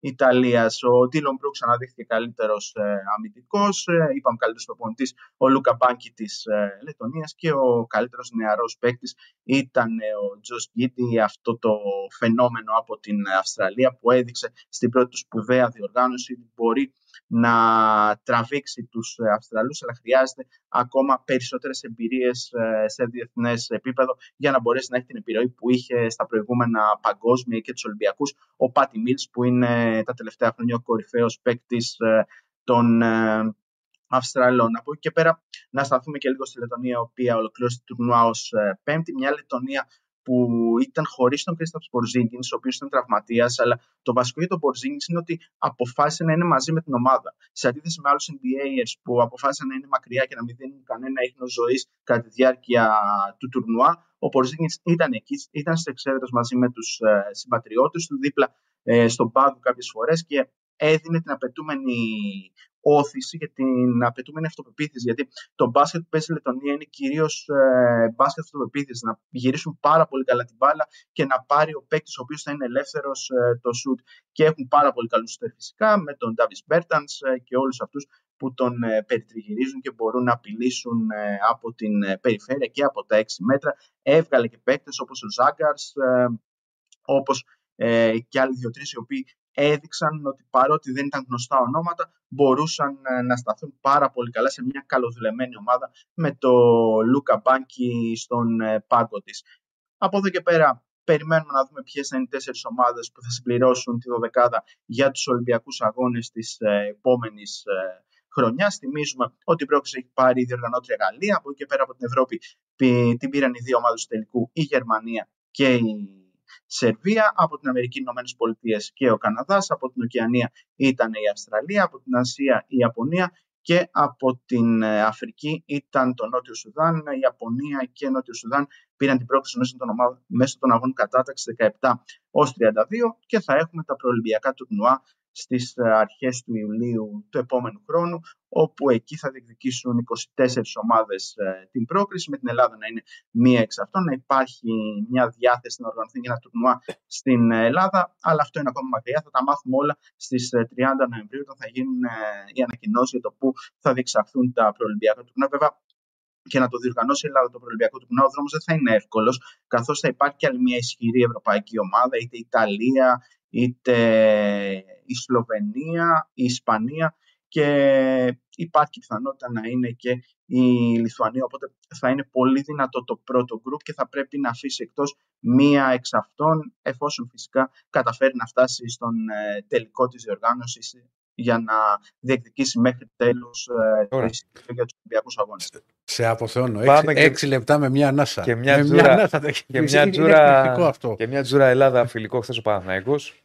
Ιταλίας. Ο Ντίλον Μπρουκς αναδείχθηκε καλύτερος ε, αμυντικός. Ε, είπαμε καλύτερος προπονητής ο Λούκα Μπάνκι της ε, Λετωνίας και ο καλύτερος νεαρός παίκτης ήταν ε, ο Τζος Γκίτι, αυτό το φαινόμενο από την Αυστραλία που έδειξε στην πρώτη του σπουδαία διοργάνωση ότι μπορεί να τραβήξει τους ε, Αυστραλούς, αλλά χρειάζεται ακόμα περισσότερες εμπειρίες ε, σε διεθνές επίπεδο για να μπορέσει να έχει την επιρροή που είχε στα προηγούμενα παγκόσμια και τους Ολυμπιακούς. Ο Πάτι Μίλς που είναι τα τελευταία χρόνια ο κορυφαίος παίκτης των ε, Αυστραλών. Από εκεί και πέρα να σταθούμε και λίγο στη Λετωνία, η οποία ολοκλήρωσε το τουρνουά ως πέμπτη. Μια Λετωνία που ήταν χωρίς τον Κρίσταπ Πορζίνγκιν, ο οποίος ήταν τραυματίας, αλλά το βασικό για τον Πορζίνγκιν είναι ότι αποφάσισε να είναι μαζί με την ομάδα. Σε αντίθεση με άλλους NBAers που αποφάσισαν να είναι μακριά και να μην δίνουν κανένα ίχνος ζωής κατά τη διάρκεια του τουρνουά, ο Πορζίνγκιν ήταν εκεί, ήταν στι εξέδρε μαζί με τους ε, συμπατριώτες του, δίπλα ε, στον πάγκο κάποιες φορές και έδινε την απαιτούμενη όθηση και την απαιτούμενη αυτοπεποίθηση. Γιατί το μπάσκετ που παίζει η Λετωνία είναι κυρίως ε, μπάσκετ αυτοπεποίθησης. Να γυρίσουν πάρα πολύ καλά την μπάλα και να πάρει ο παίκτης ο οποίος θα είναι ελεύθερος ε, το σουτ. Και έχουν πάρα πολύ καλούς σουτ φυσικά με τον Ντάβι Μπέρταν ε, και όλους αυτούς που τον ε, περιτριγυρίζουν και μπορούν να απειλήσουν ε, από την ε, περιφέρεια και από τα 6 μέτρα. Έβγαλε και παίκτες όπως ο Ζάγκαρς, ε, όπως ε, και άλλοι δύο-τρεις οι οποίοι έδειξαν ότι παρότι δεν ήταν γνωστά ονόματα, μπορούσαν ε, να σταθούν πάρα πολύ καλά σε μια καλοδουλεμένη ομάδα με το Λούκα Μπάνκι στον ε, πάγκο της. Από εδώ και πέρα περιμένουμε να δούμε ποιες θα είναι οι τέσσερις ομάδες που θα συμπληρώσουν τη δωδεκάδα για τους Ολυμπιακούς Αγώνες της ε, επόμενης ε, χρονιάς. Θυμίζουμε ότι η πρόκληση έχει πάρει η διοργανώτρια Γαλλία. Από εκεί και πέρα από την Ευρώπη την πήραν οι δύο ομάδες του τελικού, η Γερμανία και η Σερβία, από την Αμερική Ηνωμένες Πολιτείες και ο Καναδάς, από την Οκεανία ήταν η Αυστραλία, από την Ασία η Ιαπωνία και από την Αφρική ήταν το Νότιο Σουδάν. Η Ιαπωνία και Νότιο Σουδάν πήραν την πρόκληση μέσω των, ομάδων, μέσω των αγώνων κατάταξη 17 ως 32 και θα έχουμε τα προολυμπιακά τουρνουά στις αρχές του Ιουλίου του επόμενου χρόνου, όπου εκεί θα διεκδικήσουν 24 ομάδες ε, την πρόκριση, με την Ελλάδα να είναι μία εξ αυτών, να υπάρχει μια διάθεση να οργανωθεί για ένα τουρνουά στην Ελλάδα, αλλά αυτό είναι ακόμα μακριά, θα τα μάθουμε όλα στις 30 Νοεμβρίου, όταν θα γίνουν ε, οι ανακοινώσεις για το πού θα διεξαχθούν τα προολυμπιακά τουρνουά. Βέβαια, και να το διοργανώσει η Ελλάδα το προελπιακό του ο δρόμος δεν θα είναι εύκολος, καθώς θα υπάρχει και άλλη μια ισχυρή ευρωπαϊκή ομάδα, είτε η Ιταλία, είτε η Σλοβενία, η Ισπανία και υπάρχει πιθανότητα να είναι και η Λιθουανία, οπότε θα είναι πολύ δυνατό το πρώτο γκρουπ και θα πρέπει να αφήσει εκτός μία εξ αυτών, εφόσον φυσικά καταφέρει να φτάσει στον τελικό της διοργάνωσης για να διεκδικήσει μέχρι τέλους για τους Ολυμπιακούς Αγώνες. Σε αποθεώνω. Πάμε Έξι, και- έξι λεπτά με μια ανάσα. και μια με τζούρα- μια ανάσα. τα- Και είναι μια, εκπληκτικό τζούρα, αυτό. και μια τζούρα Ελλάδα φιλικό χθες ο Παναθηναϊκός.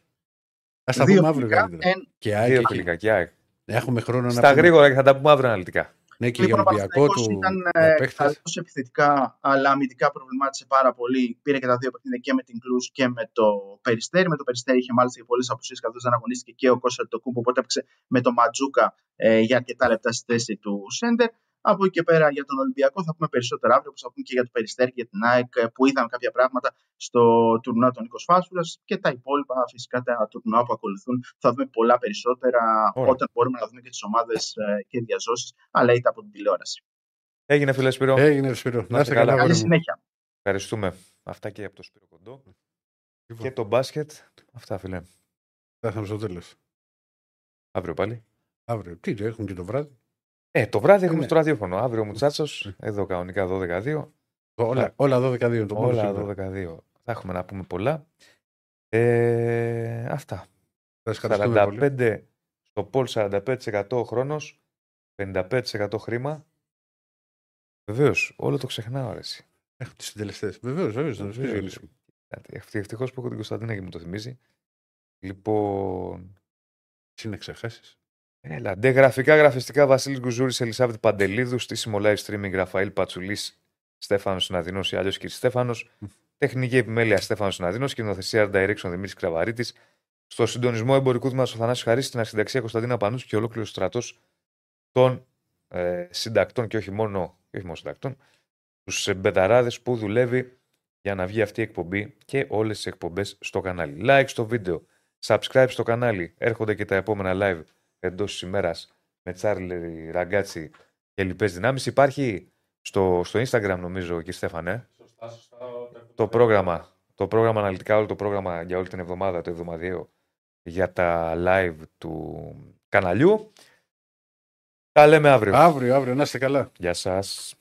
Ας τα Δύο πούμε αύριο φιλικά, καλύτερα. εν- Και ΑΕΚ Δύο έχει- φιλικά και ΑΕΚ. Έχουμε χρόνο να Στα πούμε. γρήγορα και θα τα πούμε αύριο αναλυτικά. Ναι, και για Λοιπόν, ο Ολυμπιακό Παναθηναϊκός του ήταν με ε, παίκτες. καλός επιθετικά, αλλά αμυντικά προβλημάτισε πάρα πολύ. Πήρε και τα δύο παιχνίδια και με την Κλούς και με το Περιστέρι. Με το Περιστέρι είχε μάλιστα και πολλές απουσίες καθώς δεν αγωνίστηκε και ο Κώστα το Κούμπο. Οπότε έπαιξε με το Ματζούκα ε, για αρκετά λεπτά στη θέση του Σέντερ. Από εκεί και πέρα για τον Ολυμπιακό θα πούμε περισσότερα αύριο, όπω θα πούμε και για το Περιστέρι και για την ΑΕΚ ε, που είδαμε κάποια πράγματα στο τουρνουά των 20 Φάσουλας και τα υπόλοιπα φυσικά τα τουρνουά που ακολουθούν. Θα δούμε πολλά περισσότερα Ωραία. όταν μπορούμε να δούμε και τις ομάδες και διαζώσεις, αλλά είτε από την τηλεόραση. Έγινε φίλε Σπύρο. Έγινε, Σπύρο. Να είστε καλά. καλά. Καλή αγόρι μου. συνέχεια. Ευχαριστούμε. Αυτά και από το Σπύρο Κοντό. Λοιπόν, Και το μπάσκετ. Αυτά φίλε. Φτάσαμε στο τέλος. Αύριο πάλι. Αύριο. Τι, έχουμε και το βράδυ. Ε, το βράδυ έχουμε Ναι. στο ραδιόφωνο. Αύριο μου τσάτσος. Εδώ κανονικά 12-2. Όλα, όλα 12 είναι το μόνο Όλα σίγουρο. 12-2. Θα έχουμε να πούμε πολλά. Ε, αυτά. Θα σας ευχαριστούμε πολύ. 45 στο Πολ 45% ο χρόνος, 55% χρήμα. Βεβαίως, όλο το ξεχνάω αρέσει. Έχω τις συντελεστές. Βεβαίως, βεβαίως. Να Βεβαίως. σβήσει. Ευτυχώς που έχω την Κωνσταντίνα και μου το θυμίζει. Λοιπόν. Τι να ξεχάσεις. Έλα, ντε γραφικά, γραφιστικά Βασίλης Γκουζούρης, Ελισάβετ Παντελίδους, στήσιμο live streaming Ραφαήλ Πατσουλής, Στέφανος Συναδεινός ή άλλος κύριε Στέφανος. Τεχνική επιμέλεια Στέφανος Συναδεινός, κοινοθεσία Direction Δημήτρης Κραβαρίτης. Στο συντονισμό εμπορικού τμήματο ο Θανάσης Χαρίση, στην αρχινταξία Κωνσταντίνα Πανούση και ολόκληρος στρατός των ε, συντακτών και όχι μόνο, και όχι μόνο συντακτών, τους μπεταράδε που δουλεύει για να βγει αυτή η εκπομπή και όλες τις εκπομπές στο κανάλι. Like στο βίντεο, subscribe στο κανάλι. Έρχονται και τα επόμενα live εντός της ημέρας με Τσάρλι, Ραγκάτσι και λοιπές δυνάμεις. Υπάρχει στο, στο Instagram, νομίζω, κύριε Στέφανε, το πρόγραμμα. Το πρόγραμμα αναλυτικά, όλο το πρόγραμμα για όλη την εβδομάδα, το εβδομαδιαίο, για τα live του καναλιού. Τα λέμε αύριο. Αύριο, αύριο, να είστε καλά. Γεια σας.